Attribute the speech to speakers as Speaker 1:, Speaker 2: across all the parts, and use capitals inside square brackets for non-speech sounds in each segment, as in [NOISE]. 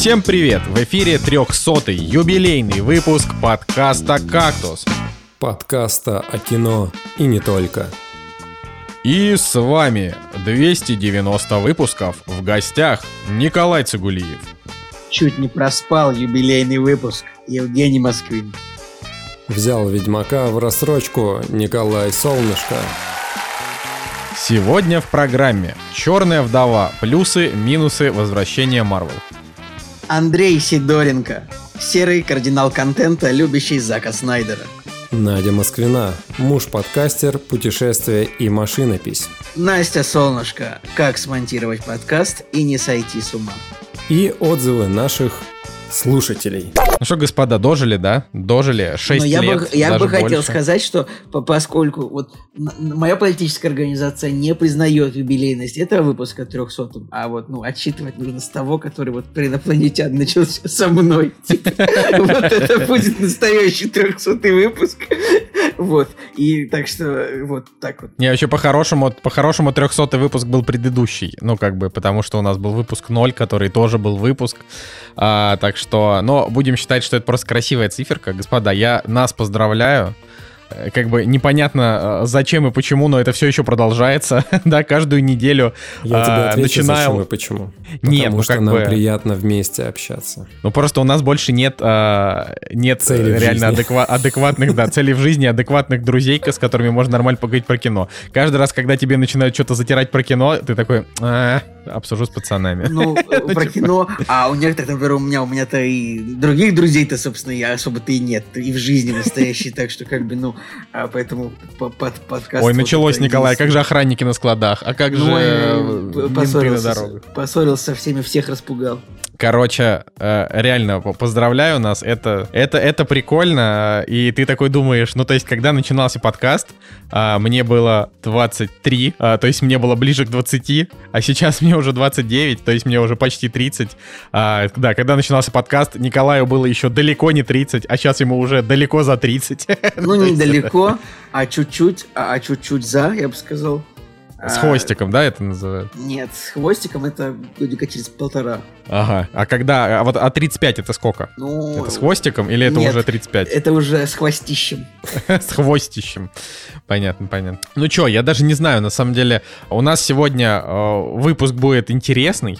Speaker 1: Всем привет! В эфире 300-й юбилейный выпуск подкаста «Кактус».
Speaker 2: Подкаста о кино и не только.
Speaker 1: И с вами 290 выпусков. В гостях Николай Цигулиев.
Speaker 3: Чуть не проспал юбилейный выпуск. Евгений Москвин.
Speaker 2: Взял Ведьмака в рассрочку Николай Солнышко.
Speaker 1: Сегодня в программе «Черная вдова. Плюсы, минусы возвращения Марвел».
Speaker 3: Андрей Сидоренко. Серый кардинал контента, любящий Зака Снайдера.
Speaker 2: Надя Москвина, муж-подкастер, путешествие и машинопись.
Speaker 3: Настя Солнышко. Как смонтировать подкаст и не сойти с ума.
Speaker 2: И отзывы наших слушателей.
Speaker 1: Ну что, господа, дожили, да? Дожили 6
Speaker 3: Но я
Speaker 1: лет,
Speaker 3: бы, я
Speaker 1: даже
Speaker 3: бы хотел
Speaker 1: больше.
Speaker 3: сказать, что по- поскольку вот моя политическая организация не признает юбилейность этого выпуска 300 а вот, ну, отсчитывать нужно с того, который вот при инопланетян начался со мной. [LAUGHS] Типа, Вот это будет настоящий 300 выпуск. Вот. И так что вот так вот.
Speaker 1: Не, вообще по-хорошему, по-хорошему 300 выпуск был предыдущий. Ну, как бы, потому что у нас был выпуск 0, который тоже был выпуск. А, так что, но будем считать, что это просто красивая циферка. Господа, я нас поздравляю. Э, Как бы непонятно, э, зачем и почему, но это все еще продолжается. [LAUGHS] да, каждую неделю
Speaker 2: Я тебе
Speaker 1: а,
Speaker 2: отвечу,
Speaker 1: начинаю-
Speaker 2: зачем и почему.
Speaker 1: Нет,
Speaker 2: Потому
Speaker 1: ну,
Speaker 2: что
Speaker 1: как
Speaker 2: нам
Speaker 1: бы-
Speaker 2: приятно вместе общаться.
Speaker 1: Ну просто у нас больше нет, а, нет
Speaker 2: Целей
Speaker 1: э,
Speaker 2: в
Speaker 1: реально адеква- адекватных, да, целей в жизни, адекватных друзей, с которыми можно нормально поговорить про кино. Каждый раз, когда тебе начинают что-то затирать про кино, ты такой, «А, обсужу с пацанами.
Speaker 3: Ну, [LAUGHS] про кино, а у некоторых, например, у меня, у меня-то и других друзей-то, собственно, я особо-то и нет, и в жизни настоящей, так что как бы, ну, а поэтому по- под подкаст...
Speaker 1: Ой, началось, Николай, а как же охранники на складах? А как же
Speaker 3: Ну,
Speaker 1: э,
Speaker 3: э,
Speaker 1: на
Speaker 3: поссорился, поссорился со всеми, всех распугал.
Speaker 1: Короче, э, реально, по- поздравляю нас, это, это, это прикольно, э, и ты такой думаешь, ну, то есть, когда начинался подкаст, а, мне было 23, а, то есть, мне было ближе к 20, а сейчас мне уже 29, то есть, мне уже почти 30. А, Да, когда начинался подкаст, Николаю было еще далеко не 30, а сейчас ему уже далеко за 30. [LAUGHS]
Speaker 3: Ну,
Speaker 1: То есть,
Speaker 3: недалеко, а чуть-чуть, а а чуть-чуть за, я бы сказал.
Speaker 1: С
Speaker 3: А,
Speaker 1: хвостиком, да, это называют?
Speaker 3: Нет, с хвостиком это годика через полтора.
Speaker 1: Ага. А когда, а вот а 35 это сколько?
Speaker 3: Ну,
Speaker 1: Это с хвостиком или это
Speaker 3: нет,
Speaker 1: уже 35?
Speaker 3: Это уже с хвостищем. [LAUGHS]
Speaker 1: С хвостищем. Понятно, понятно. Ну чё, я даже не знаю, на самом деле, у нас сегодня э, выпуск будет интересный.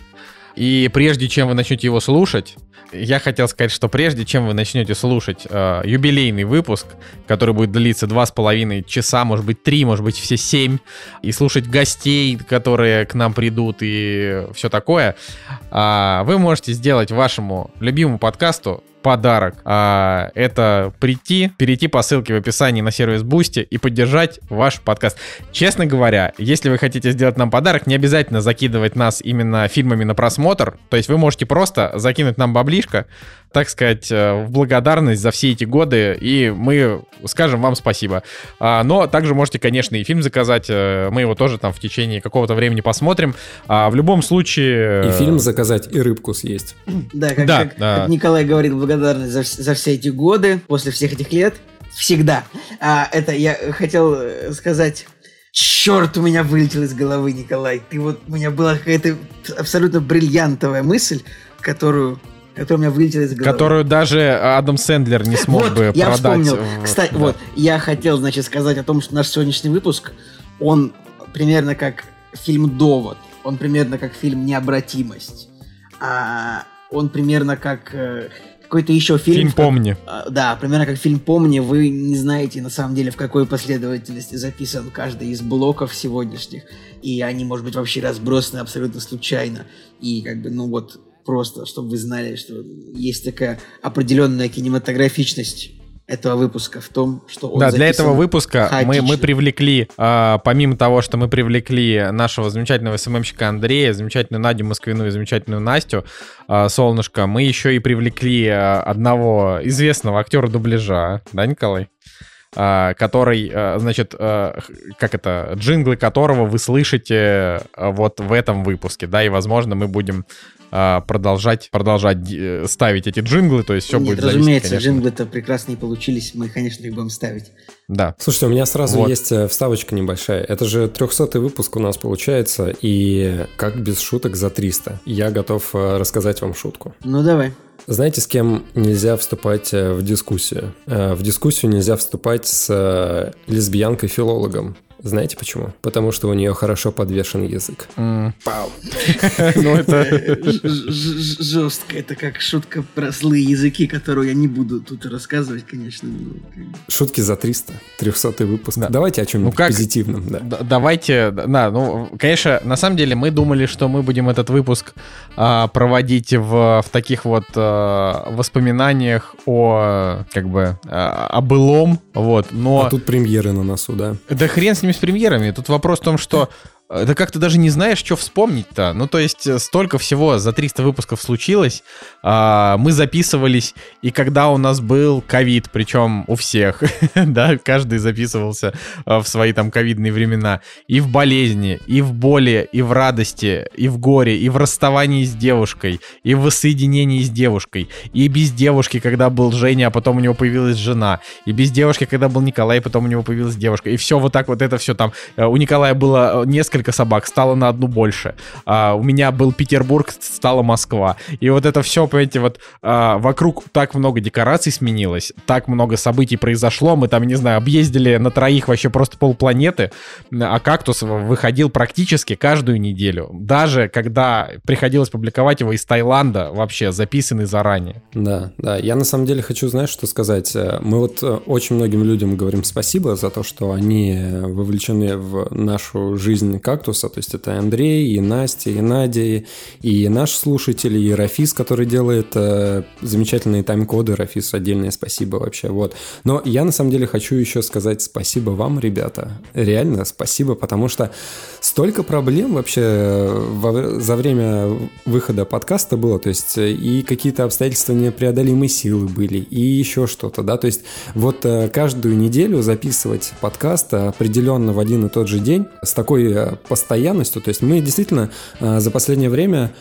Speaker 1: И прежде чем вы начнете его слушать, я хотел сказать, что прежде чем вы начнете слушать э, юбилейный выпуск, который будет длиться два с половиной часа, может быть три, может быть все семь, и слушать гостей, которые к нам придут и все такое, а, вы можете сделать вашему любимому подкасту подарок. А, это прийти, перейти по ссылке в описании на сервис Бусти и поддержать ваш подкаст. Честно говоря, если вы хотите сделать нам подарок, не обязательно закидывать нас именно фильмами на просмотр. То есть вы можете просто закинуть нам баблишко, так сказать, э, в благодарность за все эти годы, и мы скажем вам спасибо. А, но также можете, конечно, и фильм заказать. э, Мы его тоже там в течение какого-то времени посмотрим. А в любом случае...
Speaker 2: И фильм заказать, и рыбку съесть.
Speaker 3: Да, как,
Speaker 1: Да,
Speaker 3: как-
Speaker 1: да.
Speaker 3: как Николай говорит, благодарность за, за все эти годы, после всех этих лет, всегда. А это я хотел э, сказать... Черт, у меня вылетел из головы, Николай. Ты вот, у меня была какая-то абсолютно бриллиантовая мысль, которую, которая у меня вылетела из головы.
Speaker 1: Которую даже Адам Сэндлер не смог
Speaker 3: вот,
Speaker 1: бы
Speaker 3: я
Speaker 1: продать.
Speaker 3: вспомнил.
Speaker 1: в-
Speaker 3: Кстати,
Speaker 1: да.
Speaker 3: вот, я хотел, значит, сказать о том, что наш сегодняшний выпуск, он примерно как фильм «Довод», он примерно как фильм «Необратимость», а он примерно как э, какой-то еще фильм...
Speaker 1: Фильм «Помни».
Speaker 3: а, Да, примерно как фильм «Помни», вы не знаете, на самом деле, в какой последовательности записан каждый из блоков сегодняшних, и они, может быть, вообще разбросаны абсолютно случайно, и как бы, ну вот, просто, чтобы вы знали, что есть такая определенная кинематографичность этого выпуска в том, что он
Speaker 1: Да, для этого выпуска мы, мы
Speaker 3: хаотично.
Speaker 1: привлекли, а, помимо того, что мы привлекли нашего замечательного СММщика Андрея, замечательную Надю Москвину и замечательную Настю а, Солнышко, мы еще и привлекли а, одного известного актера дубляжа, да, Николай? А, который, а, значит, а, как это, джинглы которого вы слышите вот в этом выпуске, да, и, возможно, мы будем продолжать, продолжать э, ставить эти джинглы, то есть все
Speaker 3: Нет,
Speaker 1: будет зависеть,
Speaker 3: разумеется,
Speaker 1: конечно.
Speaker 3: джинглы-то прекрасные получились, мы, конечно, их будем ставить.
Speaker 1: Да.
Speaker 2: Слушайте, у меня сразу вот. есть э, вставочка небольшая. Это же 300 выпуск у нас получается, и как без шуток за 300. Я готов э, рассказать вам шутку.
Speaker 3: Ну, давай.
Speaker 2: Знаете, с кем нельзя вступать э, в дискуссию? В дискуссию нельзя вступать с лесбиянкой-филологом. Знаете почему? Потому что у нее хорошо подвешен язык.
Speaker 3: Пау. [LAUGHS] Ну, это... Жестко. Это как шутка про злые языки, которую я не буду тут рассказывать, конечно.
Speaker 2: Шутки за 300. 300 выпуск. Давайте о чем-нибудь ну, позитивном.
Speaker 1: Давайте, да, ну, конечно, на самом деле мы думали, что мы будем этот выпуск а, проводить в, в таких вот а, воспоминаниях о, как бы, а, о былом, вот, но...
Speaker 2: А тут премьеры на носу, да?
Speaker 1: Да хрен с ними с премьерами. Тут вопрос в том, что да как ты даже не знаешь, что вспомнить-то. Ну, то есть, э, столько всего за 300 выпусков случилось. А, мы записывались, и когда у нас был ковид, причем у всех, [LAUGHS] да, каждый записывался а, в свои там ковидные времена. И в болезни, и в боли, и в радости, и в горе, и в расставании с девушкой, и в воссоединении с девушкой, и без девушки, когда был Женя, а потом у него появилась жена, и без девушки, когда был Николай, потом у него появилась девушка. И все вот так вот это все там. Э, у Николая было несколько несколько собак, стало на одну больше. А, у меня был Петербург, стала Москва. И вот это все, понимаете, вот а, вокруг так много декораций сменилось, так много событий произошло, мы там, не знаю, объездили на троих вообще просто полпланеты, а кактус выходил практически каждую неделю. Даже когда приходилось публиковать его из Таиланда, вообще записанный заранее.
Speaker 2: Да, да. Я на самом деле хочу, знаешь, что сказать. Мы вот э, очень многим людям говорим спасибо за то, что они вовлечены в нашу жизнь кактуса, то есть это Андрей, и Настя, и Надя, и наш слушатель, и Рафис, который делает э, замечательные тайм-коды. Рафис, отдельное спасибо вообще, вот. Но я на самом деле хочу еще сказать спасибо вам, ребята. Реально спасибо, потому что столько проблем вообще э, во, за время выхода подкаста было, то есть э, и какие-то обстоятельства непреодолимой силы были, и еще что-то, да, то есть вот э, каждую неделю записывать подкаст определенно в один и тот же день с такой постоянностью. То есть мы действительно а, за последнее время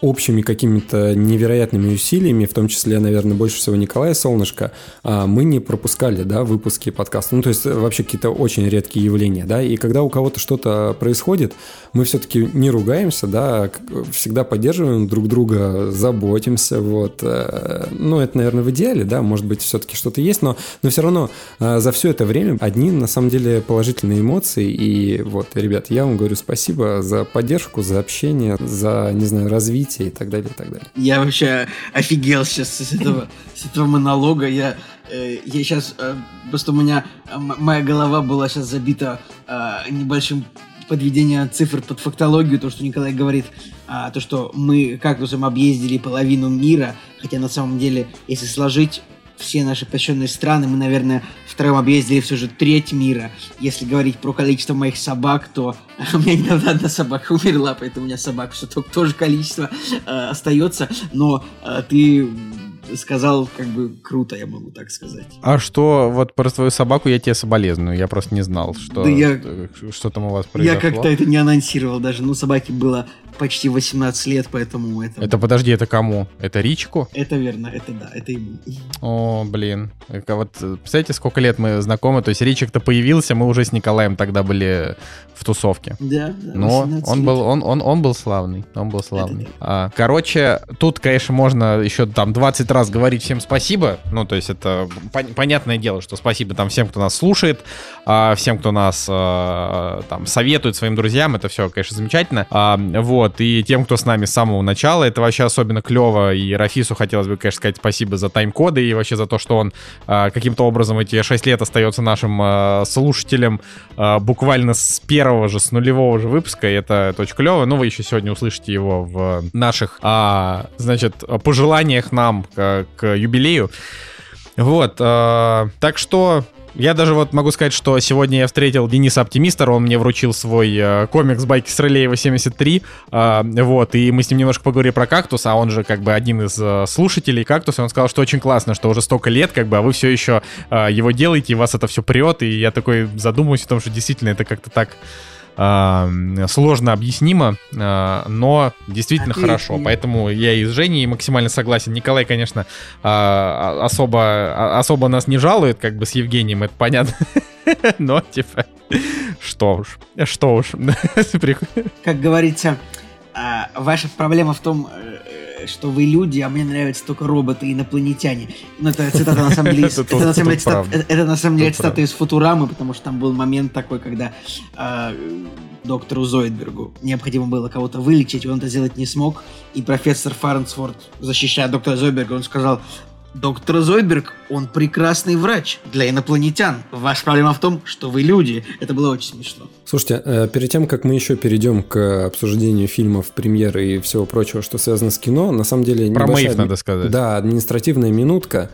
Speaker 2: общими какими-то невероятными усилиями, в том числе, наверное, больше всего Николая Солнышко, а, мы не пропускали, да, выпуски подкаста. Ну, то есть вообще какие-то очень редкие явления, да, и когда у кого-то что-то происходит, мы все-таки не ругаемся, да, всегда поддерживаем друг друга, заботимся, вот. Э, ну, это, наверное, в идеале, да, может быть, все-таки что-то есть, но, но все равно а, за все это время одни, на самом деле, положительные эмоции, и вот, ребят, я вам говорю спасибо за поддержку, за общение, за, не знаю, развитие развития и так далее, и так далее.
Speaker 3: Я вообще офигел сейчас с этого, с этого монолога. Я, э, я сейчас... Э, просто у меня... Э, моя голова была сейчас забита э, небольшим подведением цифр под фактологию, то, что Николай говорит, а, то, что мы кактусом объездили половину мира, хотя на самом деле, если сложить все наши посещенные страны, мы, наверное, втроем объездили все же треть мира. Если говорить про количество моих собак, то [LAUGHS] у меня недавно одна собака умерла, поэтому у меня собак все только тоже количество э, остается. Но э, ты сказал, как бы круто, я могу так сказать.
Speaker 1: А что, вот про твою собаку я тебе соболезную, я просто не знал, что, да я, что там у вас произошло.
Speaker 3: Я как-то это не анонсировал даже, ну, собаке было почти 18 лет, поэтому это...
Speaker 1: Это, подожди, это кому? Это Ричку?
Speaker 3: Это верно, это да, это ему.
Speaker 1: О, блин. Вот, представляете, сколько лет мы знакомы, то есть Ричик-то появился, мы уже с Николаем тогда были в тусовке.
Speaker 3: Да, да.
Speaker 1: Но он был, он, он, он был славный, он был славный. А, короче, тут, конечно, можно еще там 20 раз говорить всем спасибо, ну, то есть это пон- понятное дело, что спасибо там всем, кто нас слушает, а, всем, кто нас а, там советует своим друзьям, это все, конечно, замечательно. А, вот, и тем, кто с нами с самого начала, это вообще особенно клево, и Рафису хотелось бы, конечно, сказать спасибо за тайм-коды и вообще за то, что он э, каким-то образом эти 6 лет остается нашим э, слушателем э, буквально с первого же, с нулевого же выпуска, и это, очень клево, ну, вы еще сегодня услышите его в наших, э, значит, пожеланиях нам к, к юбилею. Вот, э, так что я даже вот могу сказать, что сегодня я встретил Дениса Оптимистера, он мне вручил свой э, комикс «Байки с Релеева 73», э, вот, и мы с ним немножко поговорили про кактус, а он же как бы один из э, слушателей кактуса, он сказал, что очень классно, что уже столько лет, как бы, а вы все еще э, его делаете, и вас это все прет, и я такой задумываюсь о том, что действительно это как-то так сложно объяснимо, а, но действительно Отлично. хорошо. Поэтому я и с Женей максимально согласен. Николай, конечно, а, особо, особо нас не жалует, как бы с Евгением, это понятно. [LAUGHS] Но, типа, что уж, что уж. [LAUGHS]
Speaker 3: Как говорится, а, ваша проблема в том, э, что вы люди, а мне нравятся только роботы и инопланетяне. Ну, это цитата на самом деле, [LAUGHS] из- это на самом деле цитата- это на самом деле цитата из Футурамы, потому что там был момент такой, когда а, доктору Зоидбергу необходимо было кого-то вылечить, и он это сделать не смог, и профессор Фарнсворт, защищая доктора Зоидберга, он сказал, Доктор Зойдберг, он прекрасный врач для инопланетян. Ваша проблема в том, что вы люди. Это было очень смешно.
Speaker 2: Слушайте, э, перед тем, как мы еще перейдем к обсуждению фильмов, премьер и всего прочего, что связано с кино, на самом деле...
Speaker 1: Про
Speaker 2: небольшая
Speaker 1: Мэйв надо сказать.
Speaker 2: Да, административная минутка.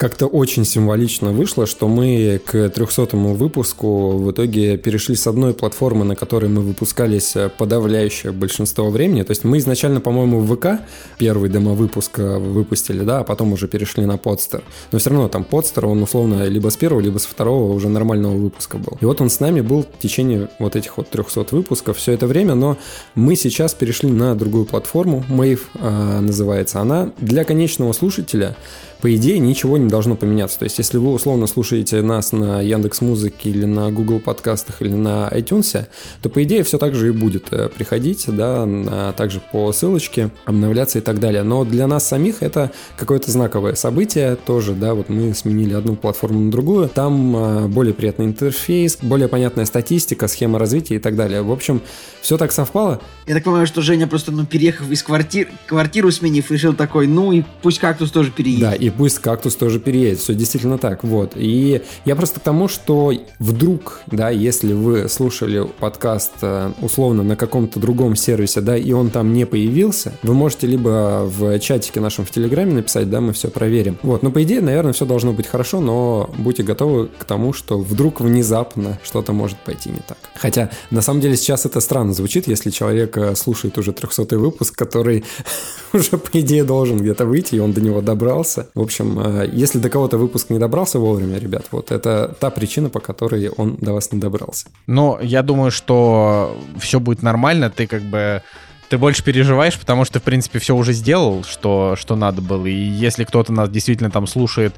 Speaker 2: Как-то очень символично вышло, что мы к 300 выпуску в итоге перешли с одной платформы, на которой мы выпускались э, подавляющее большинство времени. То есть мы изначально, по-моему, в ВК первый демо-выпуск э, выпустили, да, а потом уже перешли на подстер. Но все равно там подстер, он условно либо с первого, либо с второго уже нормального выпуска был. И вот он с нами был в течение вот этих вот 300 выпусков все это время, но мы сейчас перешли на другую платформу, Mave э, называется она. Для конечного слушателя по идее, ничего не должно поменяться. То есть, если вы условно слушаете нас на Яндекс Музыке или на Google подкастах или на iTunes, то по идее все так же и будет э, приходить, да, на- также по ссылочке, обновляться и так далее. Но для нас самих это какое-то знаковое событие тоже, да, вот мы сменили одну платформу на другую, там э, более приятный интерфейс, более понятная статистика, схема развития и так далее. В общем, все так совпало,
Speaker 3: Я так понимаю, что Женя просто, ну, переехав из квартир, квартиру сменив, решил такой, ну и пусть кактус тоже переедет.
Speaker 2: Да, и пусть кактус тоже переедет. Все действительно так. Вот. И я просто к тому, что вдруг, да, если вы слушали подкаст э, условно на каком-то другом сервисе, да, и он там не появился, вы можете либо в чатике нашем в Телеграме написать, да, мы все проверим. Вот. Но по идее, наверное, все должно быть хорошо, но будьте готовы к тому, что вдруг внезапно что-то может пойти не так. Хотя, на самом деле, сейчас это странно звучит, если человек э, слушает уже 300 выпуск, который [LAUGHS] уже, по идее, должен где-то выйти, и он до него добрался. В общем, э, если до кого-то выпуск не добрался вовремя, ребят, вот это та причина, по которой он до вас не добрался.
Speaker 1: Но я думаю, что все будет нормально. Ты как бы ты больше переживаешь, потому что в принципе, все уже сделал, что, что надо было. И если кто-то нас действительно там слушает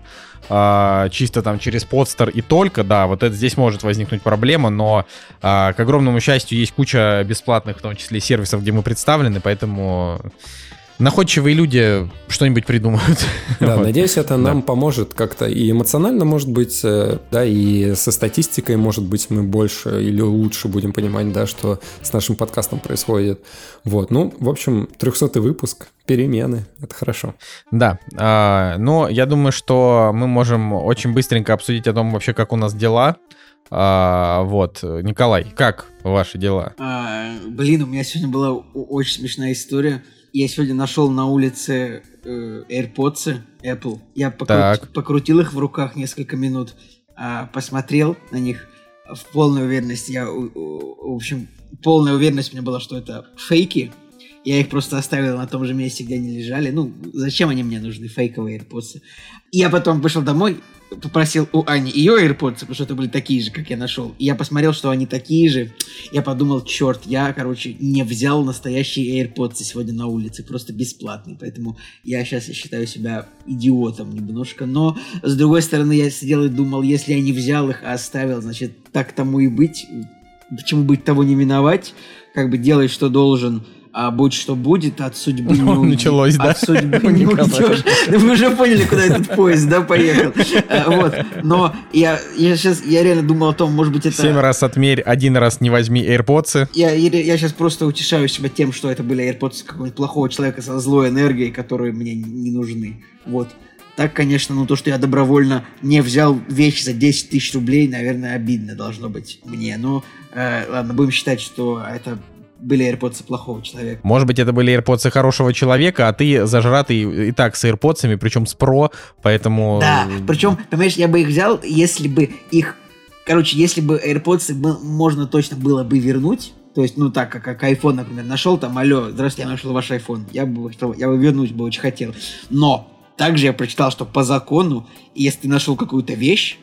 Speaker 1: а, чисто там через подстер и только, да, вот это здесь может возникнуть проблема, но а, к огромному счастью есть куча бесплатных, в том числе, сервисов, где мы представлены, поэтому находчивые люди что-нибудь придумают.
Speaker 2: Да,
Speaker 1: Вот.
Speaker 2: надеюсь, это
Speaker 1: Да.
Speaker 2: нам поможет как-то и эмоционально, может быть, э, да, и со статистикой, может быть, мы больше или лучше будем понимать, да, что с нашим подкастом происходит. Вот, ну, в общем, 300 выпуск, перемены, это хорошо.
Speaker 1: Да, а, но я думаю, что мы можем очень быстренько обсудить о том вообще, как у нас дела. А, вот, Николай, как ваши дела?
Speaker 3: А, блин, у меня сегодня была очень смешная история. Я сегодня нашел на улице э, AirPods Apple. Я покру- покрутил их в руках несколько минут, а, посмотрел на них в полной уверенности. Я, в общем, полная уверенность у меня была, что это фейки. Я их просто оставил на том же месте, где они лежали. Ну, зачем они мне нужны, фейковые AirPods? Я потом вышел домой, попросил у Ани ее AirPods, потому что это были такие же, как я нашел. И я посмотрел, что они такие же. Я подумал, черт, я, короче, не взял настоящие AirPods сегодня на улице, просто бесплатные. Поэтому я сейчас считаю себя идиотом немножко. Но, с другой стороны, я сидел и думал, если я не взял их, а оставил, значит, так тому и быть. Почему быть того не миновать? Как бы делай, что должен, а будь что будет, от судьбы не [LAUGHS] уйди.
Speaker 1: Началось, да?
Speaker 3: От судьбы [LAUGHS] не уйдешь. Вы уже поняли, куда этот поезд, да, поехал. А, Вот. Но я, я сейчас, я реально думал о том, может быть, это...
Speaker 1: Семь раз отмерь, один раз не возьми AirPods.
Speaker 3: Я, я, сейчас просто утешаю себя тем, что это были AirPods какого-нибудь плохого человека со злой энергией, которые мне не нужны. Вот. Так, конечно, ну то, что я добровольно не взял вещь за 10 тысяч рублей, наверное, обидно должно быть мне. Но э, ладно, будем считать, что это были AirPods плохого человека.
Speaker 1: Может быть, это были AirPods хорошего человека, а ты зажратый и так с AirPods, причем с Pro, поэтому...
Speaker 3: Да, причем, понимаешь, я бы их взял, если бы их... Короче, если бы AirPods можно точно было бы вернуть, то есть, ну так, как, как iPhone, например, нашел там, алло, здравствуйте, я нашел ваш iPhone, я бы я бы вернуть бы очень хотел. Но также я прочитал, что по закону, если ты нашел какую-то вещь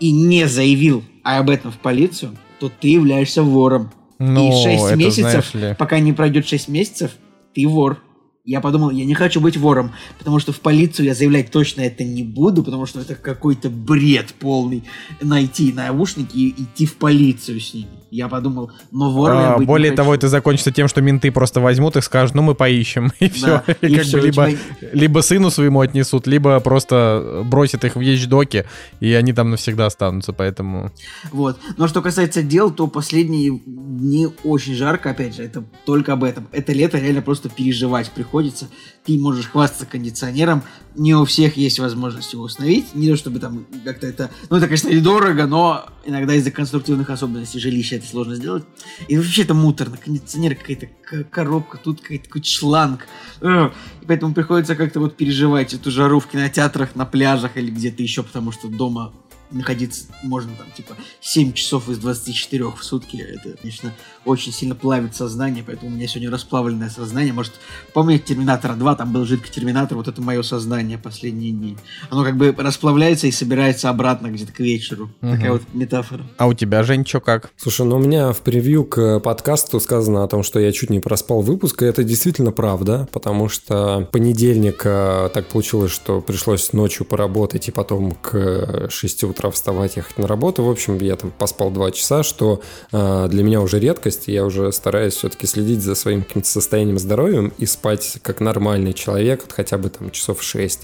Speaker 3: и не заявил об этом в полицию, то ты являешься вором.
Speaker 1: Ну,
Speaker 3: и 6
Speaker 1: это,
Speaker 3: месяцев,
Speaker 1: ли.
Speaker 3: пока не пройдет 6 месяцев, ты вор. Я подумал, я не хочу быть вором, потому что в полицию я заявлять точно это не буду, потому что это какой-то бред полный найти наушники и идти в полицию с ними. Я подумал, вором я
Speaker 1: А, более того,
Speaker 3: хочу.
Speaker 1: это закончится тем, что менты просто возьмут их, скажут, ну мы поищем, [LAUGHS] и все.
Speaker 3: И
Speaker 1: как бы либо,
Speaker 3: тебя-
Speaker 1: либо сыну своему отнесут, либо просто бросят их в вещдоки, и они там навсегда останутся, поэтому...
Speaker 3: Вот. Но что касается дел, то последние дни очень жарко, опять же, это только об этом. Это лето реально просто переживать приходится. Ты можешь хвастаться кондиционером, не у всех есть возможность его установить, не то чтобы там как-то это... Ну, это, конечно, и дорого, но иногда из-за конструктивных особенностей жилища это сложно сделать. И вообще это муторно. Кондиционер какая-то коробка, тут какой-то какой-то шланг. Ugh. И поэтому приходится как-то вот переживать эту жару в кинотеатрах, на пляжах или где-то еще, потому что дома находиться можно там типа 7 часов из 24 в сутки. Это, конечно, очень сильно плавит сознание, поэтому у меня сегодня расплавленное сознание. Может, помните Терминатора 2, там был жидкий Терминатор, вот это мое сознание последние дни. Оно как бы расплавляется и собирается обратно где-то к вечеру.
Speaker 1: Мгм.
Speaker 3: Такая вот метафора.
Speaker 1: А у тебя, Жень, что как?
Speaker 2: Слушай, ну у меня в превью к подкасту сказано о том, что я чуть не проспал выпуск, и это действительно правда, потому что понедельник э, так получилось, что пришлось ночью поработать и потом к 6 утра вставать, ехать на работу. В общем, я там поспал 2 часа, что э, для меня уже редкость, я уже стараюсь все-таки следить за своим каким-то состоянием здоровья и спать как нормальный человек, хотя бы там часов 6.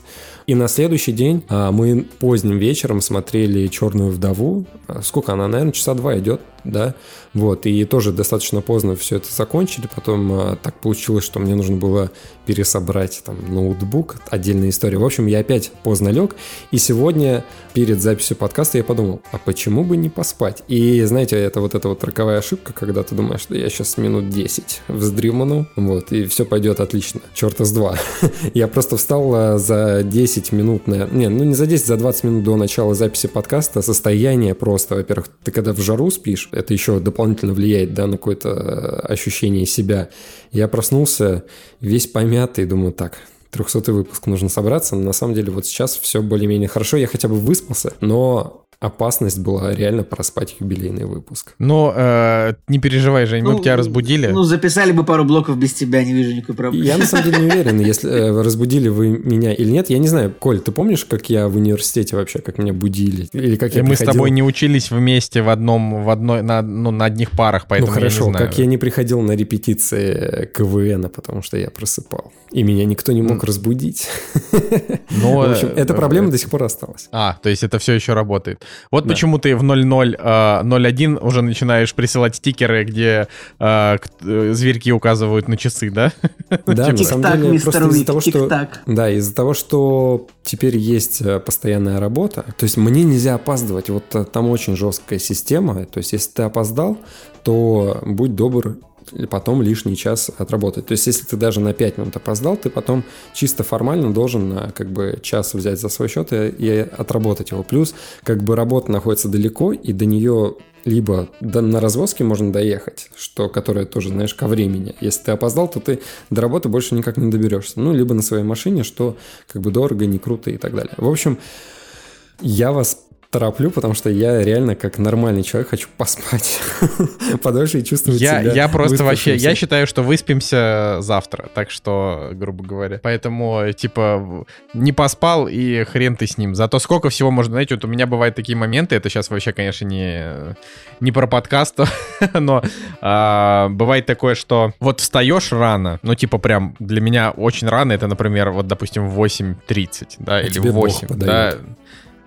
Speaker 2: И на следующий день а, мы поздним вечером смотрели «Черную вдову». А, Сколько она, наверное, часа два идет, да? Вот, и тоже достаточно поздно все это закончили. Потом а, так получилось, что мне нужно было пересобрать там ноутбук, отдельная история. В общем, я опять поздно лег, и сегодня перед записью подкаста я подумал, а почему бы не поспать? И знаете, это вот эта вот роковая ошибка, когда ты думаешь, что я сейчас минут 10 вздреману, вот, и все пойдет отлично. Черта с два. [LAUGHS] Я просто встал за 10 минут, на... не, ну не за 10, за 20 минут до начала записи подкаста. Состояние просто, во-первых, ты когда в жару спишь, это еще дополнительно влияет, да, на какое-то э, ощущение себя. Я проснулся весь помятый, думаю, так, 300 выпуск нужно собраться. Но на самом деле вот сейчас все более-менее хорошо, я хотя бы выспался, но опасность была реально проспать юбилейный выпуск.
Speaker 1: Ну, э, не переживай, Жень, мы бы тебя разбудили.
Speaker 3: Ну, записали бы пару блоков без тебя, не вижу никакой проблемы.
Speaker 2: Я на самом деле не [LAUGHS] уверен, если э, разбудили вы меня или нет. Я не знаю, Коль, ты помнишь, как я в университете вообще, как меня будили? Или как я
Speaker 1: мы с
Speaker 2: приходил?
Speaker 1: тобой не учились вместе в одном, в одной, на, ну, на одних парах,
Speaker 2: Ну
Speaker 1: поэтому
Speaker 2: хорошо,
Speaker 1: я не знаю.
Speaker 2: как я не приходил на репетиции КВН, потому что я просыпал. И меня никто не мог разбудить.
Speaker 1: Ну, [LAUGHS]
Speaker 2: В общем,
Speaker 1: э,
Speaker 2: эта проблема до сих пор осталась.
Speaker 1: А, то есть это все еще работает. Вот
Speaker 2: Да.
Speaker 1: почему ты в 00, э, 01 уже начинаешь присылать стикеры, где э, к- э, зверьки указывают на часы, да?
Speaker 2: Да, на самом деле, просто из-за того, что... Да, из-за того, что теперь есть э, постоянная работа, то есть мне нельзя опаздывать. Вот э, там очень жесткая система. То есть если ты опоздал, то будь добр потом лишний час отработать. То есть, если ты даже на 5 минут опоздал, ты потом чисто формально должен на как бы час взять за свой счет и, и отработать его. Плюс, как бы работа находится далеко, и до нее либо на развозке можно доехать, что, которое тоже, знаешь, ко времени. Если ты опоздал, то ты до работы больше никак не доберешься. Ну, либо на своей машине, что как бы дорого, не круто и так далее. В общем, я вас тороплю, потому что я реально как нормальный человек хочу поспать [LAUGHS] подольше и чувствовать
Speaker 1: Я,
Speaker 2: себя
Speaker 1: я просто вообще, я считаю, что выспимся завтра, так что, грубо говоря. Поэтому, типа, не поспал и хрен ты с ним. Зато сколько всего можно, знаете, вот у меня бывают такие моменты, это сейчас вообще, конечно, не, не про подкаст, [LAUGHS] но а, бывает такое, что вот встаешь рано, ну, типа, прям для меня очень рано, это, например, вот, допустим, в 8.30, да, или
Speaker 2: А Бог
Speaker 1: 8, да.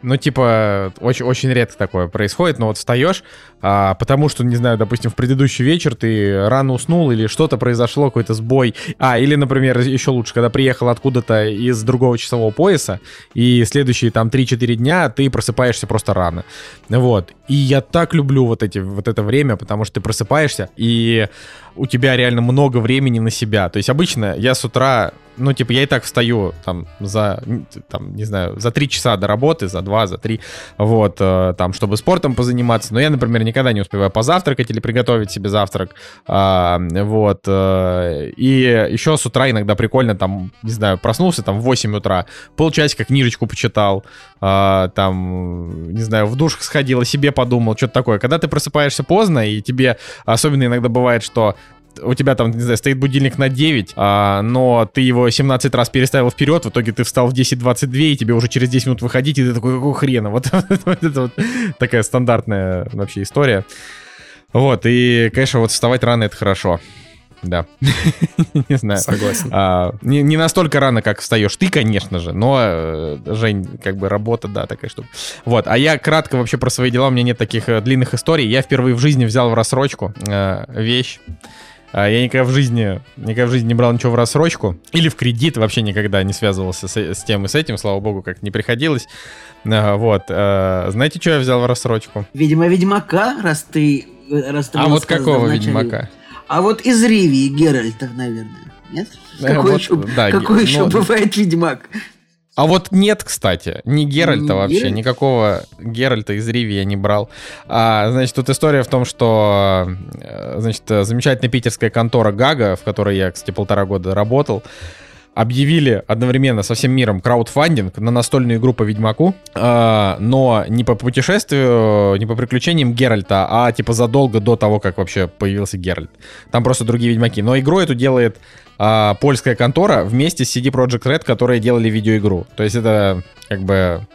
Speaker 1: Ну, типа, очень, очень редко такое происходит, но вот встаешь, а, потому что, не знаю, допустим, в предыдущий вечер ты рано уснул или что-то произошло, какой-то сбой. А, или, например, еще лучше, когда приехал откуда-то из другого часового пояса, и следующие там 3-4 дня ты просыпаешься просто рано. Вот. И я так люблю вот, эти, вот это время, потому что ты просыпаешься, и у тебя реально много времени на себя. То есть обычно я с утра, ну, типа, я и так встаю там за, там, не знаю, за три часа до работы, за два, за три, вот, э, там, чтобы спортом позаниматься. Но я, например, никогда не успеваю позавтракать или приготовить себе завтрак. А, вот. э, И еще с утра иногда прикольно, там, не знаю, проснулся там в 8 утра, полчасика книжечку почитал, а, там, не знаю, в душ сходил, о себе подумал, что-то такое. Когда ты просыпаешься поздно, и тебе особенно иногда бывает, что у тебя там, не знаю, стоит будильник на 9, а, но ты его 17 раз переставил вперед, в итоге ты встал в 10.22, и тебе уже через 10 минут выходить, и ты такой, какого хрена? [LAUGHS] Вот, вот это вот такая стандартная вообще история. Вот, и, конечно, вот вставать рано — это хорошо. Да. [LAUGHS] не знаю.
Speaker 2: Согласен.
Speaker 1: А, не, не настолько рано, как встаешь ты, конечно же, но, э, Жень, как бы работа, да, такая штука. Вот, а я кратко вообще про свои дела, у меня нет таких э, длинных историй. Я впервые в жизни взял в рассрочку э, вещь. А Я никогда в жизни, никогда в жизни не брал ничего в рассрочку или в кредит, вообще никогда не связывался с, с тем и с этим, слава богу, как не приходилось. А, Вот, э, знаете, что я взял в рассрочку?
Speaker 3: Видимо, Ведьмака, раз ты... Раз ты
Speaker 1: А вот какого
Speaker 3: в начале.
Speaker 1: Ведьмака?
Speaker 3: А вот из Ривии Геральта, наверное. Нет?
Speaker 1: Э,
Speaker 3: Какой
Speaker 1: вот,
Speaker 3: еще,
Speaker 1: да,
Speaker 3: какой
Speaker 1: Ге-
Speaker 3: еще
Speaker 1: ну,
Speaker 3: бывает Ведьмак?
Speaker 1: А вот нет, кстати, ни Геральта вообще,
Speaker 3: Геральт?
Speaker 1: никакого Геральта из Риви я не брал. А, значит, тут история в том, что, э, значит, э, замечательная питерская контора Гага, в которой я, кстати, полтора года работал, объявили одновременно со всем миром краудфандинг на настольную игру по Ведьмаку, а, но не по путешествию, не по приключениям Геральта, а типа задолго до того, как вообще появился Геральт. Там просто другие Ведьмаки. Но игру эту делает а, польская контора вместе с CD Projekt Red, которые делали видеоигру. То есть это как бы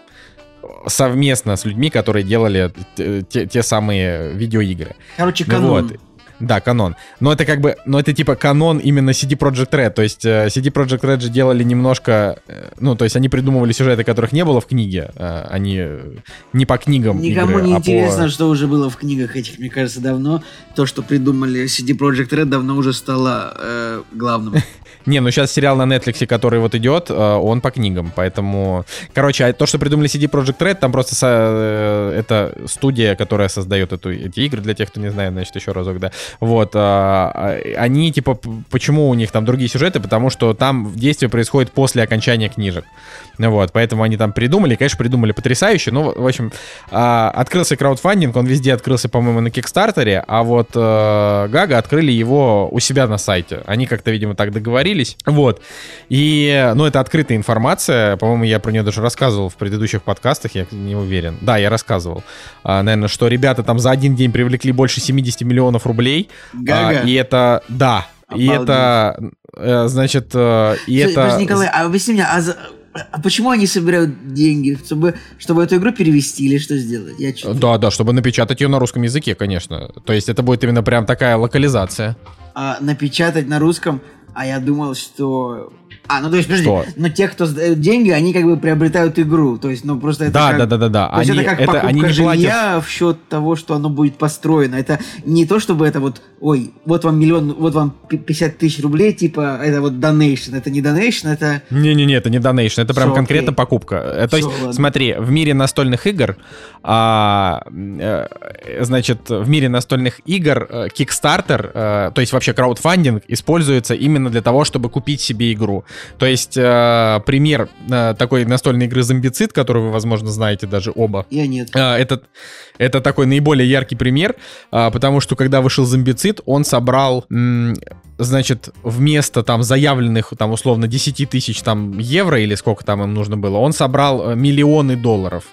Speaker 1: совместно с людьми, которые делали те, те самые видеоигры.
Speaker 3: Короче, канон.
Speaker 1: вот. Да, канон. Но это как бы, но это типа канон именно CD Projekt Red. То есть э, CD Projekt Red же делали немножко, э, ну, то есть они придумывали сюжеты, которых не было в книге. э, Они не по книгам
Speaker 3: Никому
Speaker 1: игры,
Speaker 3: не
Speaker 1: а
Speaker 3: интересно,
Speaker 1: по...
Speaker 3: что уже было в книгах этих, мне кажется, давно. То, что придумали CD Projekt Red, давно уже стало э, главным. [LAUGHS]
Speaker 1: Не, ну сейчас сериал на Netflix, который вот идет, э, он по книгам, поэтому... Короче, а то, что придумали CD Projekt Red, там просто со- э, это студия, которая создает эту, эти игры, для тех, кто не знает, значит, еще разок, да. Вот, а, а, они, типа, почему у них там другие сюжеты? Потому что там действие происходит после окончания книжек. Ну Вот, поэтому они там придумали, конечно, придумали потрясающе. Ну, в общем, открылся краудфандинг, он везде открылся, по-моему, на Кикстартере, а вот э, Гага открыли его у себя на сайте. Они как-то, видимо, так договорились. Вот. И, ну, это открытая информация. По-моему, я про нее даже рассказывал в предыдущих подкастах, я не уверен. Да, я рассказывал. А, наверное, что ребята там за один день привлекли больше 70 миллионов рублей.
Speaker 3: Гага?
Speaker 1: А, и это, да, и
Speaker 3: Обалдеть.
Speaker 1: это, э, значит, э, и
Speaker 3: Слушай,
Speaker 1: это...
Speaker 3: подожди, Николай, а объясни мне, а, за- а почему они собирают деньги? Чтобы, чтобы эту игру перевести или что сделать? Я
Speaker 1: Да, да, чтобы напечатать ее на русском языке, конечно. То есть это будет именно прям такая локализация.
Speaker 3: а, напечатать на русском, а я думал, что... А, ну то есть, подожди,
Speaker 1: Что?
Speaker 3: но те, кто деньги, они как бы приобретают игру. То есть, ну просто это
Speaker 1: Да,
Speaker 3: как-
Speaker 1: да, да, да, да.
Speaker 3: То есть
Speaker 1: Они,
Speaker 3: это как
Speaker 1: это,
Speaker 3: покупка
Speaker 1: они не платят.
Speaker 3: жилья в счет того, что оно будет построено. Это не то, чтобы это вот, ой, вот вам миллион, вот вам пи- 50 тысяч рублей, типа, это вот donation. Это не donation, это...
Speaker 1: Не-не-не, это не донейшн, это прям
Speaker 3: Всё,
Speaker 1: конкретно
Speaker 3: окей.
Speaker 1: покупка. Э, То есть,
Speaker 3: ладно.
Speaker 1: смотри, в мире настольных игр, а, э, значит, в мире настольных игр э, Kickstarter, э, то есть вообще краудфандинг, используется именно для того, чтобы купить себе игру. То есть, э, пример э, такой настольной игры Зомбицид, которую вы, возможно, знаете даже оба.
Speaker 3: Я нет.
Speaker 1: А, Это, это такой наиболее яркий пример, а, потому что когда вышел зомбицид, он собрал, м, значит, вместо там заявленных, там, условно, 10 тысяч там евро или сколько там им нужно было, он собрал э, миллионы долларов.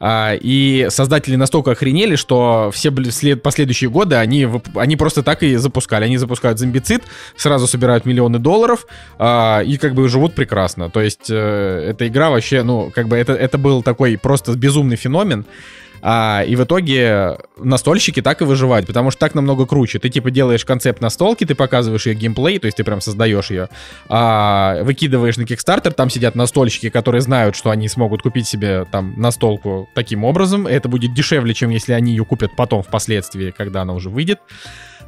Speaker 1: А, и создатели настолько охренели, что все последующие годы они, они просто так и запускали. Они запускают зомбицид, сразу собирают миллионы долларов а, и как бы живут прекрасно. То есть э, эта игра вообще, ну, как бы это, это был такой просто безумный феномен. А, и в итоге настольщики так и выживают, потому что так намного круче. Ты типа делаешь концепт настолки, ты показываешь ее геймплей, то есть ты прям создаешь ее, а, выкидываешь на Kickstarter, там сидят настольщики, которые знают, что они смогут купить себе там настолку таким образом. Это будет дешевле, чем если они ее купят потом впоследствии, когда она уже выйдет.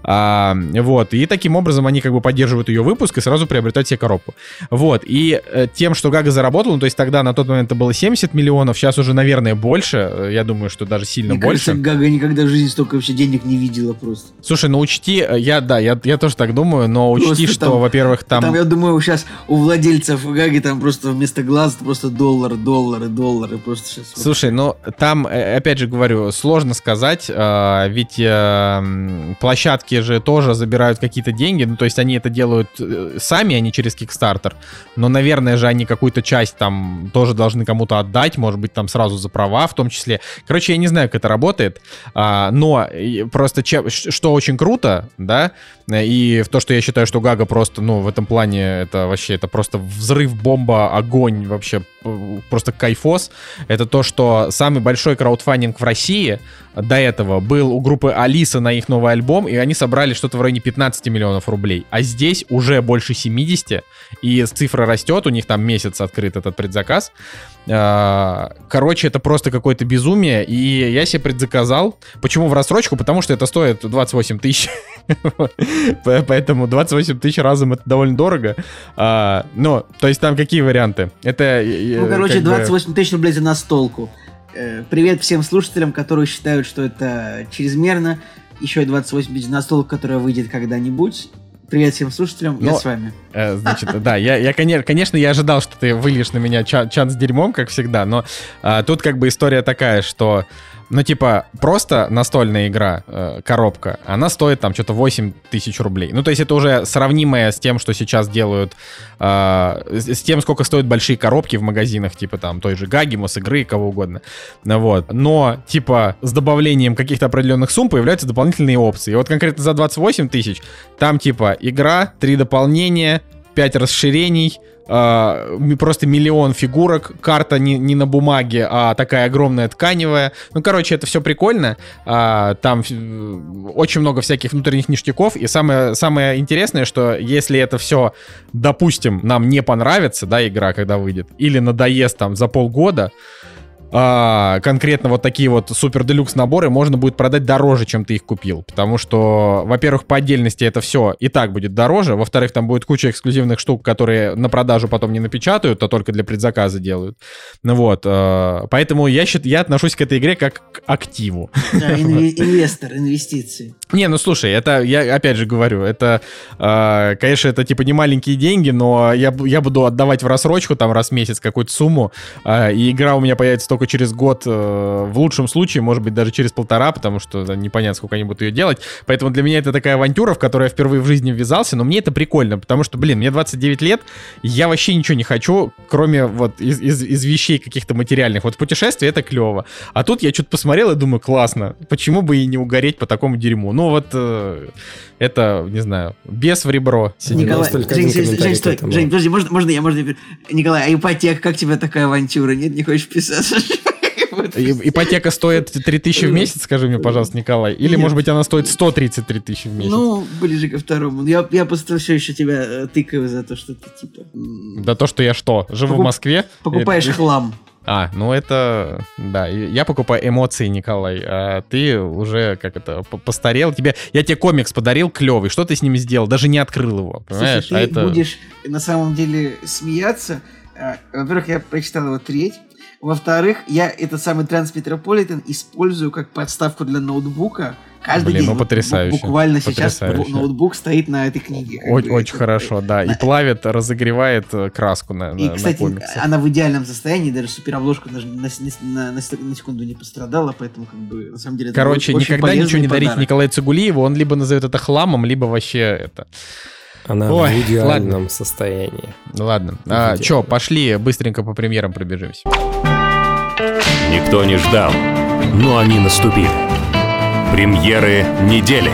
Speaker 1: А, вот, и таким образом они как бы поддерживают ее выпуск и сразу приобретают себе коробку. Вот, и э, тем, что Гага заработал, ну, то есть тогда на тот момент это было 70 миллионов, сейчас уже, наверное, больше, э, я думаю, что даже сильно
Speaker 3: Мне
Speaker 1: больше.
Speaker 3: кажется, Гага никогда в жизни столько вообще денег не видела просто.
Speaker 1: Слушай, ну учти, э, я, да, я, я тоже так думаю, но учти,
Speaker 3: Просто
Speaker 1: что, во-первых, там...
Speaker 3: Там, я думаю, сейчас у владельцев Гаги там просто вместо глаз просто доллар, доллары, доллары. Просто сейчас.
Speaker 1: Слушай, ну там, опять же говорю, сложно сказать, э, ведь э, площадки же тоже забирают какие-то деньги, ну то есть они это делают э, сами, а не через Kickstarter, но, наверное же, они какую-то часть там тоже должны кому-то отдать, может быть, там сразу за права в том числе. Короче, я не знаю, как это работает, а, но просто чем, что очень круто, да, и в то, что я считаю, что Гага просто, ну, в этом плане это вообще, это просто взрыв, бомба, огонь, вообще просто кайфос, это то, что самый большой краудфандинг в России до этого был у группы Алиса на их новый альбом, и они собрали что-то в районе 15 миллионов рублей. А здесь уже больше 70, и цифра растет, у них там месяц открыт этот предзаказ. А, короче, это просто какое-то безумие, и я себе предзаказал. Почему в рассрочку? Потому что это стоит 28 тысяч. [LAUGHS] Поэтому 28 тысяч разом это довольно дорого. А, ну, то есть там какие варианты? Это...
Speaker 3: Ну, короче, 28 тысяч рублей за настолку. Э, привет всем слушателям, которые считают, что это чрезмерно. Еще 28 тысяч настолок, которая выйдет когда-нибудь. Привет всем слушателям, Но, я с вами.
Speaker 1: Э, значит, да, я, я, конечно, я ожидал, что ты выльешь на меня чан, чан с дерьмом, как всегда, но а, тут как бы история такая, что ну, типа, просто настольная игра, э, коробка, она стоит там что-то 8 тысяч рублей. Ну, то есть это уже сравнимое с тем, что сейчас делают, э, с тем, сколько стоят большие коробки в магазинах, типа там той же Гагимос, игры, кого угодно. Вот. Но, типа, с добавлением каких-то определенных сумм появляются дополнительные опции. И вот конкретно за 28 тысяч там, типа, игра, три дополнения, 5 расширений, э, просто миллион фигурок, карта не, не на бумаге, а такая огромная тканевая. Ну, короче, это все прикольно. Э, там очень много всяких внутренних ништяков. И самое, самое интересное, что если это все, допустим, нам не понравится, да, игра, когда выйдет, или надоест там за полгода, а, конкретно вот такие вот супер делюкс наборы можно будет продать дороже, чем ты их купил. Потому что, во-первых, по отдельности это все и так будет дороже. Во-вторых, там будет куча эксклюзивных штук, которые на продажу потом не напечатают, а только для предзаказа делают. Ну вот. А, поэтому я, счит, я отношусь к этой игре как к активу.
Speaker 3: Да, [LAUGHS] инвестор, инвестиции.
Speaker 1: Не, ну слушай, это, я опять же говорю, это, э, конечно, это типа не маленькие деньги, но я, я буду отдавать в рассрочку там раз в месяц какую-то сумму, э, и игра у меня появится только через год, э, в лучшем случае, может быть, даже через полтора, потому что да, непонятно, сколько они будут ее делать. Поэтому для меня это такая авантюра, в которую я впервые в жизни ввязался, но мне это прикольно, потому что, блин, мне 29 лет, я вообще ничего не хочу, кроме вот из, из, из вещей каких-то материальных. Вот путешествие это клево. А тут я что-то посмотрел и думаю, классно, почему бы и не угореть по такому дерьму? Ну вот э, это, не знаю, без в ребро.
Speaker 3: Николай, Жень, Жень, Жень, стой, Жень, подожди, можно, можно я, можно Николай, а ипотека, как тебе такая авантюра? Нет, не хочешь писать? [LAUGHS]
Speaker 1: Ипотека стоит 3000 в месяц, скажи мне, пожалуйста, Николай. Или, Нет. может быть, она стоит 133 тысячи в месяц?
Speaker 3: Ну, ближе ко второму. Я, я просто все еще тебя э, тыкаю за то, что ты типа...
Speaker 1: Да то, что я что, живу Покуп... в Москве?
Speaker 3: Покупаешь это... хлам.
Speaker 1: А, ну это, да, я покупаю эмоции, Николай, а ты уже, как это, постарел. Тебе, я тебе комикс подарил клевый, что ты с ним сделал? Даже не открыл его, понимаешь?
Speaker 3: Слушай,
Speaker 1: ты а это...
Speaker 3: будешь на самом деле смеяться. А, во-первых, я прочитал его треть, во-вторых, я этот самый Transmetropolitan использую как подставку для ноутбука, Каждый Блин, день.
Speaker 1: ну потрясающе.
Speaker 3: Буквально потрясающе. сейчас ноутбук стоит на этой книге.
Speaker 1: Очень, очень хорошо, да. И плавит, разогревает э, краску на
Speaker 3: И, на, кстати, на она в идеальном состоянии, даже суперобложка даже на, на, на, на секунду не пострадала, поэтому как бы на самом деле...
Speaker 1: Короче, никогда ничего не дарить Николаю Цигулиеву, он либо назовет это хламом, либо вообще это...
Speaker 2: Она Ой, в идеальном ладно. состоянии.
Speaker 1: Ладно. А, чё, пошли быстренько по премьерам пробежимся.
Speaker 4: Никто не ждал, но они наступили. Премьеры недели.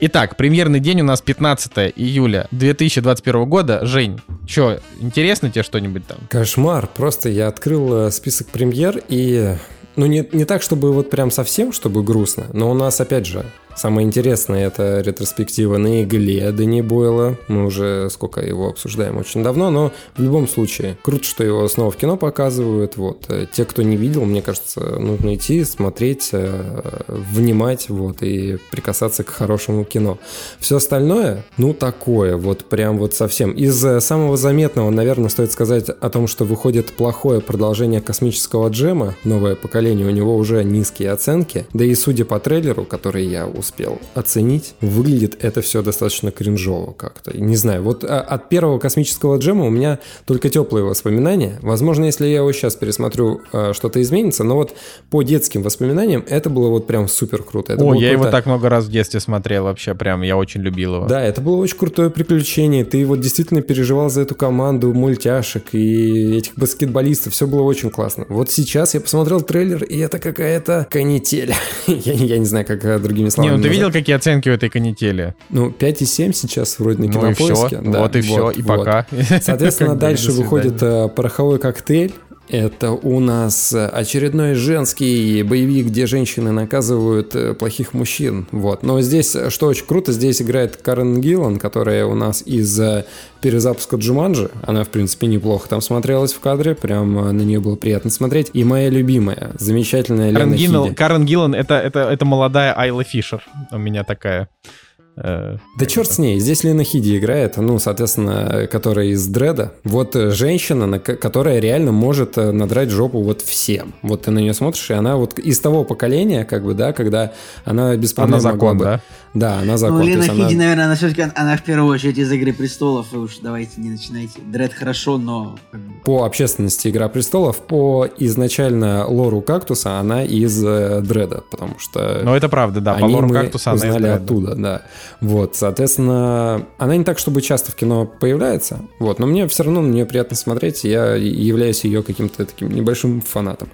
Speaker 1: Итак, премьерный день у нас 15 июля 2021 года. Жень, что, интересно тебе что-нибудь там?
Speaker 2: Кошмар. Просто я открыл э, список премьер и... Ну, не, не так, чтобы вот прям совсем, чтобы грустно, но у нас, опять же, Самое интересное это ретроспектива на игле Дани Бойла. Мы уже сколько его обсуждаем очень давно, но в любом случае круто, что его снова в кино показывают. Вот. Э, те, кто не видел, мне кажется, нужно идти, смотреть, э, внимать вот, и прикасаться к хорошему кино. Все остальное, ну такое, вот прям вот совсем. Из э, самого заметного, наверное, стоит сказать о том, что выходит плохое продолжение космического джема. Новое поколение, у него уже низкие оценки. Да и судя по трейлеру, который я успел оценить, выглядит это все достаточно кринжово как-то. Не знаю, вот а, от первого космического джема у меня только теплые воспоминания. Возможно, если я его сейчас пересмотрю, а, что-то изменится, но вот по детским воспоминаниям это было вот прям супер круто. Это
Speaker 1: О, я его
Speaker 2: какое-то-
Speaker 1: так много раз в детстве смотрел вообще, прям, я очень любил его.
Speaker 2: Да, это было очень крутое приключение. Ты вот действительно переживал за эту команду мультяшек и этих баскетболистов. Все было очень классно. Вот сейчас я посмотрел трейлер, и это какая-то канитель. [LAUGHS] я, я не знаю, как другими словами
Speaker 1: ну ты видел, какие оценки у этой канители?
Speaker 2: Ну, 5,7 сейчас вроде на
Speaker 1: Ну и все,
Speaker 2: кинопоиске. Да,
Speaker 1: вот и все, и
Speaker 2: вот.
Speaker 1: пока.
Speaker 2: Соответственно, [LAUGHS] дальше выходит э, пороховой коктейль. Это у нас очередной женский боевик, где женщины наказывают э, плохих мужчин. Вот. Но здесь, что очень круто, здесь играет Карен Гиллан, которая у нас из перезапуска Джуманджи. Она, в принципе, неплохо там смотрелась в кадре. Прям э, на нее было приятно смотреть. И моя любимая, замечательная
Speaker 1: Карен
Speaker 2: Лена
Speaker 1: Гиллан. Карен Гиллан это, это, это молодая Айла Фишер. У меня такая. Э,
Speaker 2: Да черт с ней, здесь Лена Хиди играет, ну, соответственно, э, которая из Дреда. Вот э, женщина, на ко- которая реально может надрать жопу вот всем. Вот ты на нее смотришь, и она вот из того поколения, как бы, да, когда она без проблем
Speaker 1: Она закон,
Speaker 2: бы-
Speaker 1: да?
Speaker 2: Да, она закон.
Speaker 3: Ну, Лена
Speaker 2: есть она-
Speaker 3: Хиди, наверное, она все-таки, она в первую очередь из «Игры престолов», вы уж давайте не начинайте. Дред хорошо, но...
Speaker 2: По общественности Игра престолов, по изначально лору кактуса, она из э, Дреда, потому что...
Speaker 1: Но это правда, да. По
Speaker 2: Они
Speaker 1: лору
Speaker 2: мы
Speaker 1: кактуса она из
Speaker 2: узнали
Speaker 1: Дреда.
Speaker 2: оттуда, да. Вот, соответственно, она не так, чтобы часто в кино появляется, вот, но мне все равно на нее приятно смотреть, я являюсь ее каким-то таким небольшим фанатом.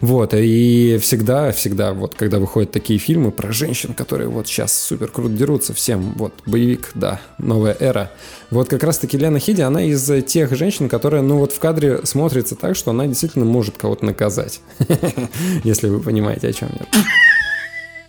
Speaker 2: Вот, и всегда, всегда, вот, когда выходят такие фильмы про женщин, которые вот сейчас супер круто дерутся, всем, вот, боевик, да, новая эра. Вот как раз-таки Лена Хиди, она из тех женщин, которая, ну, вот в кадре смотрится так, что она действительно может кого-то наказать. [LAUGHS] Если вы понимаете, о чем я.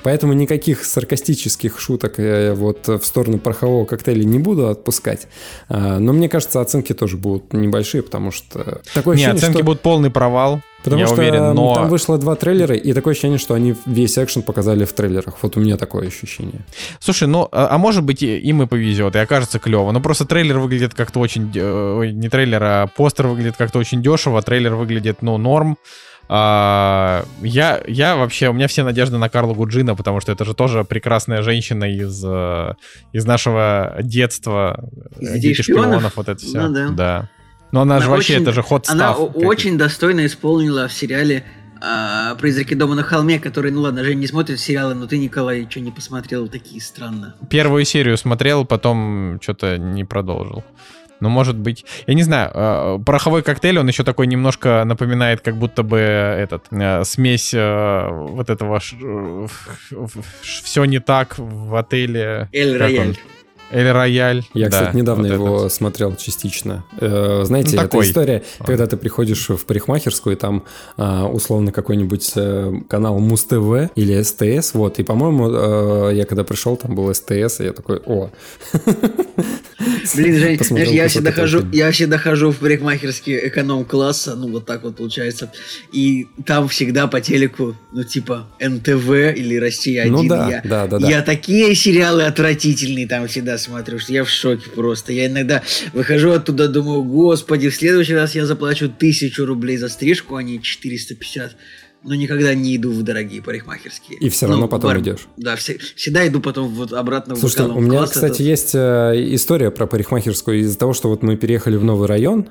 Speaker 2: Поэтому никаких саркастических шуток э, вот в сторону порохового коктейля не буду отпускать. А, Но мне кажется, оценки тоже будут небольшие, потому что такое
Speaker 1: Не,
Speaker 2: ощущение,
Speaker 1: оценки
Speaker 2: что...
Speaker 1: будут полный провал.
Speaker 2: Потому
Speaker 1: я
Speaker 2: что
Speaker 1: уверен, но...
Speaker 2: там вышло два трейлера, и такое ощущение, что они весь экшен показали в трейлерах. Вот у меня такое ощущение.
Speaker 1: Слушай, ну, а, а может быть, и- им и повезет, и окажется клево. Но просто трейлер выглядит как-то очень... ой, Не трейлер, а постер выглядит как-то очень дешево, трейлер выглядит, ну, норм. А, я, я вообще, у меня все надежды на Карлу Гуджина, потому что это же тоже прекрасная женщина из, э, из нашего детства.
Speaker 3: Из «Детей
Speaker 1: «Дети
Speaker 3: шпионов»?
Speaker 1: вот это все.
Speaker 3: Ну да.
Speaker 1: Но она, же
Speaker 3: Она
Speaker 1: вообще,
Speaker 3: очень-
Speaker 1: это же ход
Speaker 3: Она о- очень достойно исполнила в сериале а, «Призраки дома на холме», который, ну ладно, Жень не смотрит сериалы, но ты, Николай, что не посмотрел, такие странно.
Speaker 1: Первую серию смотрел, потом что-то не продолжил. Ну, может быть, я не знаю, э, пороховой коктейль, он еще такой немножко напоминает, как будто бы этот э, смесь э, вот этого все не так в отеле.
Speaker 3: Эль Рояль.
Speaker 1: Эль Рояль.
Speaker 2: Я,
Speaker 1: да,
Speaker 2: кстати, недавно
Speaker 1: вот
Speaker 2: его
Speaker 1: этот.
Speaker 2: смотрел частично. Э, Знаете,
Speaker 1: Ну,
Speaker 2: это
Speaker 1: такой.
Speaker 2: история, когда ты приходишь в парикмахерскую, и там а, условно какой-нибудь э, канал Муз-ТВ или СТС, вот, и, по-моему, э, я когда пришел, там был СТС, и я такой, о.
Speaker 3: Блин, Жень, знаешь, я
Speaker 2: кусок
Speaker 3: всегда
Speaker 2: этого
Speaker 3: хожу,
Speaker 2: фильма.
Speaker 3: я всегда хожу в парикмахерские эконом-класса, ну вот так вот получается, и там всегда по телеку, ну типа НТВ или Россия 1.
Speaker 2: Ну да,
Speaker 3: я,
Speaker 2: да, да, да.
Speaker 3: Я такие сериалы отвратительные там всегда смотрю, что я в шоке просто. Я иногда выхожу оттуда, думаю, господи, в следующий раз я заплачу тысячу рублей за стрижку, а не 450. Но никогда не иду в дорогие парикмахерские.
Speaker 2: И всё равно потом
Speaker 3: бар-
Speaker 2: идешь.
Speaker 3: Да, все- всегда иду потом вот обратно
Speaker 2: Слушайте,
Speaker 3: в
Speaker 2: у
Speaker 3: эконом
Speaker 2: меня,
Speaker 3: класс,
Speaker 2: кстати,
Speaker 3: это-
Speaker 2: есть э, история про парикмахерскую. Из-за того, что вот мы переехали в новый район,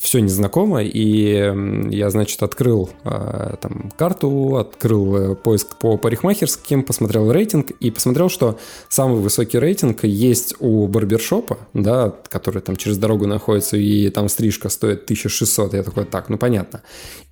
Speaker 2: все незнакомо, и я, значит, открыл э, там карту, открыл э, поиск по парикмахерским, посмотрел рейтинг и посмотрел, что самый высокий рейтинг есть у барбершопа, да, который там через дорогу находится, и там стрижка стоит 1600. Я такой, так, ну понятно.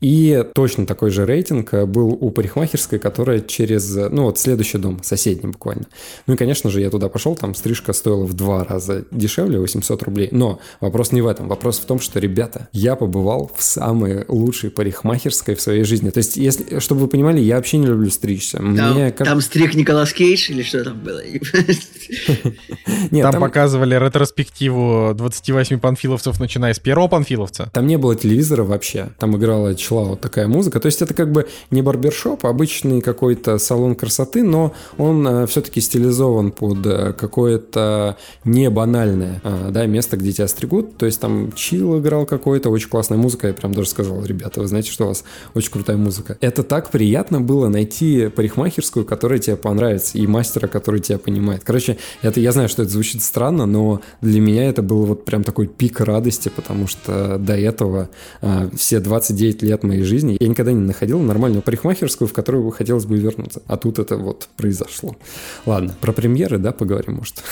Speaker 2: И точно такой же рейтинг э, был у парикмахерской, которая через, э, ну вот следующий дом, соседний буквально. Ну и, конечно же, я туда пошел, там стрижка стоила в два раза дешевле, 800 рублей. Но вопрос не в этом. Вопрос в том, что, ребята, я побывал в самой лучшей парикмахерской в своей жизни. То есть, если, чтобы вы понимали, я вообще не люблю стричься.
Speaker 3: Там,
Speaker 2: Мне как...
Speaker 3: там стрик Николас Кейдж или что там было? [LAUGHS]
Speaker 1: Там- показывали ретроспективу 28 панфиловцев, начиная с первого панфиловца.
Speaker 2: Там не было телевизора вообще. Там играла чела вот такая музыка. То есть это как как бы не барбершоп, а обычный какой-то салон красоты, но он э, все-таки стилизован под э, какое-то не банальное э, да, место, где тебя стригут. То есть там чил играл какой-то, очень классная музыка. Я прям даже сказал, ребята, вы знаете, что у вас очень крутая музыка. Это так приятно было найти парикмахерскую, которая тебе понравится, и мастера, который тебя понимает. Короче, это я знаю, что это звучит странно, но для меня это был вот прям такой пик радости, потому что до этого все 29 лет моей жизни я никогда не находил нормальную парикмахерскую, в которую хотелось бы вернуться. А тут это вот произошло. Ладно, про премьеры, да, поговорим, может?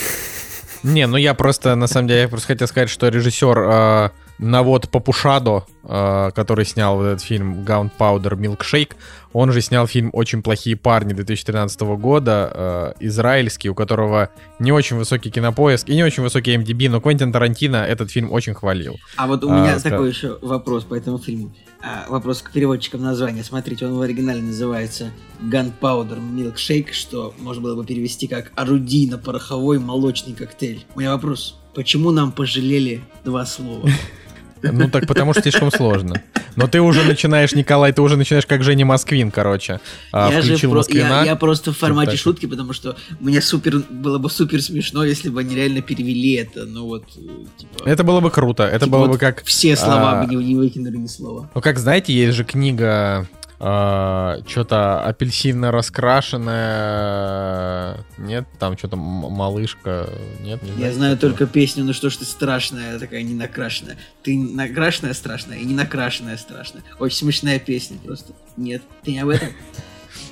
Speaker 1: Не, ну я просто, на самом деле, я просто хотел сказать, что режиссер э, Навод Папушадо, э, который снял вот этот фильм Gunpowder Milkshake, он же снял фильм «Очень плохие парни» 2013 года, э, израильский, у которого не очень высокий кинопоиск и не очень высокий MDB, но Квентин Тарантино этот фильм очень хвалил.
Speaker 3: А вот у меня а, такой еще вопрос по этому фильму. А, вопрос к переводчикам названия. Смотрите, он в оригинале называется Gunpowder Milkshake, что можно было бы перевести как орудийно-пороховой молочный коктейль. У меня вопрос. Почему нам пожалели два слова? [LAUGHS]
Speaker 1: Ну так потому что слишком сложно. Но ты уже начинаешь, Николай, ты уже начинаешь как Женя Москвин, короче.
Speaker 3: А, я же про... я, я просто в формате так. шутки, потому что мне супер было бы супер смешно, если бы они реально перевели это. Ну вот,
Speaker 1: типа... Это было бы круто. Это типа было вот бы как...
Speaker 3: Все слова а... бы не, не выкинули ни слова.
Speaker 1: Ну как, знаете, есть же книга Uh, что-то апельсинно раскрашенное. Нет, там что-то малышка. Нет,
Speaker 3: не знаю. Я знаю только песню, ну что ж ты страшная, такая не накрашенная. Ты накрашенная страшная и не накрашенная страшная. Очень смешная песня просто. Нет, ты не об этом?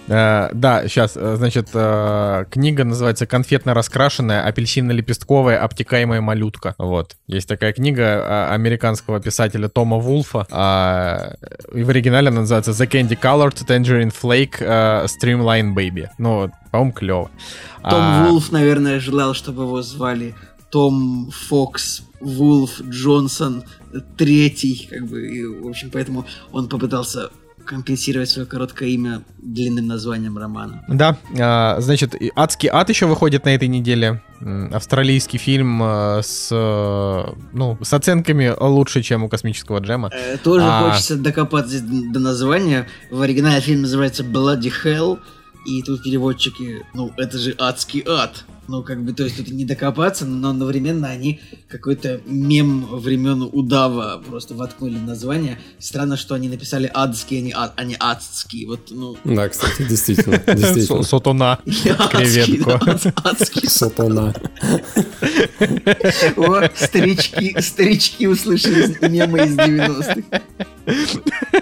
Speaker 1: Э, да, сейчас, э, значит, э, книга называется «Конфетно раскрашенная апельсинно-лепестковая обтекаемая малютка». Вот. Есть такая книга американского писателя Тома Вулфа. И в оригинале она называется «The Candy Colored Tangerine Flake Streamline Baby». Ну, по-моему, клево.
Speaker 3: Том а... Вулф, наверное, желал, чтобы его звали том Фокс Вулф Джонсон третий, как бы, и, в общем, поэтому он попытался компенсировать свое короткое имя длинным названием романа.
Speaker 1: Да, а, значит, «Адский ад» еще выходит на этой неделе. Австралийский фильм а, с, ну, с оценками лучше, чем у «Космического джема».
Speaker 3: Э, тоже а... хочется докопаться до названия. В оригинале фильм называется «Bloody Hell», и тут переводчики, ну, это же «Адский ад». Ну, как бы, то есть тут не докопаться, но одновременно они какой-то мем времен удава просто воткнули название. Странно, что они написали адский, а не, ад, а не адский. Вот, ну...
Speaker 2: Да, кстати, действительно. действительно.
Speaker 1: Сотона. Креветку.
Speaker 3: Адский.
Speaker 2: Сотона.
Speaker 3: О, старички, старички услышали мемы из 90-х.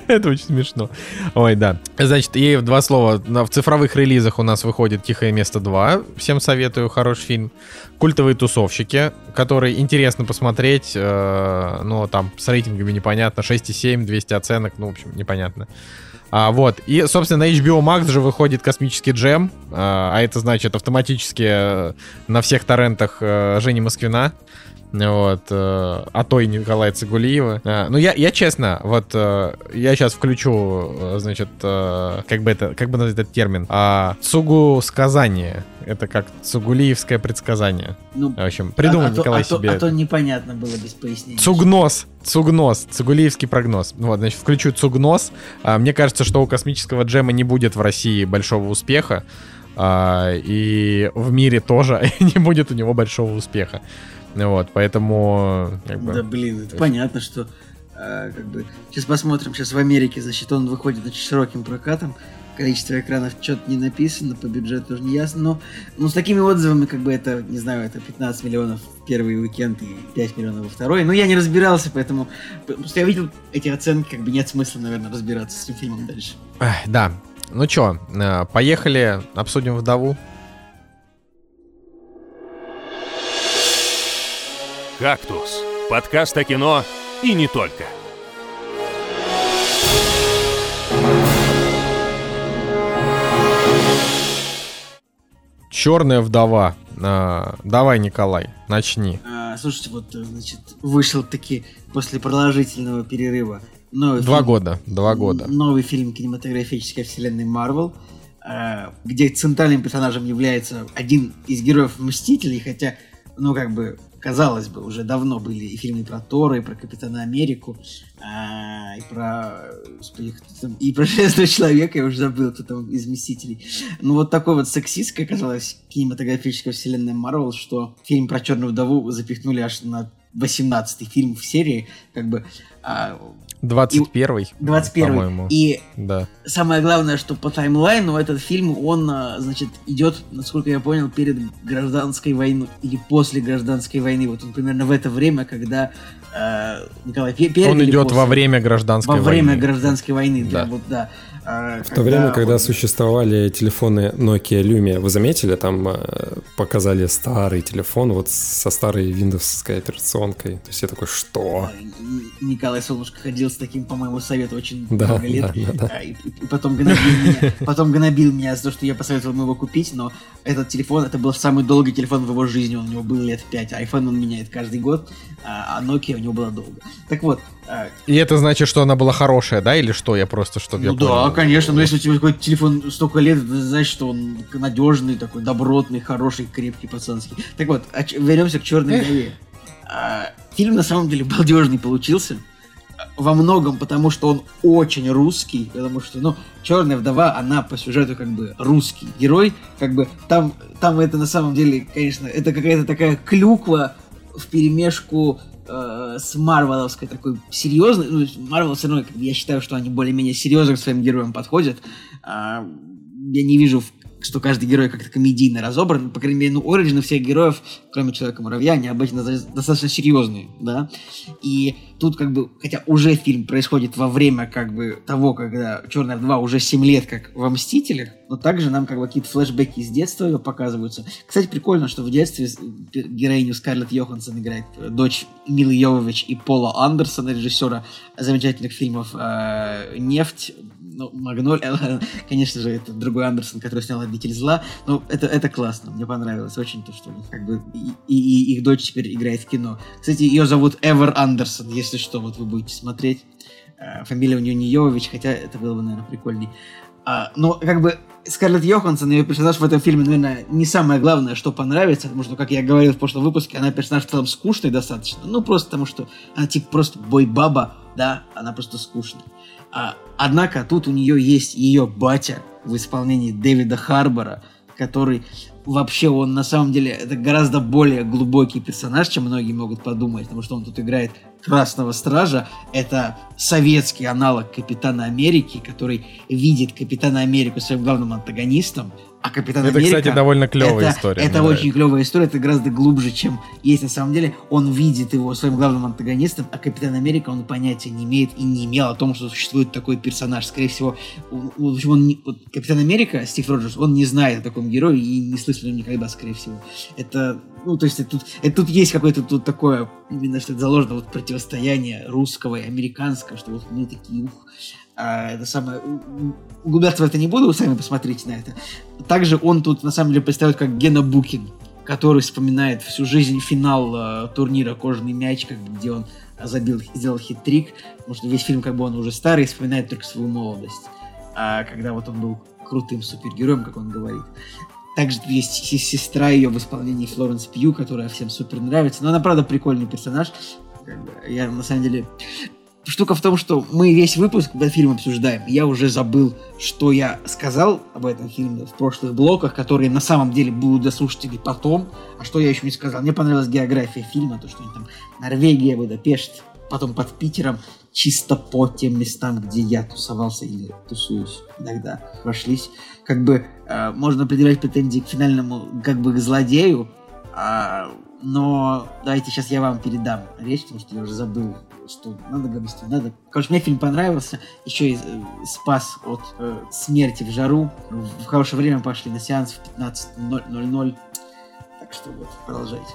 Speaker 1: Это очень смешно. Ой, да. Значит, и в два слова. В цифровых релизах у нас выходит «Тихое место 2». Всем советую, хороший фильм. «Культовые тусовщики», который интересно посмотреть, э, но там с рейтингами непонятно. 6,7, 200 оценок, ну, в общем, непонятно. А, вот. И, собственно, на HBO Max же выходит космический джем, а, а это значит автоматически э, на всех торрентах э, Жени Москвина. Вот, э, а то и Николая Цигулиева. Э, ну, я, я честно, вот э, я сейчас включу, э, значит, э, как бы это, как бы назвать этот термин, э, цугу сказание. Это как цугулиевское предсказание. Ну, в общем, придумал а, а Николай
Speaker 3: а
Speaker 1: себе.
Speaker 3: То, а то непонятно было без пояснения.
Speaker 1: Цугнос, цугнос, цугулиевский прогноз. Вот, значит, включу цугнос. А, мне кажется, что у космического джема не будет в России большого успеха. А, и в мире тоже [LAUGHS] не будет у него большого успеха. Вот, поэтому...
Speaker 3: Как бы, да, блин, это понятно, что а, как бы... Сейчас посмотрим, сейчас в Америке, значит, он выходит очень широким прокатом. Количество экранов что-то не написано, по бюджету тоже не ясно, но, но с такими отзывами, как бы это, не знаю, это 15 миллионов в первый уикенд и 5 миллионов во второй. Но я не разбирался, поэтому просто я видел эти оценки, как бы нет смысла, наверное, разбираться с этим фильмом дальше.
Speaker 1: Да. Ну чё, э, поехали, обсудим «Вдову».
Speaker 4: «Кактус» — подкаст о кино и не только.
Speaker 1: Черная вдова. А, давай, Николай, начни.
Speaker 3: А, слушайте, вот, значит, вышел таки после продолжительного перерыва
Speaker 1: новый Два фильм, года, два года.
Speaker 3: Новый фильм кинематографической вселенной Марвел, а, где центральным персонажем является один из героев Мстителей, хотя ну, как бы, казалось бы, уже давно были и фильмы про Тора, и про Капитана Америку, а, и про господи, там, и про Железного Человека, я уже забыл, кто там из Мстителей. Ну, вот такой вот сексистской оказалась кинематографическая вселенная Марвел, что фильм про Черную Вдову запихнули аж на 18-й фильм в серии, как бы а,
Speaker 1: 21
Speaker 3: 21
Speaker 1: по-моему.
Speaker 3: И
Speaker 1: Да.
Speaker 3: самое главное, что по таймлайну этот фильм, он, а, значит, идет, насколько я понял, перед гражданской войной или после гражданской войны. Вот он примерно в это время, когда э, Николай Пе- первый
Speaker 1: Он идет
Speaker 3: после?
Speaker 1: во время гражданской
Speaker 3: во время
Speaker 1: войны.
Speaker 3: гражданской войны.
Speaker 1: Да.
Speaker 3: Да. Вот, да. А,
Speaker 2: В то время, когда существовали телефоны Nokia Lumia, вы заметили, там э, показали старый телефон вот со старой виндовской операционкой. То есть я такой, что?
Speaker 3: Н- Николай Солнышко ходил с таким, по-моему, советом очень
Speaker 2: Да,
Speaker 3: много лет.
Speaker 2: да, да, да.
Speaker 3: А, И, и потом гнобил меня, потом гнобил меня за то, что я посоветовал ему его купить, но этот телефон, это был самый долгий телефон в его жизни, он у него был лет 5, iPhone он меняет каждый год, а а Nokia у него была долго. Так вот, а,
Speaker 1: И это значит, что она была хорошая, да, или что? Я просто, чтобы я
Speaker 3: ну да,
Speaker 1: понял.
Speaker 3: конечно, но если у тебя какой-то телефон столько лет, это значит, что он надежный, такой добротный, хороший, крепкий, пацанский. Так вот, а вернемся к черной голове. А, Фильм на самом деле балдежный получился. Во многом потому, что он очень русский, потому что, ну, Черная вдова, она по сюжету как бы русский герой, как бы там, там это на самом деле, конечно, это какая-то такая клюква в перемешку э, с Марвеловской такой серьезной, ну, Марвел все равно, я считаю, что они более-менее серьезно к своим героям подходят. А, я не вижу, в- что каждый герой как-то комедийно разобран. По крайней мере, ну, оригины всех героев, кроме Человека-муравья, они обычно достаточно серьезные, да. И тут как бы, хотя уже фильм происходит во время как бы того, когда Черная вдова уже 7 лет как во Мстителях, но также нам как бы какие-то флешбеки из детства ее показываются. Кстати, прикольно, что в детстве героиню Скарлетт Йоханссон играет э, дочь Милы Йовович и Пола Андерсона, режиссера замечательных фильмов э, «Нефть», ну, Магноль, [LAUGHS] конечно же, это другой Андерсон, который снял «Обитель зла», но это, это классно, мне понравилось очень то, что как бы и- и их дочь теперь играет в кино. Кстати, ее зовут Эвер Андерсон, если что, вот вы будете смотреть. Э, Фамилия у нее не Йовович, хотя это было бы, наверное, прикольней. А, но как бы Скарлетт Йоханссон, ее персонаж в этом фильме, наверное, не самое главное, что понравится, потому что, как я говорил в прошлом выпуске, она персонаж в целом скучный достаточно. Ну, просто потому что она типа просто бой-баба, да, она просто скучная. А, однако тут у нее есть ее батя в исполнении Дэвида Харбора, который вообще он на самом деле это гораздо более глубокий персонаж, чем многие могут подумать, потому что он тут играет Красного Стража. Это советский аналог Капитана Америки, который видит Капитана Америку своим главным антагонистом, а Капитан
Speaker 1: Это,
Speaker 3: Америка...
Speaker 1: кстати, довольно клевая
Speaker 3: это,
Speaker 1: история.
Speaker 3: Это очень клевая история, это гораздо глубже, чем есть на самом деле. Он видит его своим главным антагонистом, а Капитан Америка он понятия не имеет и не имел о том, что существует такой персонаж. Скорее всего, он- он не- вот Капитан Америка, Стив Роджерс, он не знает о таком герое и не слышал о нем никогда, скорее всего. Это, ну, то есть это тут, это тут есть какое-то тут такое, именно что это заложено вот противостояние русского и американского, что вот мы такие, ух, а, это самое, углубляться в это не буду, вы сами посмотрите на это. Также он тут на самом деле представляет как Гена Букин, который вспоминает всю жизнь финал э, турнира «Кожаный мяч», как где он забил, сделал хит-трик, потому что весь фильм как бы он уже старый, вспоминает только свою молодость. А когда вот он был крутым супергероем, как он говорит. Также есть се- сестра ее в исполнении Флоренс Пью, которая всем супер нравится. Но она, правда, прикольный персонаж. Я, на самом деле... Штука в том, что мы весь выпуск этот фильм обсуждаем. Я уже забыл, что я сказал об этом фильме в прошлых блоках, которые на самом деле будут для слушателей потом. А что я еще не сказал? Мне понравилась география фильма, то, что они там Норвегия, Будапешт, потом под Питером, чисто по тем местам, где я тусовался или тусуюсь иногда, прошлись. Как бы э, можно предъявлять претензии к финальному, как бы, к злодею, а, но давайте сейчас я вам передам речь, потому что я уже забыл, что надо говорить, что надо. Короче, мне фильм понравился, еще и э, спас от э, смерти в жару. В, хорошее время пошли на сеанс в 15.00. Так что вот, продолжайте.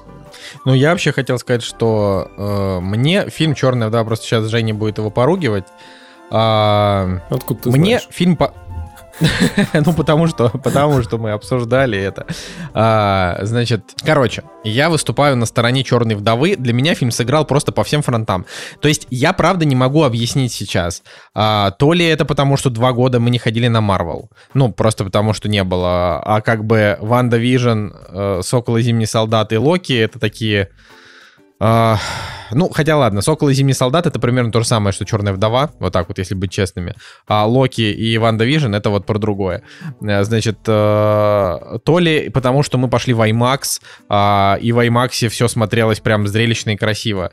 Speaker 1: Ну, я вообще хотел сказать, что э, мне фильм «Черная вдова», просто сейчас Женя будет его поругивать. а,
Speaker 2: Откуда ты
Speaker 1: мне
Speaker 2: знаешь?
Speaker 1: фильм... по- [LAUGHS] Ну, потому что, потому что мы обсуждали это. А, значит, короче, я выступаю на стороне Черной вдовы. Для меня фильм сыграл просто по всем фронтам. То есть я, правда, не могу объяснить сейчас. А, то ли это потому, что два года мы не ходили на Марвел. Ну, просто потому, что не было. А как бы WandaVision, э, Сокол и Зимний Солдат и Локи — это такие... А, ну, хотя ладно, Сокол и Зимний Солдат это примерно то же самое, что Черная Вдова, вот так вот, если быть честными. А Локи и WandaVision это вот про другое. Э, значит, э, то ли потому, что мы пошли в IMAX, э, и в IMAX все смотрелось прям зрелищно и красиво,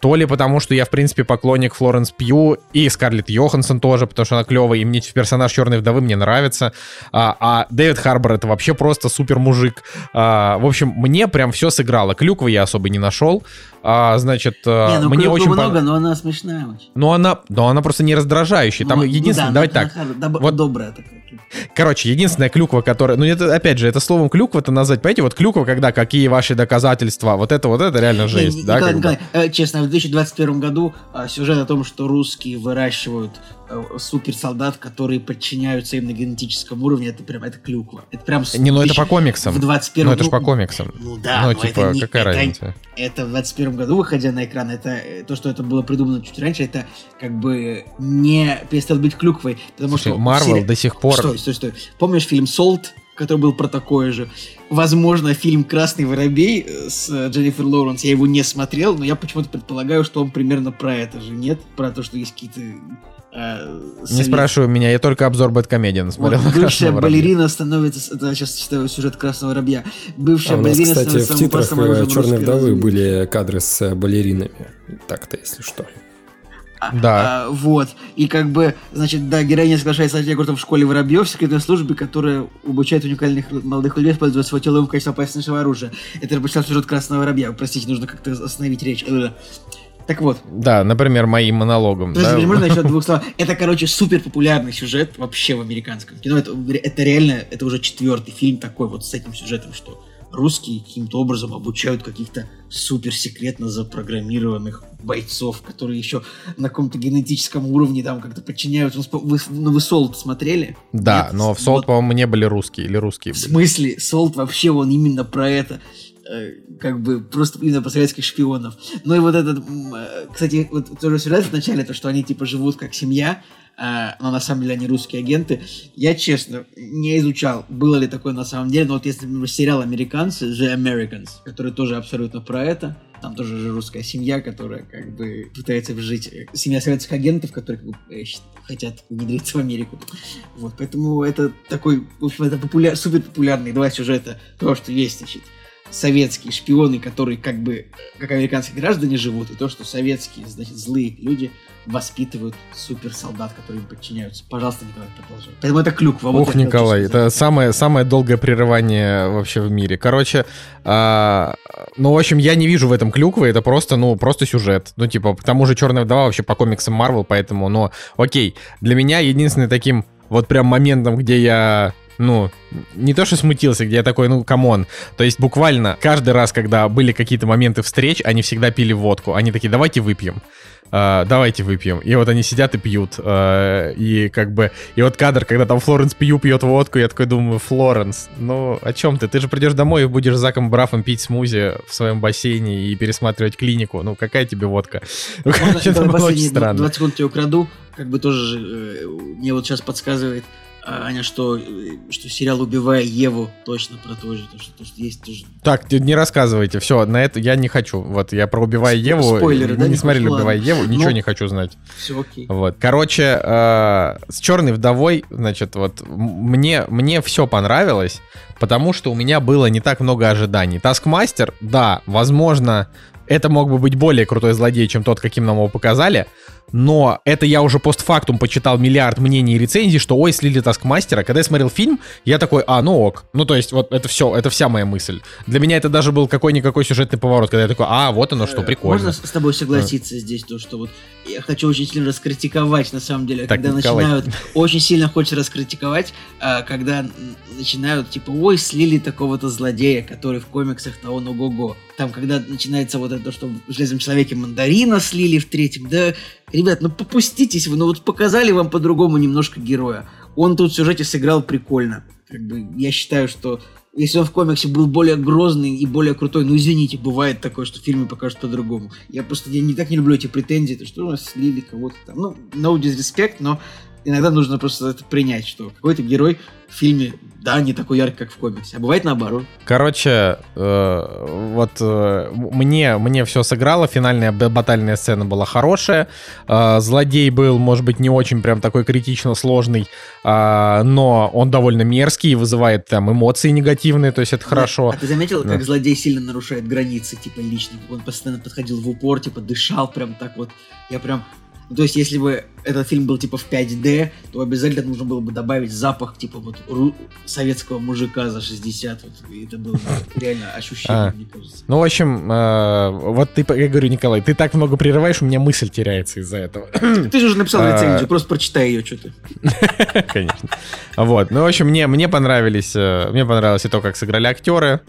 Speaker 1: то ли потому, что я, в принципе, поклонник Флоренс Пью и Скарлетт Йоханссон тоже, потому что она клевая, и мне персонаж Черной Вдовы мне нравится. А, а Дэвид Харбор это вообще просто супер мужик. А, в общем, мне прям все сыграло. Клюквы я особо не нашел. А, значит, э,
Speaker 3: Не, ну
Speaker 1: мне очень
Speaker 3: много,
Speaker 1: пон-
Speaker 3: но она смешная очень.
Speaker 1: но она, но она просто не раздражающая. Там
Speaker 3: Ну,
Speaker 1: единственное,
Speaker 3: ну да,
Speaker 1: давайте
Speaker 3: ну,
Speaker 1: так.
Speaker 3: она доб-
Speaker 1: Вот-
Speaker 3: добрая такая.
Speaker 1: Короче, единственная клюква, которая... Ну, это, опять же, это словом клюква-то назвать, понимаете, вот клюква, когда какие ваши доказательства, вот это вот это реально жесть,
Speaker 3: Не,
Speaker 1: да?
Speaker 3: Николай. Николай, э, честно, в 2021 году а, сюжет о том, что русские выращивают э, суперсолдат, которые подчиняются им на генетическом уровне, это прям это клюква. Это прям
Speaker 1: Не, ну это по комиксам.
Speaker 3: В 21
Speaker 1: Ну, это ж
Speaker 3: ну,
Speaker 1: по комиксам.
Speaker 3: Ну да,
Speaker 1: ну,
Speaker 3: но
Speaker 1: типа,
Speaker 3: это не-
Speaker 1: какая
Speaker 3: это-
Speaker 1: разница?
Speaker 3: Это в 21 году, выходя на экран, это э, то, что это было придумано чуть раньше, это как бы не перестает быть клюквой, потому
Speaker 1: Слушай,
Speaker 3: что...
Speaker 1: Марвел
Speaker 3: сери-
Speaker 1: до сих пор...
Speaker 3: Стой, стой, стой. Помнишь фильм «Солт», который был про такое же? Возможно, фильм «Красный воробей» э, с э, Дженнифер Лоуренс, я его не смотрел, но я почему-то предполагаю, что он примерно про это же, нет? Про то, что есть какие-то... э,
Speaker 1: Не
Speaker 3: совет-
Speaker 1: спрашивай меня, я только обзор Бэткомедиан
Speaker 3: Вот,
Speaker 1: смотрел. [LAUGHS]
Speaker 3: бывшая
Speaker 1: «Красного воробья».
Speaker 3: балерина становится... Это сейчас читаю сюжет «Красного воробья». Бывшая
Speaker 2: А у нас,
Speaker 3: балерина
Speaker 2: кстати,
Speaker 3: становится
Speaker 2: в титрах
Speaker 3: оружием
Speaker 2: Черной вдовы
Speaker 3: разведки.
Speaker 2: были кадры с э, балеринами. Так-то, если что.
Speaker 3: А,
Speaker 1: Да.
Speaker 3: а, вот. И как бы, значит, да, героиня соглашается стать рекрутом в школе воробьев, в секретной службе, которая обучает уникальных молодых людей использовать свое тело в качестве опаснейшего оружия. Это же сюжет Красного воробья. Простите, нужно как-то остановить речь. Так вот,
Speaker 1: Да, например, моим монологом.
Speaker 3: Подожди,
Speaker 1: да.
Speaker 3: можно еще двух [LAUGHS] слов? Это, короче, супер популярный сюжет вообще в американском кино. Это, это реально, это уже четвертый фильм такой вот с этим сюжетом, что русские каким-то образом обучают каких-то супер секретно запрограммированных бойцов, которые еще на каком-то генетическом уровне там как-то подчиняются. Ну, Вы, ну, вы Солт смотрели?
Speaker 1: Да,
Speaker 3: Нет?
Speaker 1: но в Солт,
Speaker 3: Вот
Speaker 1: по-моему, не были русские, или русские
Speaker 3: в
Speaker 1: были.
Speaker 3: смысле, Солт вообще он именно про это. Э, Как бы просто именно про советских шпионов. Ну и вот этот, э, кстати, вот тоже сюжет в начале, то, что они типа живут как семья, а, но на самом деле они русские агенты. Я, честно, не изучал, было ли такое на самом деле, но вот если, например, сериал «Американцы», «The Americans», который тоже абсолютно про это, там тоже же русская семья, которая как бы пытается жить, э, семья советских агентов, которые как бы, э, хотят внедриться в Америку. Вот, поэтому это такой, в общем, это популя... супер популярный два сюжета, то, что есть, значит, советские шпионы, которые как бы как американские граждане живут, и то, что советские, значит, злые люди воспитывают суперсолдат, которые им подчиняются. Пожалуйста, Николай, продолжай. Поэтому это клюква. вот
Speaker 1: Ох, Николай, это самое, самое долгое прерывание вообще в мире. Короче, а, ну, в общем, я не вижу в этом клюквы, это просто, ну, просто сюжет. Ну, типа, к тому же Черная вдова вообще по комиксам Марвел, поэтому, но, окей. Для меня единственным таким вот прям моментом, где я ну, не то что смутился, где я такой, ну, come on. То есть буквально каждый раз, когда были какие-то моменты встреч, они всегда пили водку. Они такие, давайте выпьем. А, давайте выпьем. И вот они сидят и пьют. А, и как бы... И вот кадр, когда там Флоренс Пью пьет водку, я такой думаю, Флоренс, ну, о чем ты? Ты же придешь домой и будешь Заком Брафом пить смузи в своем бассейне и пересматривать клинику. Ну, какая тебе водка? Ну, [LAUGHS] короче, это было очень странно.
Speaker 3: 20 секунд тебе украду, как бы тоже же, э, мне вот сейчас подсказывает Аня, что, э, что сериал «Убивая Еву» точно про то же, то, что, то, что есть тоже
Speaker 1: Так, не рассказывайте, все, на это я не хочу. Вот я про убивая
Speaker 3: Сп-
Speaker 1: Еву.
Speaker 3: спойлеры, да,
Speaker 1: не
Speaker 3: не
Speaker 1: смотрели убивая. Еву, ничего
Speaker 3: Ну.
Speaker 1: не хочу знать.
Speaker 3: все окей.
Speaker 1: Вот. Короче, э, с черной вдовой, значит, вот мне, мне все понравилось, потому что у меня было не так много ожиданий. Таскмастер, да, возможно, это мог бы быть более крутой злодей, чем тот, каким нам его показали. Но это я уже постфактум почитал миллиард мнений и рецензий, что ой, слили Таскмастера. Когда я смотрел фильм, я такой, а, ну ок. Ну, то есть, вот это все, это вся моя мысль. Для меня это даже был какой-никакой сюжетный поворот, когда я такой, а, вот оно что,
Speaker 3: Э,
Speaker 1: прикольно.
Speaker 3: Можно с тобой согласиться здесь, то, что вот я хочу очень сильно раскритиковать, на самом деле,
Speaker 1: Так,
Speaker 3: когда
Speaker 1: Николай.
Speaker 3: начинают, очень сильно хочется раскритиковать, а, когда начинают, типа, ой, слили такого-то злодея, который в комиксах того ну го Там, когда начинается вот это, что в Железном Человеке мандарина слили в третьем, да, ребят, ну попуститесь вы, ну вот показали вам по-другому немножко героя. он тут в сюжете сыграл прикольно. Как бы я считаю, что если он в комиксе был более грозный и более крутой, ну извините, бывает такое, что в фильме покажут по-другому. Я просто я не так не люблю эти претензии, то что у нас слили кого-то там. Ну, no disrespect, но иногда нужно просто это принять, что какой-то герой в фильме, да, не такой яркий, как в комиксе. А бывает наоборот.
Speaker 1: Короче, э, вот э, мне, мне все сыграло, финальная батальная сцена была хорошая, э, злодей был, может быть, не очень прям такой критично сложный, э, но он довольно мерзкий и вызывает там эмоции негативные, то есть это хорошо.
Speaker 3: А ты заметил, да. как злодей сильно нарушает границы, типа, личных? Он постоянно подходил в упор, типа, дышал прям так вот. Я прям ну, то есть, если бы этот фильм был типа в 5D, то обязательно нужно было бы добавить запах типа вот ру- советского мужика за 60. Вот, и это было реально ощущение, а. мне кажется.
Speaker 1: Ну, в общем, э, вот ты, я говорю, Николай, ты так много прерываешь, у меня мысль теряется из-за этого.
Speaker 3: Ты же уже написал а. рецензию, просто прочитай ее, что ты. [LAUGHS]
Speaker 1: Конечно. Вот, ну, в общем, мне, мне понравились, э, мне понравилось и то, как сыграли актеры,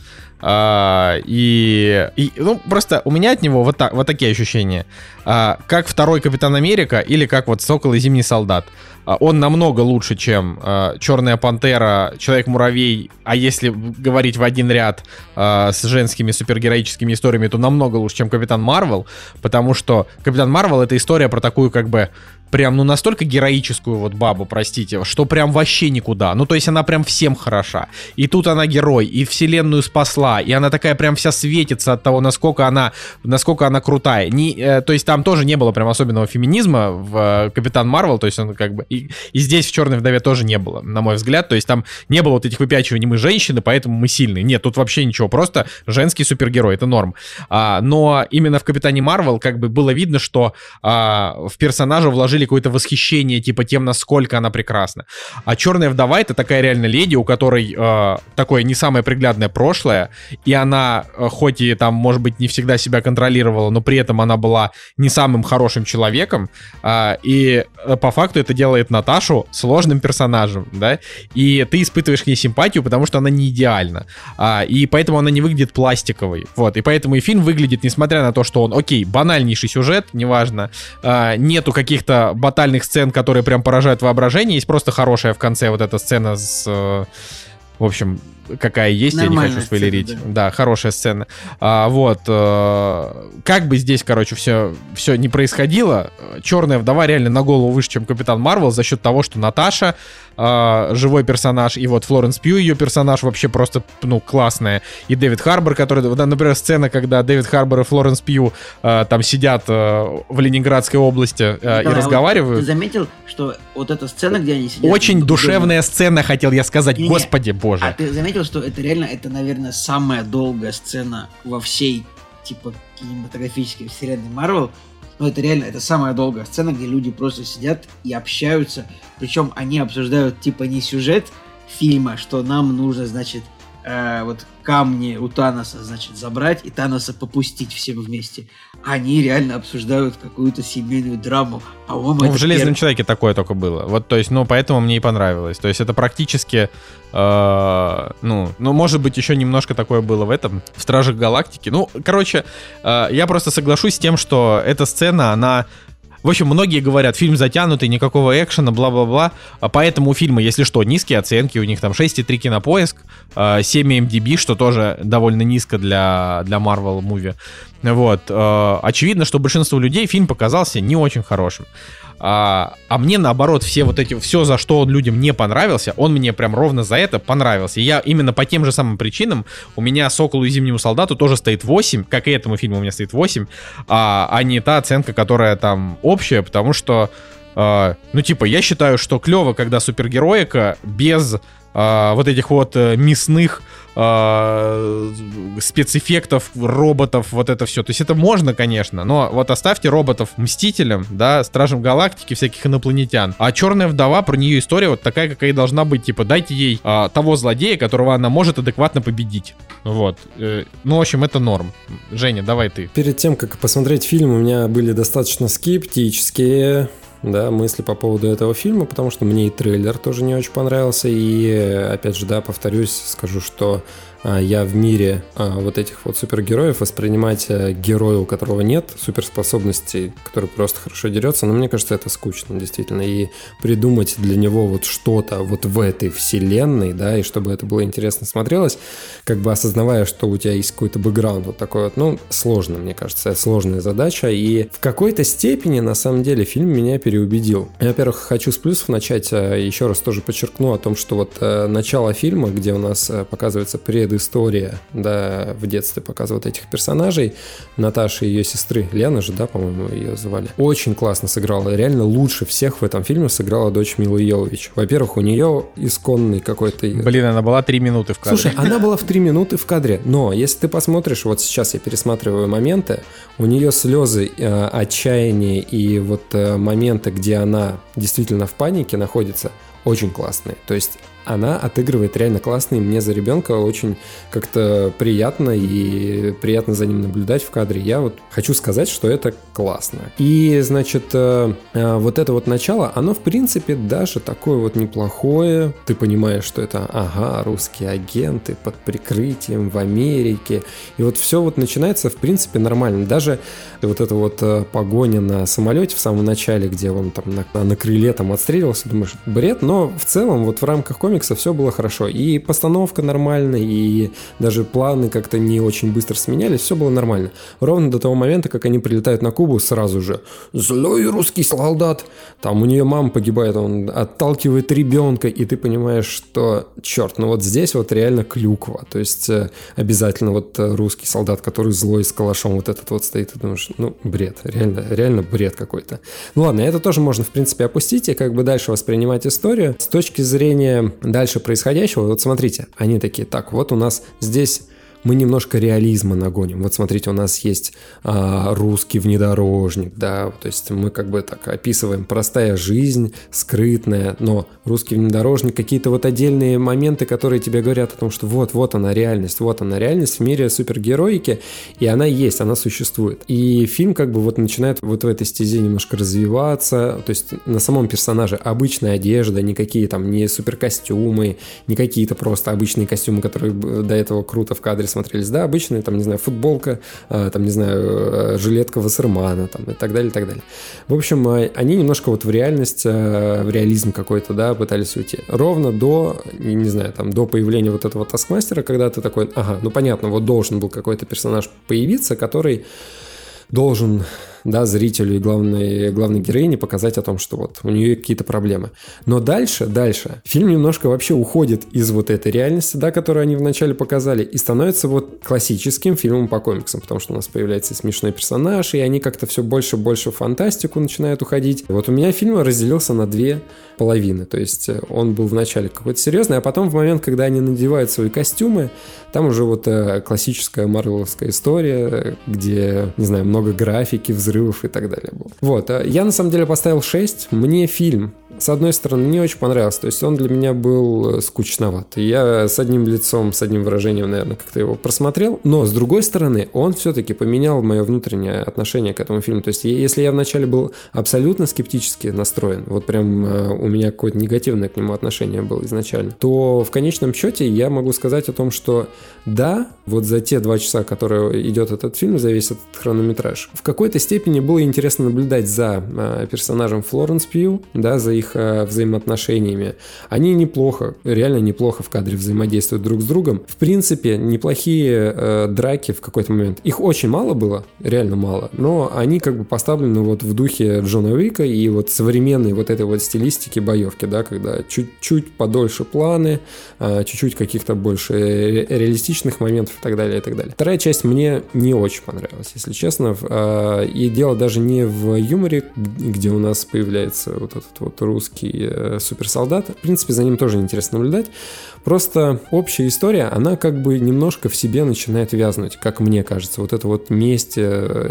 Speaker 1: а, и, и, ну, просто у меня от него вот, так, вот такие ощущения. А, как второй Капитан Америка или как вот Сокол и Зимний Солдат. А, он намного лучше, чем а, Черная Пантера, Человек-муравей. А если говорить в один ряд а, с женскими супергероическими историями, то намного лучше, чем Капитан Марвел. Потому что Капитан Марвел это история про такую как бы прям, ну, настолько героическую вот бабу, простите, что прям вообще никуда. Ну, то есть она прям всем хороша. И тут она герой, и вселенную спасла, и она такая прям вся светится от того, насколько она, насколько она крутая. Не, э, то есть там тоже не было прям особенного феминизма в э, Капитан Марвел, то есть он как бы... И, и здесь в Черной вдове тоже не было, на мой взгляд. То есть там не было вот этих выпячиваний «мы женщины, поэтому мы сильные». Нет, тут вообще ничего, просто женский супергерой, это норм. А, но именно в Капитане Марвел как бы было видно, что а, в персонажа вложили какое-то восхищение, типа, тем, насколько она прекрасна. А Черная вдова это такая реально леди, у которой э, такое не самое приглядное прошлое, и она, э, хоть и там, может быть, не всегда себя контролировала, но при этом она была не самым хорошим человеком, э, и э, по факту это делает Наташу сложным персонажем, да, и ты испытываешь к ней симпатию, потому что она не идеальна, э, и поэтому она не выглядит пластиковой, вот, и поэтому и фильм выглядит, несмотря на то, что он, окей, банальнейший сюжет, неважно, э, нету каких-то батальных сцен, которые прям поражают воображение. Есть просто хорошая в конце вот эта сцена с... Э, в общем, какая есть, Нормальная я не хочу спойлерить. Сцена, да. да, хорошая сцена. А, вот, э, как бы здесь, короче, все, все не происходило, Черная вдова реально на голову выше, чем Капитан Марвел за счет того, что Наташа э, живой персонаж, и вот Флоренс Пью, ее персонаж вообще просто, ну, классная. И Дэвид Харбор, который, например, сцена, когда Дэвид Харбор и Флоренс Пью э, там сидят э, в Ленинградской области э, да, и разговаривают.
Speaker 3: Вот ты заметил, что вот эта сцена, где они сидят...
Speaker 1: Очень душевная сцена, хотел я сказать, не, господи боже.
Speaker 3: А ты заметил, что это реально, это, наверное, самая долгая сцена во всей, типа, кинематографической вселенной Марвел, но это реально, это самая долгая сцена, где люди просто сидят и общаются. Причем они обсуждают типа не сюжет фильма, что нам нужно, значит, э, вот камни у Таноса, значит, забрать и Таноса попустить всем вместе. Они реально обсуждают какую-то семейную драму.
Speaker 1: По-моему, ну, в «Железном пер... человеке» такое только было. Вот, то есть, ну, поэтому мне и понравилось. То есть, это практически, э, ну, ну, может быть, еще немножко такое было в этом, в «Стражах Галактики». Ну, короче, э, я просто соглашусь с тем, что эта сцена, она в общем, многие говорят, фильм затянутый, никакого экшена, бла-бла-бла. А поэтому у фильма, если что, низкие оценки. У них там 6,3 кинопоиск, 7 MDB, что тоже довольно низко для, для Marvel муви. Вот. Э, очевидно, что большинству людей фильм показался не очень хорошим. А, а мне наоборот, все вот эти, все, за что он людям не понравился, он мне прям ровно за это понравился. И я именно по тем же самым причинам, у меня Соколу и Зимнему Солдату тоже стоит 8, как и этому фильму у меня стоит 8, а, а не та оценка, которая там общая, потому что, а, ну типа, я считаю, что клево, когда супергероика без а, вот этих вот э, мясных э, спецэффектов, роботов, вот это все. То есть это можно, конечно, но вот оставьте роботов Мстителям, да, Стражем Галактики, всяких инопланетян. А Черная Вдова, про нее история вот такая, какая и должна быть. Типа, дайте ей э, того злодея, которого она может адекватно победить. Вот. Э, ну, в общем, это норм. Женя, давай ты.
Speaker 2: Перед тем, как посмотреть фильм, у меня были достаточно скептические да, мысли по поводу этого фильма, потому что мне и трейлер тоже не очень понравился. И, опять же, да, повторюсь, скажу, что я в мире а, вот этих вот супергероев воспринимать а, героя, у которого нет суперспособностей, который просто хорошо дерется, но мне кажется, это скучно, действительно. И придумать для него вот что-то вот в этой вселенной, да, и чтобы это было интересно смотрелось, как бы осознавая, что у тебя есть какой-то бэкграунд вот такой вот, ну, сложно, мне кажется, сложная задача. И в какой-то степени, на самом деле, фильм меня переубедил. Я, во-первых, хочу с плюсов начать, еще раз тоже подчеркну о том, что вот э, начало фильма, где у нас э, показывается предыстория, да, в детстве показывают этих персонажей, Наташи и ее сестры, Лена же, да, по-моему, ее звали, очень классно сыграла, реально лучше всех в этом фильме сыграла дочь Милы Йовович. Во-первых, у нее исконный какой-то...
Speaker 1: Блин, она была три минуты в кадре.
Speaker 2: Слушай, она была в три минуты в кадре, но если ты посмотришь, вот сейчас я пересматриваю моменты, у нее слезы, э, отчаяние и вот э, моменты, где она действительно в панике находится, очень классные. То есть она отыгрывает реально классно, и мне за ребенка очень как-то приятно и приятно за ним наблюдать в кадре. Я вот хочу сказать, что это классно. И, значит, э, э, вот это вот начало, оно, в принципе, даже такое вот неплохое. Ты понимаешь, что это, ага, русские агенты под прикрытием в Америке. И вот все вот начинается, в принципе, нормально. Даже вот эта вот э, погоня на самолете в самом начале, где он там на, на крыле там отстреливался, думаешь, бред, но в целом вот в рамках комикса комикса все было хорошо. И постановка нормальная, и даже планы как-то не очень быстро сменялись, все было нормально. Ровно до того момента, как они прилетают на Кубу, сразу же «Злой русский солдат!» Там у нее мама погибает, он отталкивает ребенка, и ты понимаешь, что, черт, ну вот здесь вот реально клюква. То есть э, обязательно вот э, русский солдат, который злой с калашом вот этот вот стоит, и думаешь, ну, бред, реально, реально бред какой-то. Ну ладно, это тоже можно, в принципе, опустить и как бы дальше воспринимать историю. С точки зрения дальше происходящего, вот смотрите, они такие, так, вот у нас здесь мы немножко реализма нагоним. Вот смотрите, у нас есть а, русский внедорожник, да, то есть мы как бы так описываем простая жизнь, скрытная, но русский внедорожник, какие-то вот отдельные моменты, которые тебе говорят о том, что вот, вот она реальность, вот она реальность в мире супергероики, и она есть, она существует. И фильм как бы вот начинает вот в этой стезе немножко развиваться, то есть на самом персонаже обычная одежда, никакие там не суперкостюмы, не какие-то просто обычные костюмы, которые до этого круто в кадре смотрелись, да, обычные, там, не знаю, футболка, э, там, не знаю, э, жилетка Вассермана, там, и так далее, и так далее. В общем, э, они немножко вот в реальность, в реализм какой-то, да, пытались уйти. Ровно до, не знаю, там, до появления вот этого таскмастера, когда ты такой, ага, ну, понятно, вот должен был какой-то персонаж появиться, который должен да, зрителю и главной, главной героине показать о том, что вот у нее какие-то проблемы. Но дальше, дальше, фильм немножко вообще уходит из вот этой реальности, да, которую они вначале показали, и становится вот классическим фильмом по комиксам, потому что у нас появляется смешной персонаж, и они как-то все больше и больше в фантастику начинают уходить. Вот у меня фильм разделился на две половины, то есть э, он был вначале какой-то серьезный, а потом в момент, когда они надевают свои костюмы, там уже вот э, классическая марвеловская история, где, не знаю, много графики, взрывов, взрывов и так далее был. Вот, а я на самом деле поставил 6. Мне фильм с одной стороны, не очень понравился. То есть он для меня был э, скучноват. Я с одним лицом, с одним выражением, наверное, как-то его просмотрел. Но с другой стороны, он все-таки поменял мое внутреннее отношение к этому фильму. То есть если я вначале был абсолютно скептически настроен, вот прям э, у меня какое-то негативное к нему отношение было изначально, то в конечном счете я могу сказать о том, что да, вот за те два часа, которые идет этот фильм, за весь этот хронометраж, в какой-то степени было интересно наблюдать за э, персонажем Флоренс Пью, да, за их их э, взаимоотношениями. Они неплохо, реально неплохо в кадре взаимодействуют друг с другом. В принципе, неплохие э, драки в какой-то момент. Их очень мало было, реально мало, но они как бы поставлены вот в духе Джона Уика и вот современной вот этой вот стилистики боевки, да, когда чуть-чуть подольше планы, э, чуть-чуть каких-то больше реалистичных моментов и так далее, и так далее. Вторая часть мне не очень понравилась, если честно, и дело даже не в юморе, где у нас появляется вот этот вот русский э, суперсолдат. В принципе, за ним тоже интересно наблюдать. Просто общая история, она как бы немножко в себе начинает вязнуть, как мне кажется. Вот это вот месть э,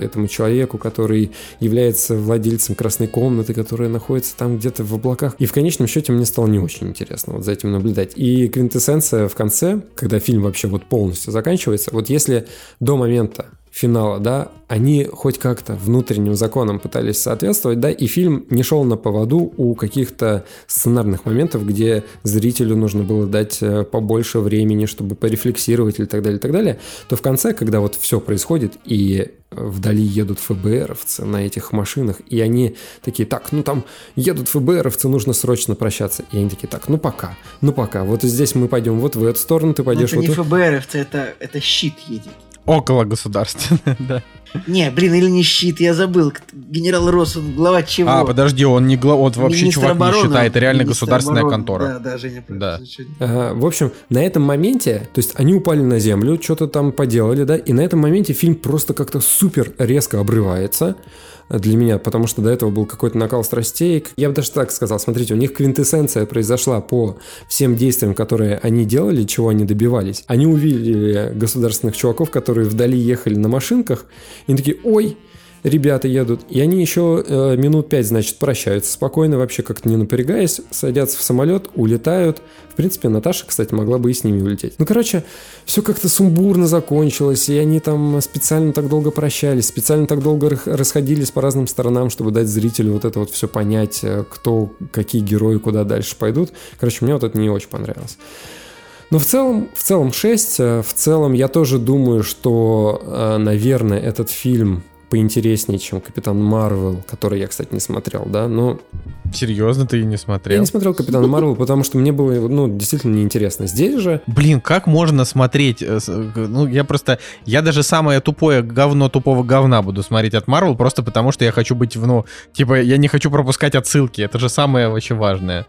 Speaker 2: этому человеку, который является владельцем красной комнаты, которая находится там где-то в облаках. И в конечном счете мне стало не очень интересно вот за этим наблюдать. И квинтэссенция в конце, когда фильм вообще вот полностью заканчивается, вот если до момента финала, да, они хоть как-то внутренним законам пытались соответствовать, да, и фильм не шел на поводу у каких-то сценарных моментов, где зрителю нужно было дать э, побольше времени, чтобы порефлексировать или так далее, и так далее, то в конце, когда вот все происходит, и вдали едут ФБРовцы на этих машинах, и они такие, так, ну там едут ФБРовцы, нужно срочно прощаться. И они такие, так, ну пока, ну пока, вот здесь мы пойдем вот в эту сторону, ты пойдешь
Speaker 3: это
Speaker 2: вот
Speaker 3: не
Speaker 2: в-
Speaker 3: ФБРовцы, это, это щит едет.
Speaker 1: Около государственное, [LAUGHS] да.
Speaker 3: Не, блин, или не щит, я забыл. Генерал Росс, он глава чего?
Speaker 1: А, подожди, он не гла... вот вообще
Speaker 3: Министр
Speaker 1: чувак не
Speaker 3: обороны,
Speaker 1: считает, это реально государственная
Speaker 3: обороны.
Speaker 1: контора.
Speaker 3: Да, да, Женя,
Speaker 1: Да.
Speaker 2: Ага, в общем, на этом моменте, то есть они упали на землю, что-то там поделали, да, и на этом моменте фильм просто как-то супер резко обрывается для меня, потому что до этого был какой-то накал страстей. Я бы даже так сказал, смотрите, у них квинтэссенция произошла по всем действиям, которые они делали, чего они добивались. Они увидели государственных чуваков, которые вдали ехали на машинках, и такие, ой, ребята едут. И они еще э, минут пять, значит, прощаются спокойно, вообще как-то не напрягаясь, садятся в самолет, улетают. В принципе, Наташа, кстати, могла бы и с ними улететь. Ну, короче, все как-то сумбурно закончилось, и они там специально так долго прощались, специально так долго расходились по разным сторонам, чтобы дать зрителю вот это вот все понять, э, кто, какие герои куда дальше пойдут. Короче, мне вот это не очень понравилось. Но в целом, в целом 6. э, В целом я тоже думаю, что, э, наверное, этот фильм поинтереснее, чем Капитан Марвел, который я, кстати, не смотрел, да, но
Speaker 1: Серьезно, ты не
Speaker 2: я
Speaker 1: смотрел?
Speaker 2: не смотрел Капитана Марвел, потому что мне было, ну, действительно неинтересно. Здесь же
Speaker 1: Блин, как можно смотреть? э, э, Ну, я просто... Я даже самое тупое говно тупого говна буду смотреть от Marvel, просто потому что я хочу быть, в, ну... Типа, я не хочу пропускать отсылки. Это же самое вообще важное.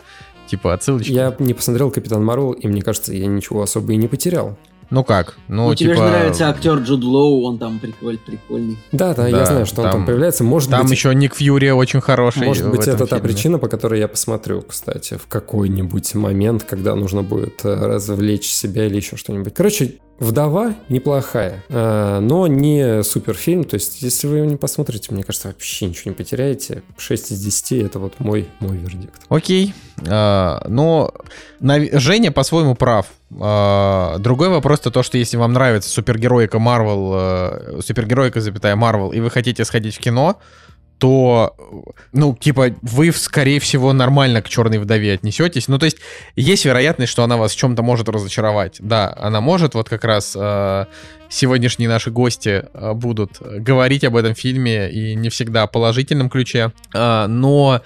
Speaker 1: Типа, отсылочки.
Speaker 2: я не посмотрел Капитан Марвел, и мне кажется, я ничего особо и не потерял.
Speaker 1: Ну как? Ну,
Speaker 3: Ну, тебе
Speaker 1: типа...
Speaker 3: же нравится актер Джуд Лоу, он там приколь, прикольный.
Speaker 2: Да, да,
Speaker 1: Да,
Speaker 2: я знаю, что он
Speaker 1: там-
Speaker 2: там появляется. Может
Speaker 1: Там
Speaker 2: быть,
Speaker 1: еще Ник Фьюри очень хороший.
Speaker 2: Может быть, это та
Speaker 1: фильме.
Speaker 2: причина, по которой я посмотрю, кстати, в какой-нибудь момент, когда нужно будет э, развлечь себя или еще что-нибудь. Короче, «Вдова» неплохая, э, но не суперфильм. То есть, если вы его не посмотрите, мне кажется, вообще ничего не потеряете. 6 из 10 — это вот мой, мой вердикт.
Speaker 1: Окей. А, но Женя по-своему прав. А, другой вопрос то, то, что если вам нравится супергероика Марвел, э, супергероика, запятая Марвел, и вы хотите сходить в кино, то, ну, типа, вы, скорее всего, нормально к черной вдове отнесетесь. Ну, то есть, есть вероятность, что она вас в чем-то может разочаровать. Да, она может, вот как раз э, сегодняшние наши гости э, будут говорить об этом фильме, и не всегда в положительном ключе. А, но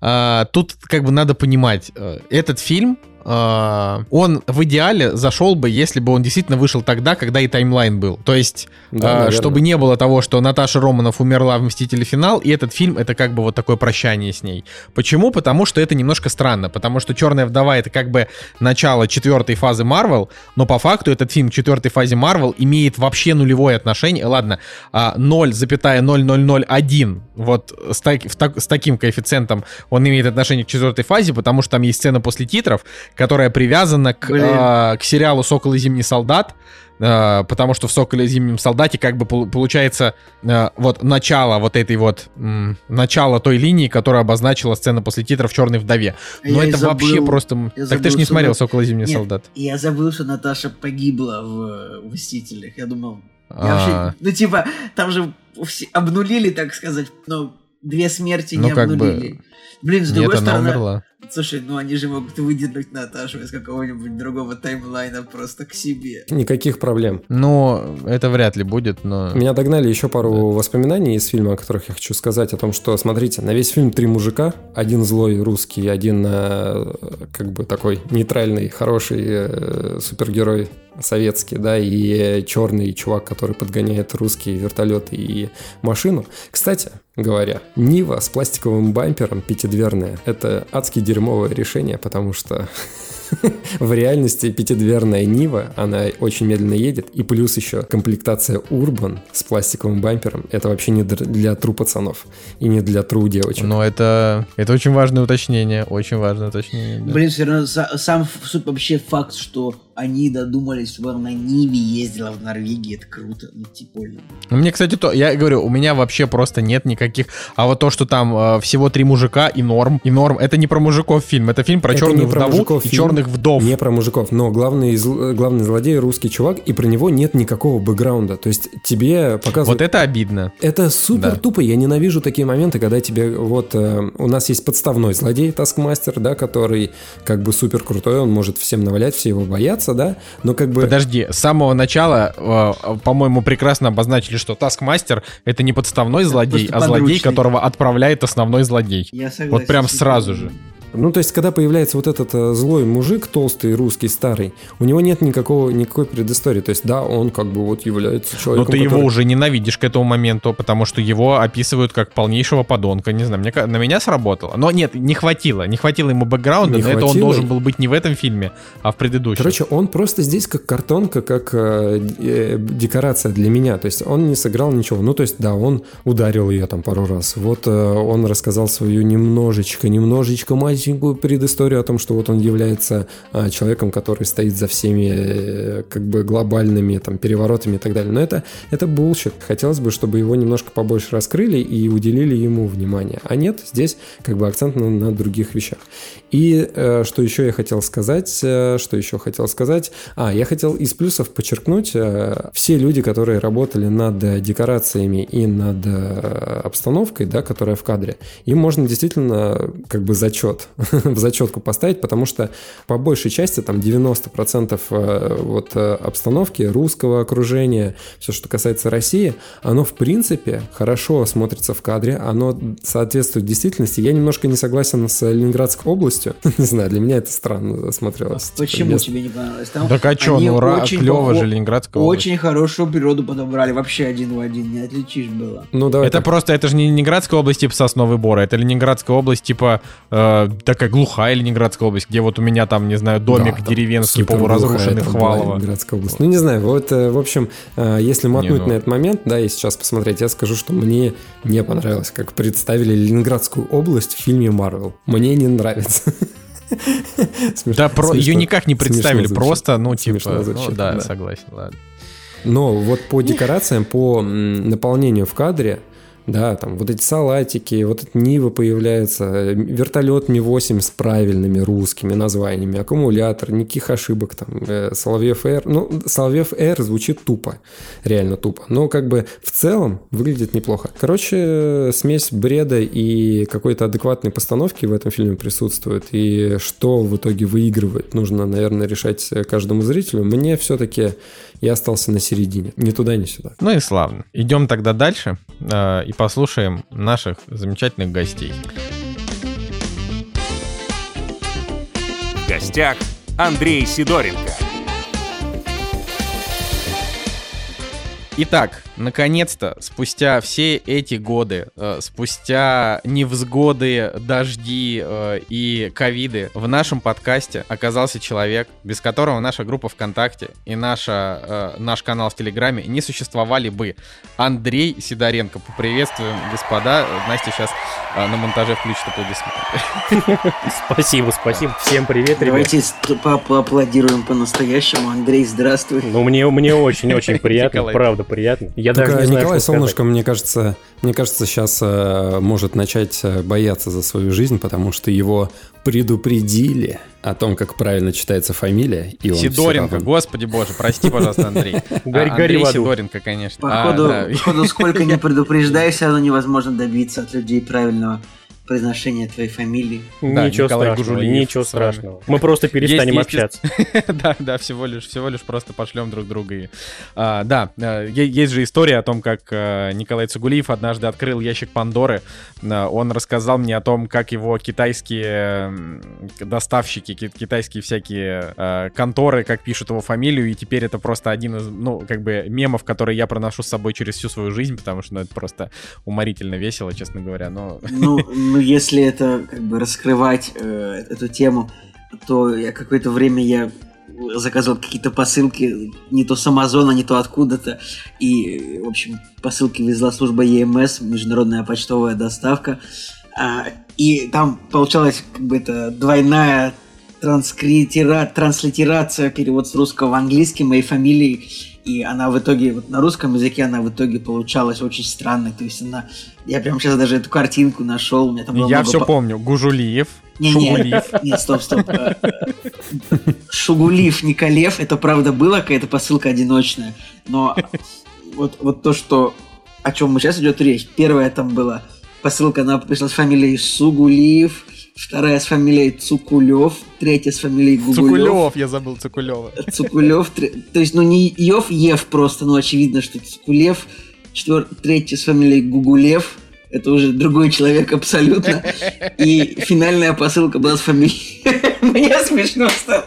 Speaker 1: а, тут как бы надо понимать, э, этот фильм, а, он в идеале зашел бы, если бы он действительно вышел тогда, когда и таймлайн был. То есть,
Speaker 2: Да,
Speaker 1: а,
Speaker 2: наверное.
Speaker 1: чтобы не было того, что Наташа Романов умерла в «Мстителе. Финал», и этот фильм — это как бы вот такое прощание с ней. Почему? Потому что это немножко странно, потому что «Черная вдова» — это как бы начало четвертой фазы Марвел, но по факту этот фильм к четвертой фазе Марвел имеет вообще нулевое отношение, ладно, а, 0,0001, вот с, так- в так- с таким коэффициентом он имеет отношение к четвертой фазе, потому что там есть сцена после титров, которая привязана к, а, к сериалу «Сокол и Зимний солдат», а, потому что в «Соколе и Зимнем солдате» как бы пол- получается а, вот начало вот этой вот, м, начало той линии, которая обозначила сцена после титров «Черной вдове». Но
Speaker 3: я
Speaker 1: это
Speaker 3: забыл-
Speaker 1: вообще просто...
Speaker 3: я
Speaker 1: Так ты же не смотрел «Сокол и Зимний
Speaker 3: Нет,
Speaker 1: солдат».
Speaker 3: Я забыл, что Наташа погибла в, «Мстителях». Я думал... Я вообще, ну, типа, там же обнулили, так сказать, но две смерти
Speaker 1: Ну,
Speaker 3: не
Speaker 1: как бы,
Speaker 3: обнулили. Блин, с
Speaker 1: Нет,
Speaker 3: другой
Speaker 1: она
Speaker 3: стороны...
Speaker 1: умерла.
Speaker 3: Слушай, ну они же могут выдернуть Наташу из какого-нибудь другого таймлайна просто к себе.
Speaker 2: Никаких проблем.
Speaker 1: Ну, это вряд ли будет, но...
Speaker 2: Меня догнали еще пару воспоминаний из фильма, о которых я хочу сказать, о том, что, смотрите, на весь фильм три мужика, один злой русский, один э, как бы такой нейтральный, хороший э, супергерой советский, да, и черный чувак, который подгоняет русские вертолеты и машину. Кстати говоря, Нива с пластиковым бампером пятидверная – это адски дерьмовое решение, потому что [LAUGHS] [LAUGHS] в реальности пятидверная Нива, она очень медленно едет, и плюс еще комплектация Урбан с пластиковым бампером, это вообще не для тру пацанов и не для тру девочек.
Speaker 1: Но это, это очень важное уточнение, очень важное уточнение. да.
Speaker 3: Блин, все равно са- сам вообще факт, что они додумались, чтобы она на Ниве ездила в Норвегии, это круто. Ну, типа,
Speaker 1: Ну, Мне, кстати, то, я говорю, у меня вообще просто нет никаких. А вот то, что там э, всего три мужика и норм, и норм, это не про мужиков фильм, это фильм про
Speaker 2: Это
Speaker 1: черную
Speaker 2: про
Speaker 1: вдову и
Speaker 2: фильм,
Speaker 1: черных вдов.
Speaker 2: Не про мужиков, но главный, зл- главный злодей русский чувак, и про него нет никакого бэкграунда. То есть тебе показывают...
Speaker 1: Вот это обидно.
Speaker 2: Это супер
Speaker 1: Да.
Speaker 2: тупо. Я ненавижу такие моменты, когда тебе вот э, у нас есть подставной злодей Таскмастер, да, который как бы супер крутой, он может всем навалять, все его боятся, да, но как бы
Speaker 1: Подожди, с самого начала, э, по-моему, прекрасно обозначили, что Таскмастер это не подставной злодей, а злодей,
Speaker 3: подручный.
Speaker 1: которого отправляет основной злодей.
Speaker 3: Я согласен.
Speaker 1: Вот прям сразу же.
Speaker 2: Ну, то есть, когда появляется вот этот э, злой мужик, толстый, русский, старый, у него нет никакого, никакой предыстории. То есть, да, он как бы вот является
Speaker 1: Но
Speaker 2: человеком,
Speaker 1: ты его
Speaker 2: который-
Speaker 1: уже ненавидишь к этому моменту, потому что его описывают как полнейшего подонка. Не знаю, мне, на меня сработало. Но нет, не хватило. Не хватило ему бэкграунда,
Speaker 2: Не
Speaker 1: но это он
Speaker 2: хватило.
Speaker 1: должен был быть не в этом фильме, а в предыдущем.
Speaker 2: Короче, он просто здесь как картонка, как э, э, декорация для меня. То есть он не сыграл ничего. Ну, то есть, да, он ударил ее там пару раз. Вот э, он рассказал свою немножечко, немножечко маленькую предысторию о том, что вот он является э, человеком, который стоит за всеми э, как бы глобальными там переворотами и так далее. Но это, это bullshit. Хотелось бы, чтобы его немножко побольше раскрыли и уделили ему внимание. А нет, здесь как бы акцент на, на других вещах. И э, что еще я хотел сказать, э, что еще хотел сказать, а, я хотел из плюсов подчеркнуть, э, все люди, которые работали над э, декорациями и над э, обстановкой, да, которая в кадре, им можно действительно как бы зачет, [LAUGHS] в зачетку поставить, потому что по большей части там 90% э, вот э, обстановки, русского окружения, все, что касается России, оно в принципе хорошо смотрится в кадре, оно соответствует действительности. Я немножко не согласен с Ленинградской областью. [LAUGHS] Не знаю, для меня это странно смотрелось. Типа,
Speaker 3: Почему
Speaker 2: место-
Speaker 3: тебе не понравилось? Там
Speaker 1: Так а
Speaker 3: они
Speaker 1: ну ра-
Speaker 3: похо-
Speaker 1: же Ленинградская область.
Speaker 3: Очень хорошую природу подобрали, вообще один в один, не отличишь было.
Speaker 2: Ну, давай
Speaker 1: Это
Speaker 2: так.
Speaker 1: просто, это же не Ленинградская область типа Сосновый Бор, это Ленинградская область типа э, такая глухая Ленинградская область, где вот у меня там, не знаю, домик
Speaker 2: Да,
Speaker 1: деревенский, полуразрушенный в Хвалово.
Speaker 2: Ленинградская область. Ну, не знаю, вот, э, в общем, э, если мотнуть
Speaker 1: ну.
Speaker 2: на этот момент, да, и сейчас посмотреть, я скажу, что мне не понравилось, как представили Ленинградскую область в фильме «Марвел». Мне не нравится. [LAUGHS] Смешно-
Speaker 1: Да, про, ее никак не представили, просто, ну, типа, ну, да,
Speaker 2: да.
Speaker 1: согласен, ладно.
Speaker 2: Но вот по декорациям, по наполнению в кадре, да, там вот эти салатики, вот эта Нива появляется, вертолет Ми-8 с правильными русскими названиями, аккумулятор, никаких ошибок, там, э, Соловьев Р. Ну, Соловьев Р звучит тупо, реально тупо, но как бы в целом выглядит неплохо. Короче, смесь бреда и какой-то адекватной постановки в этом фильме присутствует, и что в итоге выигрывает, нужно, наверное, решать каждому зрителю. Мне все-таки я остался на середине, ни туда, ни сюда.
Speaker 1: Ну и славно. Идем тогда дальше э, и послушаем наших замечательных гостей.
Speaker 4: В гостях Андрей Сидоренко.
Speaker 1: Итак, наконец-то, спустя все эти годы, э, спустя невзгоды, дожди э, и ковиды, в нашем подкасте оказался человек, без которого наша группа ВКонтакте и наша, э, наш канал в Телеграме не существовали бы. Андрей Сидоренко. Поприветствуем, господа. Настя сейчас э, на монтаже включит аплодисменты.
Speaker 5: Спасибо, спасибо. Всем привет, ребят.
Speaker 3: Давайте по- поаплодируем по-настоящему. Андрей, здравствуй.
Speaker 5: Ну, мне, мне очень-очень [LAUGHS] приятно, правда приятно. Я
Speaker 2: Только
Speaker 5: даже не знаю,
Speaker 2: Николай
Speaker 5: что сказать.
Speaker 2: Солнышко, мне кажется, мне кажется, сейчас э, может начать э, бояться за свою жизнь, потому что его предупредили о том, как правильно читается фамилия, и он
Speaker 1: Сидоренко,
Speaker 2: равно-
Speaker 1: господи боже, прости, пожалуйста, Андрей. [LAUGHS] А,
Speaker 5: гори
Speaker 1: Андрей. Сидоренко, конечно. А,
Speaker 3: Походу,
Speaker 1: да.
Speaker 3: походу, сколько [LAUGHS] не предупреждай, все равно невозможно добиться от людей правильного произношения твоей фамилии.
Speaker 1: Да,
Speaker 5: ничего
Speaker 1: Николай
Speaker 5: страшного,
Speaker 1: Гужулиев
Speaker 5: ничего страшного. Мы просто перестанем
Speaker 1: Есть-
Speaker 5: общаться. [LAUGHS]
Speaker 1: Да, да, всего лишь, всего лишь просто пошлем друг друга. и, а, да, е- есть же история о том, как а, Николай Цугулиев однажды открыл ящик Пандоры. А, Он рассказал мне о том, как его китайские доставщики, ки- китайские всякие конторы, как пишут его фамилию, и теперь это просто один из, ну, как бы мемов, которые я проношу с собой через всю свою жизнь, потому что ну, это просто уморительно весело, честно говоря. Но
Speaker 3: Ну, [LAUGHS] ну если это как бы раскрывать э, эту тему, то я какое-то время я заказывал какие-то посылки не то с Амазона, не то откуда-то. И, в общем, посылки везла служба ЕМС, международная почтовая доставка. А, и там получалась как бы это двойная транскритера- транслитерация, перевод с русского в английский моей фамилии. И она в итоге, вот на русском языке она в итоге получалась очень странной, то есть она, я прям сейчас даже эту картинку нашел, у меня там было
Speaker 1: Я все
Speaker 3: по-
Speaker 1: помню. Гужулиев,
Speaker 3: Не,
Speaker 1: Шугулиев.
Speaker 3: не, [LAUGHS] нет, стоп, стоп. Э, Шугулив, Николев, это правда было какая-то посылка одиночная, но вот, вот то, что о чем сейчас идет речь. Первая там была посылка, она пришла с фамилией Сугулиев, вторая с фамилией Цукулев, третья с фамилией Гугулев.
Speaker 1: Цукулев, я забыл Цукулева.
Speaker 3: Цукулев, то есть, ну не Йов, Ев просто, ну очевидно, что Цукулев, четвер... третий с фамилией Гугулев, это уже другой человек абсолютно. [LAUGHS] И финальная посылка была с фамилией... [LAUGHS] Мне смешно стало.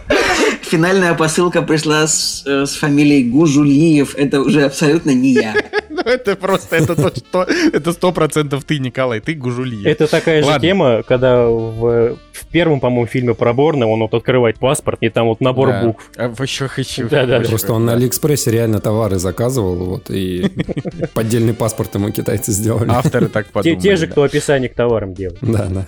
Speaker 3: Финальная посылка пришла с, э, с фамилией Гужулиев. Это уже абсолютно не я. [LAUGHS]
Speaker 1: Ну это просто, это то, что, это сто процентов ты, Николай, ты Гужулиев.
Speaker 5: Это такая же тема, когда в первом, по-моему, фильме про Борна он вот открывает паспорт, и там вот набор
Speaker 1: Да.
Speaker 5: букв.
Speaker 1: А, вообще хочу.
Speaker 5: Да-да.
Speaker 2: Просто он на Алиэкспрессе реально товары заказывал, вот, и [LAUGHS] поддельный паспорт ему китайцы сделали.
Speaker 1: Авторы так подумали.
Speaker 5: те же,
Speaker 1: да.
Speaker 5: кто описание к товарам делает.
Speaker 2: Да, да.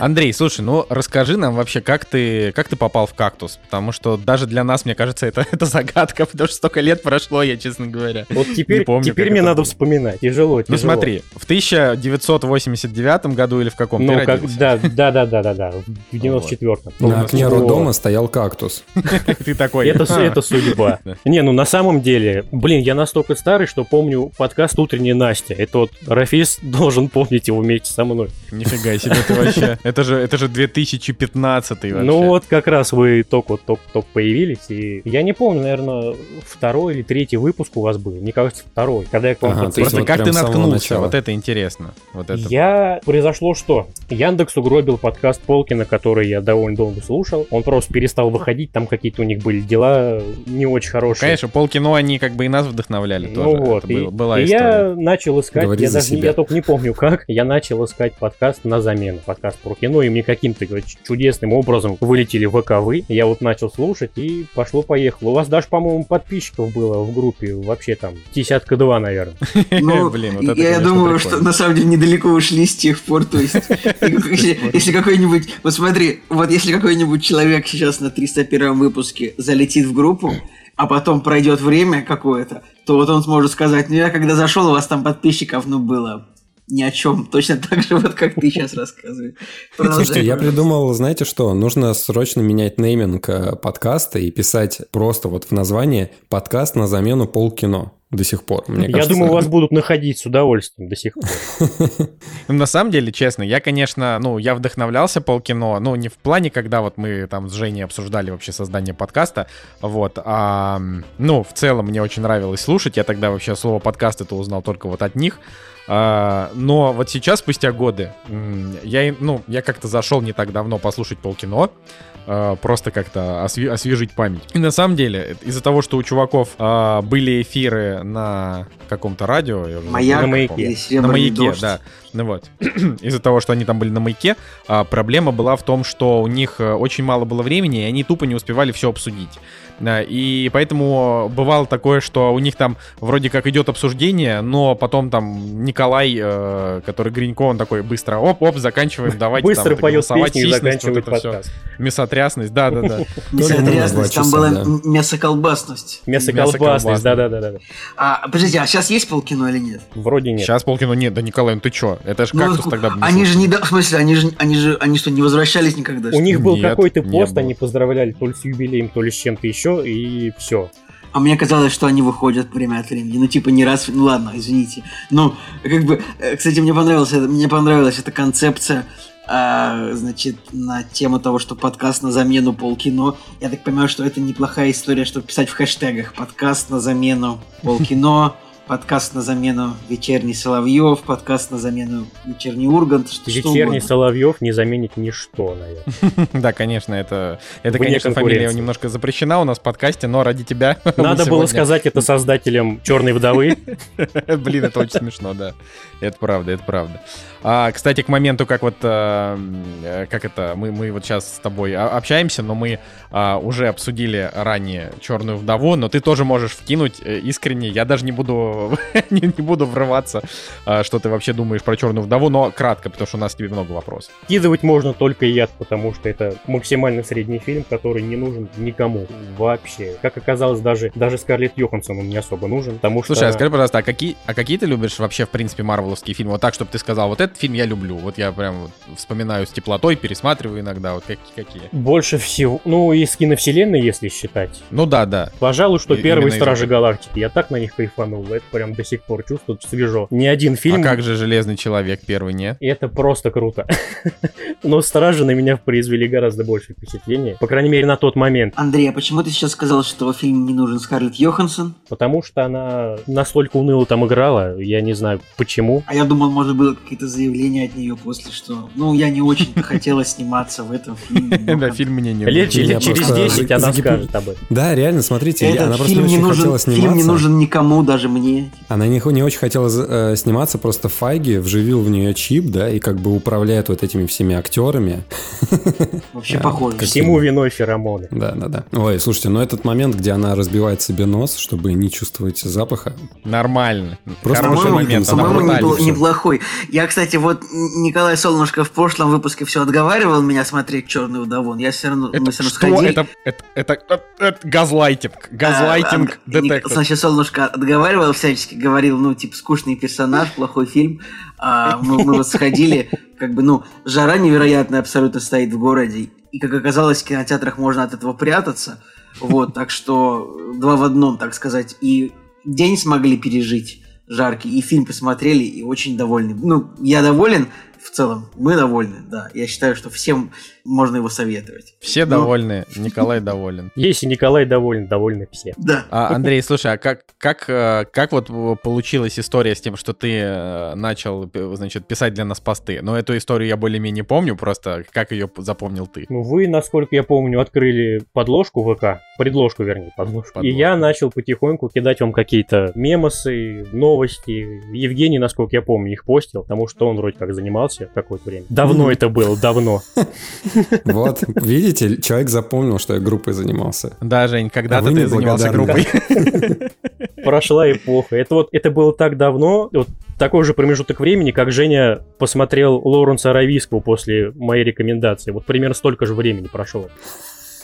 Speaker 1: Андрей, слушай, ну расскажи нам вообще, как ты, как ты попал в кактус? Потому что даже для нас, мне кажется, это, [LAUGHS] это загадка, потому что столько лет прошло, я честно говоря.
Speaker 5: Вот теперь,
Speaker 1: Не помню,
Speaker 5: теперь мне надо
Speaker 1: было.
Speaker 5: вспоминать. Тяжело,
Speaker 1: Ну
Speaker 5: тяжело.
Speaker 1: смотри, в 1989 году или в каком
Speaker 5: Ну,
Speaker 1: ты
Speaker 5: как,
Speaker 1: родился?
Speaker 5: да, да, да, да, да, да, в 94-м.
Speaker 2: На окне роддома стоял кактус. [LAUGHS]
Speaker 1: Ты такой.
Speaker 5: Это, судьба. [LAUGHS]
Speaker 1: Да.
Speaker 5: Не, ну на самом деле, блин, я настолько старый, что помню подкаст «Утренняя Настя». Это вот Рафис [LAUGHS] должен помнить его вместе со мной.
Speaker 1: Нифига себе, ты вообще. Это же, это же 2015 вообще.
Speaker 5: Ну вот как раз вы только вот только, только появились, и я не помню, наверное, второй или третий выпуск у вас был. Мне кажется, второй. Когда я к вам
Speaker 2: Ага.
Speaker 1: Просто
Speaker 2: вот
Speaker 1: как ты наткнулся? Вот это интересно. Вот это.
Speaker 5: Я... Произошло что? Яндекс угробил подкаст Полкина, который я довольно долго слушал. Он просто перестал выходить, там какие-то у них были дела не очень хорошие.
Speaker 1: Конечно, полкино они как бы и нас вдохновляли тоже.
Speaker 5: Ну вот,
Speaker 1: Это
Speaker 5: и,
Speaker 1: было- была
Speaker 5: и
Speaker 1: история.
Speaker 5: я начал искать,
Speaker 2: Говори
Speaker 5: я даже не-
Speaker 2: себя.
Speaker 5: я только не помню как, я начал искать подкаст на замену, подкаст про кино, и мне каким-то чудесным образом вылетели ВК-вы, я вот начал слушать, и пошло-поехало. У вас даже, по-моему, подписчиков было в группе, вообще там, десятка два, наверное. [LAUGHS]
Speaker 3: Ну,
Speaker 1: Блин, вот это,
Speaker 3: я
Speaker 1: конечно,
Speaker 3: думаю,
Speaker 1: прикольно.
Speaker 3: что на самом деле недалеко ушли с тех пор. То есть, [LAUGHS] если, если какой-нибудь... Вот смотри, вот если какой-нибудь человек сейчас на 301 выпуске залетит в группу, а потом пройдет время какое-то, то вот он сможет сказать, ну я когда зашел, у вас там подписчиков, ну было ни о чем. [LAUGHS] Точно так же, вот как ты сейчас рассказываешь.
Speaker 2: Слушайте, я придумал, знаете что, нужно срочно менять нейминг э, подкаста и писать просто вот в названии подкаст на замену полкино до сих пор. Мне
Speaker 5: я
Speaker 2: кажется,
Speaker 5: думаю, вас будут находить с удовольствием до сих пор. [LAUGHS]
Speaker 1: На самом деле, честно, я, конечно, ну, я вдохновлялся полкино, ну, не в плане, когда вот мы там с Женей обсуждали вообще создание подкаста, вот, а, ну, в целом мне очень нравилось слушать, я тогда вообще слово подкаст это узнал только вот от них, А, но вот сейчас, спустя годы, я, ну, я как-то зашел не так давно послушать полкино, а, просто как-то осве- освежить память. И на самом деле, из-за того, что у чуваков а, были эфиры на каком-то радио, я уже
Speaker 3: Маяк
Speaker 5: На маяке.
Speaker 1: На маяке,
Speaker 3: дождь.
Speaker 1: да. Ну вот. [CLEARS THROAT] Из-за того, что они там были на маяке, а, проблема была в том, что у них э, очень мало было времени, и они тупо не успевали все обсудить. Да, и поэтому бывало такое, что у них там вроде как идет обсуждение, но потом там Николай, э, который Гринько, он такой быстро, оп-оп, заканчиваем, [LAUGHS] давайте
Speaker 5: Быстро
Speaker 1: там
Speaker 5: поет песню и заканчивает
Speaker 1: вот
Speaker 5: подкаст.
Speaker 1: Мясотрясность, да-да-да. [LAUGHS]
Speaker 3: Мясотрясность,
Speaker 2: Два
Speaker 3: там была мясоколбасность.
Speaker 5: Мясоколбасность, да-да-да.
Speaker 3: А, подождите, а сейчас есть полкино или нет?
Speaker 5: Вроде нет.
Speaker 1: Сейчас полкино нет, да Николай, ну ты чё? Это же
Speaker 3: Ну,
Speaker 1: кактус тогда
Speaker 3: Они же не... В смысле, они же, они же, они что, не возвращались никогда?
Speaker 5: У них был какой-то пост, они поздравляли то ли с юбилеем, то ли с чем-то еще, и все.
Speaker 3: А мне казалось, что они выходят время от времени. Ну, типа, не раз... Ну, ладно, извините. Ну, как бы... э, Кстати, мне понравилась, мне понравилась эта концепция, а, значит, на тему того, что подкаст на замену полкино. Я так понимаю, что это неплохая история, чтобы писать в хэштегах. Подкаст на замену полкино, [LAUGHS] подкаст на замену вечерний Соловьев, подкаст на замену вечерний Ургант. Что, что
Speaker 5: Вечерний
Speaker 3: угодно.
Speaker 5: Соловьев не заменит ничто, наверное. [LAUGHS]
Speaker 1: Да, конечно, это, это конечно, фамилия немножко запрещена у нас в подкасте, но ради тебя. [LAUGHS]
Speaker 5: Надо было сказать это создателям Черной вдовы. [LAUGHS]
Speaker 1: Блин, это очень смешно, да. Это правда, это правда. А, кстати, к моменту, как вот, э, как это, мы, мы вот сейчас с тобой о- общаемся, но мы а, уже обсудили ранее Черную вдову, но ты тоже можешь вкинуть э, искренне. Я даже не буду [LAUGHS] не, не буду врываться, а, что ты вообще думаешь про черную вдову, но кратко, потому что у нас тебе много вопросов.
Speaker 5: Кидывать можно только яд, потому что это максимально средний фильм, который не нужен никому вообще. Как оказалось, даже, даже Скарлетт Йоханссон он не особо нужен, потому что...
Speaker 1: Слушай, а скажи, пожалуйста, а какие, а какие ты любишь вообще, в принципе, марвеловские фильмы? Вот так, чтобы ты сказал, вот этот фильм я люблю. Вот я прям вот вспоминаю с теплотой, пересматриваю иногда. Вот какие? какие?
Speaker 5: Больше всего... Ну, из киновселенной, если считать.
Speaker 1: Ну да, да.
Speaker 5: Пожалуй, что
Speaker 1: И-
Speaker 5: первые
Speaker 1: из
Speaker 5: Стражи
Speaker 1: этого.
Speaker 5: Галактики. Я так на них кайфанул. Это прям до сих пор чувствую свежо. Ни один фильм...
Speaker 1: А как же Железный Человек первый, не?
Speaker 5: И это просто круто. [LAUGHS] Но Стражи на меня произвели гораздо больше впечатления. По крайней мере, на тот момент.
Speaker 3: Андрей, а почему ты сейчас сказал, что фильм не нужен Скарлетт Йоханссон?
Speaker 5: Потому что она настолько уныло там играла. Я не знаю почему.
Speaker 3: А я думал, может, было какие-то заявления от нее после, что... Ну, я не очень [LAUGHS] хотела сниматься в этом фильме. но
Speaker 1: Да, фильм мне не
Speaker 5: Лет,
Speaker 1: нужен.
Speaker 2: Я
Speaker 5: лет через
Speaker 2: просто
Speaker 5: 10 она скажет об этом.
Speaker 2: Да, реально, смотрите, она просто не очень хотела
Speaker 3: фильм не
Speaker 2: сниматься.
Speaker 3: нужен никому, даже мне.
Speaker 2: Она не, не очень хотела э, сниматься, просто Файги вживил в нее чип, да, и как бы управляет вот этими всеми актерами. [LAUGHS]
Speaker 3: Вообще
Speaker 2: А,
Speaker 3: похоже.
Speaker 5: Всему виной феромоны.
Speaker 2: Да, да, да. Ой, слушайте, но этот момент, где она разбивает себе нос, чтобы не чувствовать запаха,
Speaker 1: Нормально.
Speaker 2: Просто
Speaker 1: Хороший момент.
Speaker 3: по-моему, неплохой. Я, кстати, вот Н- Николай Солнышко в прошлом выпуске все отговаривал меня смотреть Черную вдову. Я все равно, мы
Speaker 1: Это
Speaker 3: все равно
Speaker 1: что?
Speaker 3: сходили.
Speaker 1: Это, это, это, это, это газлайтинг. Газлайтинг
Speaker 3: А, а, Ник-
Speaker 1: детектор.
Speaker 3: Значит, Солнышко отговаривал всячески, говорил, ну, типа, скучный персонаж, плохой фильм. А мы, мы вот сходили, как бы, ну, жара невероятная абсолютно стоит в городе. И, как оказалось, в кинотеатрах можно от этого прятаться. Вот, так что два в одном, так сказать. И день смогли пережить жаркий, и фильм посмотрели, и очень довольны. Ну, я доволен в целом, мы довольны, да. Я считаю, что всем можно его советовать.
Speaker 1: Все
Speaker 3: Ну.
Speaker 1: довольны, Николай доволен.
Speaker 5: Если Николай доволен, довольны все.
Speaker 3: Да.
Speaker 1: А, Андрей, слушай, а как, как, э, как вот э, получилась история с тем, что ты э, начал, п- значит, писать для нас посты? Но эту историю я более-менее помню, просто как ее запомнил ты?
Speaker 5: Ну, вы, насколько я помню, открыли подложку ВК, предложку, вернее, подложку. И
Speaker 1: Подложку.
Speaker 5: я начал потихоньку кидать вам какие-то мемосы, новости. Евгений, насколько я помню, их постил, потому что он вроде как занимался какое-то время. Давно это было, давно.
Speaker 2: Вот, видите, человек запомнил, что я группой занимался.
Speaker 1: Да, Жень, когда-то
Speaker 2: вы
Speaker 1: ты занимался группой. [LAUGHS]
Speaker 5: Прошла эпоха. Это вот, это было так давно, вот такой же промежуток времени, как Женя посмотрел Лоуренса Аравийского после моей рекомендации. Вот примерно столько же времени прошло.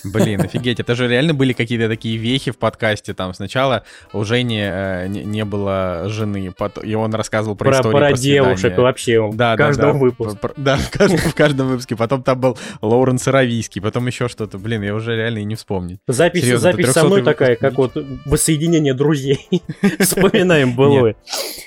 Speaker 1: Блин, офигеть, это же реально были какие-то такие вехи в подкасте. Там сначала у Жени э, не, не было жены, пот- и он рассказывал про,
Speaker 5: Про,
Speaker 1: историю
Speaker 5: про
Speaker 1: про
Speaker 5: девушек вообще
Speaker 1: Да,
Speaker 5: в каждом
Speaker 1: да, да.
Speaker 5: выпуске.
Speaker 1: П- п- Да, в каждом, в каждом выпуске. Потом там был Лоуренс Аравийский, потом еще что-то. Блин, я уже реально и не вспомнить.
Speaker 5: Запись,
Speaker 1: Серьезно,
Speaker 5: запись со мной
Speaker 1: 300-й
Speaker 5: такая,
Speaker 1: выпуск
Speaker 5: как вот воссоединение друзей. [LAUGHS] Вспоминаем былое.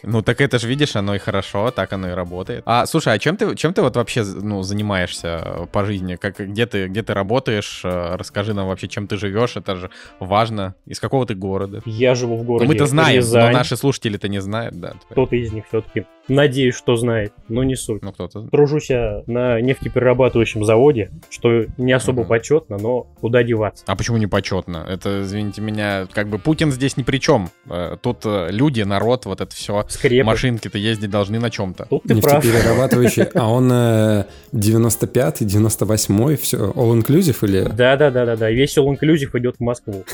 Speaker 1: Ну, так это же, видишь, оно и хорошо, так оно и работает. А, слушай, а чем ты, чем ты вот вообще, ну, занимаешься э, по жизни? Как, где ты, где ты работаешь? Расскажи нам вообще, чем ты живешь, это же важно. Из какого ты города?
Speaker 5: Я живу в
Speaker 1: Ну,
Speaker 5: городе
Speaker 1: мы-то знаем,
Speaker 5: Рязань.
Speaker 1: но наши слушатели-то не знают, да.
Speaker 5: Кто-то из них все-таки, надеюсь, что знает, но не суть.
Speaker 1: Ну, кто-то.
Speaker 5: Тружусь я на нефтеперерабатывающем заводе, что не особо
Speaker 1: Мгм.
Speaker 5: почетно, но куда деваться.
Speaker 1: А почему не почетно? Это, извините меня, как бы Путин здесь ни при чем. Э, Тут э, люди, народ, вот это все.
Speaker 5: Скрепы.
Speaker 1: Машинки-то ездить должны на чем-то.
Speaker 5: Тут ты прав.
Speaker 2: Нефтеперерабатывающий, а он э, 95-й, 98-й, все, all-inclusive или...
Speaker 5: Да-да-да-да-да. Весь all inclusive идет в Москву.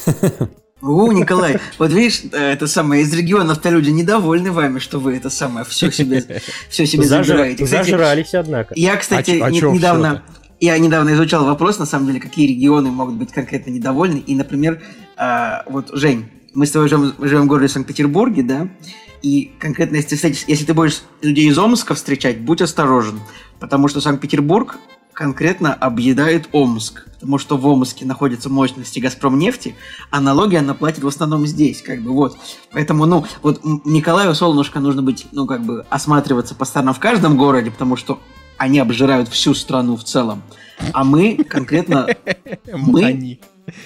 Speaker 3: У, Николай, вот видишь, э, это самое, из регионов-то люди недовольны вами, что вы это самое, все себе, все себе
Speaker 5: Зажра-
Speaker 3: забираете. Кстати,
Speaker 5: Зажрались, однако.
Speaker 3: я, кстати,
Speaker 1: А а
Speaker 3: недавно, я недавно изучал вопрос, на самом деле, какие регионы могут быть конкретно недовольны. И, например, а, вот, Жень, мы с тобой живем, живем в городе Санкт-Петербурге, да? И конкретно, если, если ты будешь людей из Омска встречать, будь осторожен. Потому что Санкт-Петербург конкретно объедает Омск. Потому что в Омске находятся мощности Газпромнефти, а налоги она платит в основном здесь, как бы вот. Поэтому, ну, вот Николаю Солнышко нужно быть, ну, как бы осматриваться постоянно в каждом городе, потому что они обжирают всю страну в целом. А мы конкретно, [LAUGHS] Мы?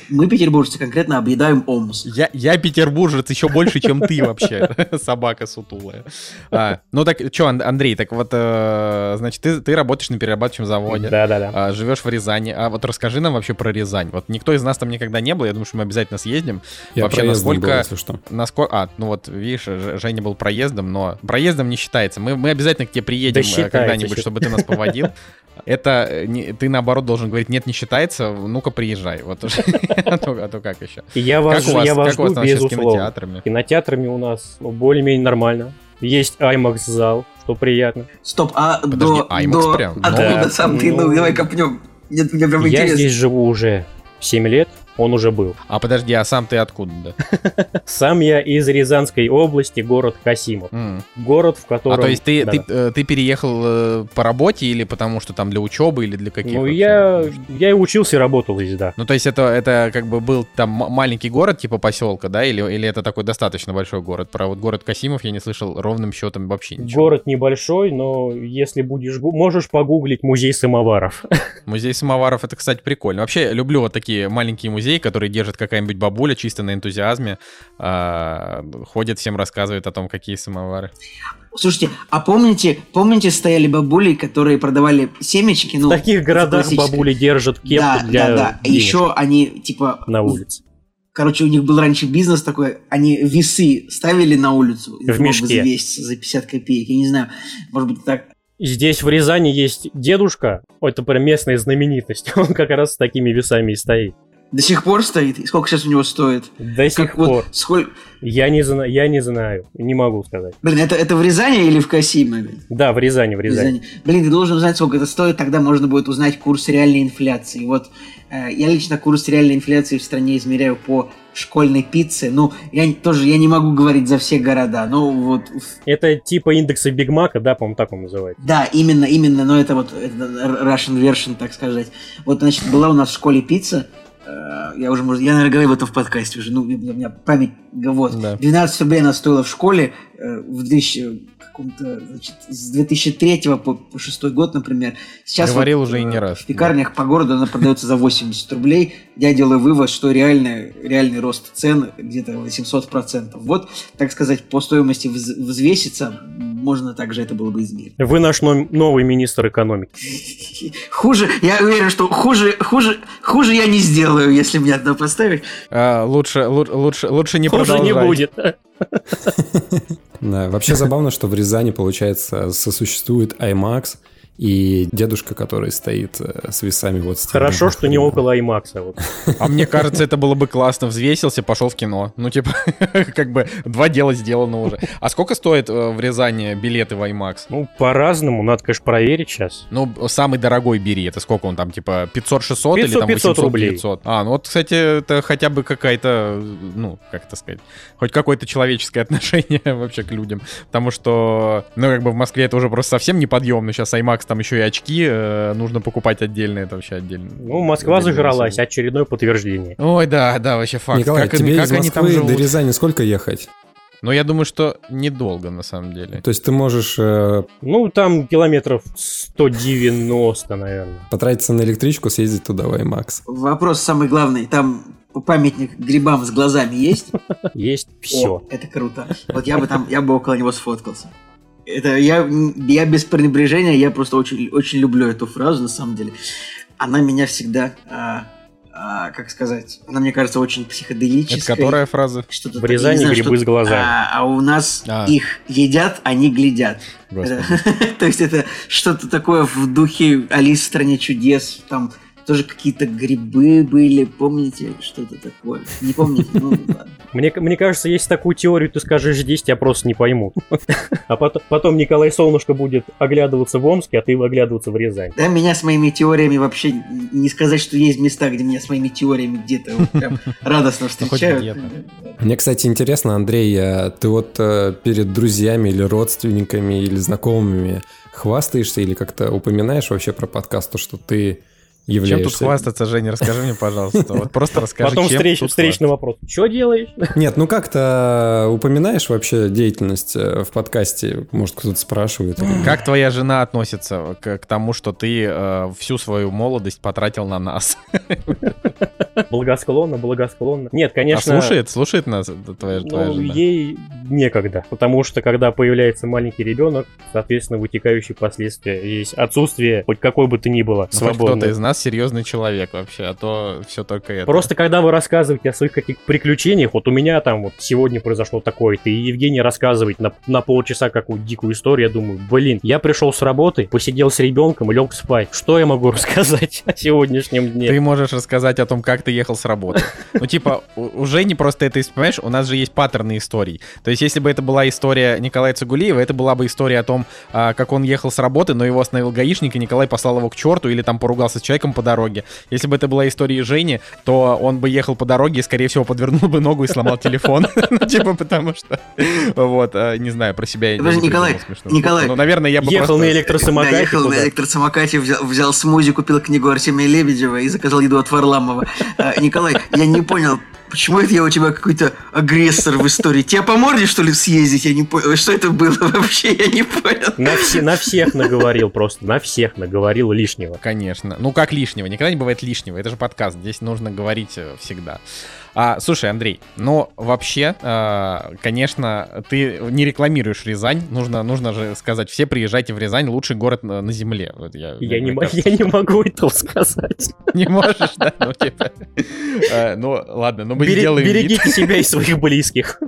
Speaker 3: Мы, петербуржцы, конкретно объедаем Омск.
Speaker 1: Я, я петербуржец еще больше, чем ты вообще, [LAUGHS] собака сутулая. А, ну так, что, Андрей, так вот, э, значит, ты, ты работаешь на перерабатывающем заводе,
Speaker 5: Да-да-да.
Speaker 1: а, живешь в Рязани. А вот расскажи нам вообще про Рязань. Вот никто из нас там никогда не был, я думаю, что мы обязательно съездим.
Speaker 2: Я
Speaker 1: Вообще,
Speaker 2: проездом был,
Speaker 1: насколько-
Speaker 2: если что.
Speaker 1: Насколько... А, ну вот, видишь, Женя был проездом, но проездом не считается. Мы, мы обязательно к тебе приедем
Speaker 5: Да
Speaker 1: э,
Speaker 5: считается,
Speaker 1: когда-нибудь, чтобы ты нас поводил. [LAUGHS] Это э, не- ты наоборот должен говорить, нет, не считается, ну-ка приезжай. Вот уже. [LAUGHS] А то а то как еще?
Speaker 5: Я вас,
Speaker 1: Как у вас
Speaker 5: я жду, безусловно.
Speaker 1: кинотеатрами?
Speaker 5: Кинотеатрами у нас более-менее нормально. Есть IMAX зал, что приятно.
Speaker 3: Стоп, а
Speaker 1: Подожди,
Speaker 3: до...
Speaker 1: IMAX
Speaker 3: до-
Speaker 1: прям?
Speaker 3: Откуда
Speaker 5: Да.
Speaker 3: сам ты? Ну, давай копнем. Нет, мне прям
Speaker 5: Я
Speaker 3: интересно.
Speaker 5: здесь живу уже 7 лет, он уже был.
Speaker 1: А подожди, а сам ты откуда? да? [LAUGHS]
Speaker 5: Сам я из Рязанской области, город Касимов. Город, в
Speaker 1: А
Speaker 5: котором...
Speaker 1: то есть ты, ты, э, ты переехал э, по работе или потому что там для учебы или для каких?
Speaker 5: Ну, я, я и учился, и работал здесь, да.
Speaker 1: Ну, то есть это, это как бы был там маленький город типа поселка, да? Или, или это такой достаточно большой город? Про вот город Касимов я не слышал ровным счетом вообще ничего.
Speaker 5: Город небольшой, но если будешь... Можешь погуглить музей самоваров.
Speaker 1: Музей самоваров, это, кстати, прикольно. Вообще, люблю вот такие маленькие музеи, которые держит какая-нибудь бабуля чисто на энтузиазме, а, ходит, всем рассказывает о том, какие самовары.
Speaker 3: Слушайте, а помните, помните, стояли бабули, которые продавали семечки? Ну,
Speaker 5: в таких городах бабули держат кепку
Speaker 3: да,
Speaker 5: для
Speaker 3: да, да.
Speaker 5: денег
Speaker 3: Еще они, типа,
Speaker 5: на улице.
Speaker 3: Короче, у них был раньше бизнес такой, они весы ставили на улицу.
Speaker 5: В мешке.
Speaker 3: Взвесить за 50 копеек, я не знаю, может быть так.
Speaker 5: Здесь в Рязани есть дедушка, это прям местная знаменитость, [LAUGHS] он как раз с такими весами и стоит.
Speaker 3: До сих пор стоит? И сколько сейчас у него стоит?
Speaker 5: До сих
Speaker 3: Как вот
Speaker 5: пор.
Speaker 3: сколь-
Speaker 5: Я, не зна- я не знаю, не могу сказать.
Speaker 3: Блин, это, это в Рязани или в Касимове?
Speaker 5: Да, в Рязани, в
Speaker 3: В
Speaker 5: Рязани.
Speaker 3: Рязани. Блин, ты должен знать, сколько это стоит, тогда можно будет узнать курс реальной инфляции. Вот э, я лично курс реальной инфляции в стране измеряю по школьной пицце. Ну, я тоже я не могу говорить за все города, но вот
Speaker 5: Это типа индекса Биг Мака, да, по-моему, так он называется.
Speaker 3: Да, именно, именно, но это вот это Russian version, так сказать. Вот, значит, была у нас в школе пицца, я уже, может, я, наверное, говорил это в подкасте уже, ну, у меня память, вот,
Speaker 1: Да.
Speaker 3: 12 рублей она стоила в школе э, в 2000 каком-то, значит, с 2003 по, по 6 год, например. Сейчас
Speaker 1: Говорил
Speaker 3: вот,
Speaker 1: уже и
Speaker 3: э,
Speaker 1: не раз,
Speaker 3: В пекарнях по городу она продается за 80 рублей. Я делаю вывод, что реальный, реальный рост цен где-то 800%. Вот, так сказать, по стоимости вз- взвеситься, можно также это было бы измерить.
Speaker 5: Вы наш новый министр экономики. [LAUGHS]
Speaker 3: Хуже, я уверен, что хуже, хуже, хуже я не сделаю, если меня туда поставить.
Speaker 1: А, лучше, лу- лучше, лучше не
Speaker 5: Хуже не
Speaker 1: продолжать.
Speaker 5: будет. [LAUGHS]
Speaker 2: Да, вообще забавно, что в Рязани, получается, сосуществует IMAX и дедушка, который стоит э, с весами вот с
Speaker 5: Хорошо, что не около Аймакса. Вот. [LAUGHS]
Speaker 1: А мне кажется, это было бы классно. Взвесился, пошел в кино. Ну, типа, [LAUGHS] как бы два дела сделано уже. А сколько стоит э, в Рязани билеты в IMAX?
Speaker 5: Ну, по-разному, надо, конечно, проверить сейчас.
Speaker 1: Ну, самый дорогой бери. Это сколько он там, типа, 500-600 или
Speaker 5: 500
Speaker 1: там
Speaker 5: 500 рублей.
Speaker 1: 800-900? А, ну вот, кстати, это хотя бы какая-то, ну, как это сказать, хоть какое-то человеческое [LAUGHS] отношение вообще к людям. Потому что, ну, как бы в Москве это уже просто совсем неподъемно. Сейчас IMAX там еще и очки э, нужно покупать отдельно. Это вообще отдельно.
Speaker 5: Ну, Москва зажралась, очередное подтверждение.
Speaker 1: Ой, да, да, вообще факт.
Speaker 2: Николай,
Speaker 1: как
Speaker 2: тебе
Speaker 1: как
Speaker 2: из
Speaker 1: они там
Speaker 2: Москвы до? Рязани сколько ехать?
Speaker 1: Ну, я думаю, что недолго, на самом деле.
Speaker 2: То есть ты можешь э,
Speaker 5: Ну, там километров 190, наверное.
Speaker 2: потратиться на электричку, съездить туда в IMAX.
Speaker 3: Вопрос самый главный. Там памятник грибам с глазами есть?
Speaker 5: Есть все.
Speaker 3: Это круто. Вот я бы там, я бы около него сфоткался. Это я, я без пренебрежения, я просто очень, очень люблю эту фразу, на самом деле. Она меня всегда, а, а, как сказать, она мне кажется очень
Speaker 1: Это
Speaker 3: психоделической.
Speaker 1: которая фраза?
Speaker 3: Что-то
Speaker 5: В Рязани
Speaker 3: знаю,
Speaker 5: грибы
Speaker 3: что-
Speaker 5: с глазами.
Speaker 3: А, а у нас
Speaker 1: А.
Speaker 3: их едят, они глядят. Это- [LAUGHS] То есть это что-то такое в духе Алис в стране чудес. Там тоже какие-то грибы были, помните? Что-то такое. Не помните? Ну, ладно.
Speaker 5: Мне, мне кажется, если такую теорию ты скажешь здесь, тебя просто не поймут. А потом, потом Николай Солнышко будет оглядываться в Омске, а ты оглядываться в Рязань.
Speaker 3: Да, меня с моими теориями вообще не сказать, что есть места, где меня с моими теориями где-то вот прям радостно
Speaker 1: Ну,
Speaker 3: встречают.
Speaker 2: Мне, кстати, интересно, Андрей, а ты вот э, перед друзьями или родственниками или знакомыми хвастаешься или как-то упоминаешь вообще про подкаст, то, что ты
Speaker 1: Чем
Speaker 2: являешься...
Speaker 1: тут хвастаться, Женя? Расскажи мне, пожалуйста. Вот просто расскажи,
Speaker 5: Потом
Speaker 1: чем
Speaker 5: встреч-
Speaker 1: тут
Speaker 5: встречный вопрос. Что делаешь? [LAUGHS]
Speaker 2: Нет, ну как-то упоминаешь вообще деятельность э, в подкасте? Может, кто-то спрашивает?
Speaker 1: Как твоя жена относится к, к тому, что ты э, всю свою молодость потратил на нас? [LAUGHS]
Speaker 5: Благосклонно, благосклонно. Нет,
Speaker 1: А
Speaker 5: конечно...
Speaker 1: слушает, слушает нас э, твоя, твоя
Speaker 5: Ну,
Speaker 1: жена?
Speaker 5: ей некогда, потому что когда появляется маленький ребенок, соответственно, вытекающие последствия есть отсутствие хоть какой бы то ни было
Speaker 1: Ну,
Speaker 5: свободной
Speaker 1: кто-то из нас вас серьезный человек вообще, а то все только это.
Speaker 5: Просто когда вы рассказываете о своих каких-то приключениях, вот у меня там вот сегодня произошло такое-то, и Евгений рассказывает на, на полчаса какую дикую историю, я думаю, блин, я пришел с работы, посидел с ребенком и лег спать. Что я могу [LAUGHS] рассказать о сегодняшнем дне?
Speaker 1: Ты можешь рассказать о том, как ты ехал с работы. [LAUGHS] Ну, типа, уже не просто это, понимаешь, у нас же есть паттерны историй. То есть, если бы это была история Николая Цигулиева, это была бы история о том, а, как он ехал с работы, но его остановил гаишник, и Николай послал его к черту, или там поругался с человеком по дороге. Если бы это была история Жени, то он бы ехал по дороге и, скорее всего, подвернул бы ногу и сломал телефон. [LAUGHS] Ну, типа, потому что... Вот, а, не знаю, про себя я не
Speaker 3: Подожди, Николай, Николай.
Speaker 1: Ну, наверное, я бы
Speaker 5: Ехал на электросамокате
Speaker 3: ехал на электросамокате, взял, взял смузи, купил книгу Артемия Лебедева и заказал еду от Варламова. А, Николай, я не понял, почему это я у тебя какой-то агрессор в истории? Тебя по морде, что ли, съездить? Я не понял. Что это было [LAUGHS] вообще? Я не понял.
Speaker 5: На, все, на всех наговорил просто, на всех наговорил лишнего.
Speaker 1: Конечно. Ну, как лишнего? Никогда не бывает лишнего. Это же подкаст. Здесь нужно говорить э, всегда. А, слушай, Андрей, ну, вообще, э, конечно, ты не рекламируешь Рязань. Нужно, нужно же сказать, все приезжайте в Рязань, лучший город на, на земле. Вот я,
Speaker 5: Я не,
Speaker 1: кажется,
Speaker 5: я не могу этого сказать. [LAUGHS]
Speaker 1: не можешь, да? Ну, типа, э, ну, ладно, ну мы сделаем вид.
Speaker 5: берегите себя и своих близких.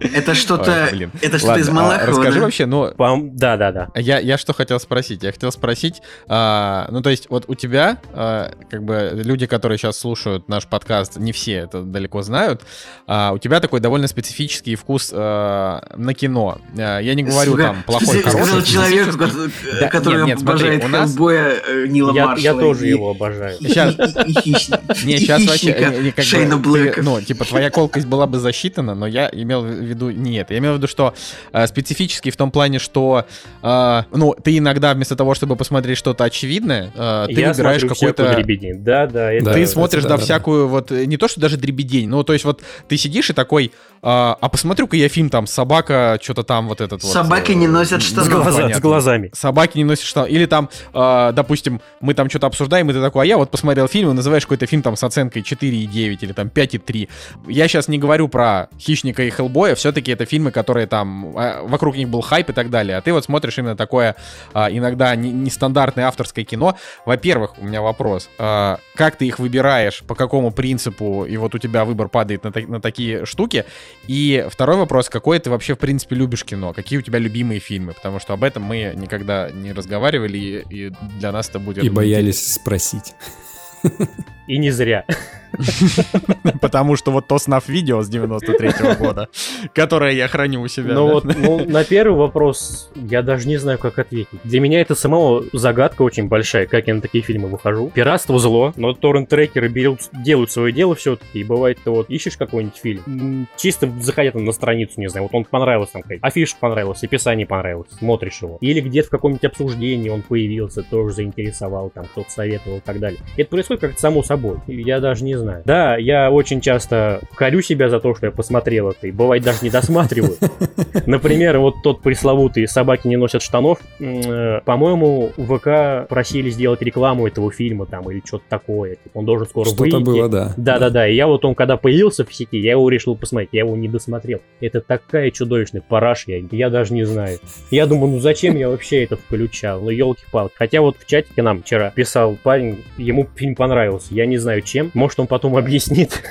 Speaker 3: Это что-то... Это что-то из
Speaker 1: а
Speaker 3: Малахова,
Speaker 1: Расскажи
Speaker 3: да?
Speaker 1: вообще, ну,
Speaker 5: Пам- Да-да-да.
Speaker 1: Я, я что хотел спросить? Я хотел спросить, а, ну то есть вот у тебя, а, как бы люди, которые сейчас слушают наш подкаст, не все это далеко знают, у тебя такой довольно специфический вкус на кино. Я не говорю там плохой,
Speaker 3: что
Speaker 1: хороший.
Speaker 3: человеку,
Speaker 1: специфический.
Speaker 3: который,
Speaker 1: Да,
Speaker 3: обожает Хеллбоя э, Нила
Speaker 5: Я,
Speaker 3: Маршалла.
Speaker 5: я тоже его обожаю.
Speaker 1: Не, сейчас вообще, бы
Speaker 3: Шейна Блэка.
Speaker 1: ну, типа, твоя колкость была бы засчитана, но я имел в виду не это. Я имел в виду, что э, специфический в том плане, что, э, ну, ты иногда вместо того, чтобы посмотреть что-то очевидное, э, ты
Speaker 5: я
Speaker 1: выбираешь какой-то...
Speaker 5: дребедень. Да-да, это...
Speaker 2: Да,
Speaker 1: ты
Speaker 2: это
Speaker 1: смотришь,
Speaker 2: да,
Speaker 1: да,
Speaker 2: да, да.
Speaker 1: всякую вот, э, не то, что даже дребедень, ну, то есть вот ты сидишь и такой, а, а посмотрю-ка я фильм там «Собака», что-то там вот этот вот.
Speaker 3: Собаки
Speaker 1: э,
Speaker 3: не носят штанов.
Speaker 5: С, глаза- с глазами.
Speaker 1: Собаки не носят штанов. Или там, э, допустим, мы там что-то обсуждаем, и ты такой, а я вот посмотрел фильм, и называешь какой-то фильм там с оценкой 4,9 или там 5,3. Я сейчас не говорю про «Хищника» и «Хеллбоя», все-таки это фильмы, которые там, э, вокруг них был хайп и так далее. А ты вот смотришь именно такое а, иногда не- нестандартное авторское кино. Во-первых, у меня вопрос. а, как ты их выбираешь, по какому принципу, и вот у тебя выбор падает на, на такие штуки? И второй вопрос, какое ты вообще, в принципе, любишь кино? Какие у тебя любимые фильмы? Потому что об этом мы никогда не разговаривали, и, и для нас это будет...
Speaker 2: И боялись спросить. [LAUGHS]
Speaker 5: И не зря. [LAUGHS]
Speaker 1: Потому что вот то СНАФ видео с 93 [LAUGHS] года, которое я храню у себя.
Speaker 5: Ну вот, ну, на первый вопрос я даже не знаю, как ответить. Для меня это самого загадка очень большая, как я на такие фильмы выхожу. Пиратство зло, но торрент-трекеры берут, делают свое дело все-таки, и бывает, ты вот ищешь какой-нибудь фильм, чисто заходя там на страницу, не знаю, вот он понравился там, афиша понравилась, описание понравилось, смотришь его. Или где-то в каком-нибудь обсуждении он появился, тоже заинтересовал, там кто-то советовал и так далее. Это происходит как-то само собой, и я даже не знаю. Да, я очень часто корю себя за то, что я посмотрел это, и бывает даже не досматриваю. [LAUGHS] Например, вот тот пресловутый «Собаки не носят штанов», э, по-моему, ВК просили сделать рекламу этого фильма там или что-то такое. Типа, он должен скоро выйти.
Speaker 2: Что-то было, да.
Speaker 5: Да-да-да, и я вот он, когда появился в сети, я его решил посмотреть, я его не досмотрел. Это такая чудовищная параш, я, я даже не знаю. Я думаю, ну зачем я вообще это включал? Ну елки-палки. Хотя вот в чатике нам вчера писал парень, ему фильм понравился. Я не знаю чем, может он потом [LAUGHS] объяснит,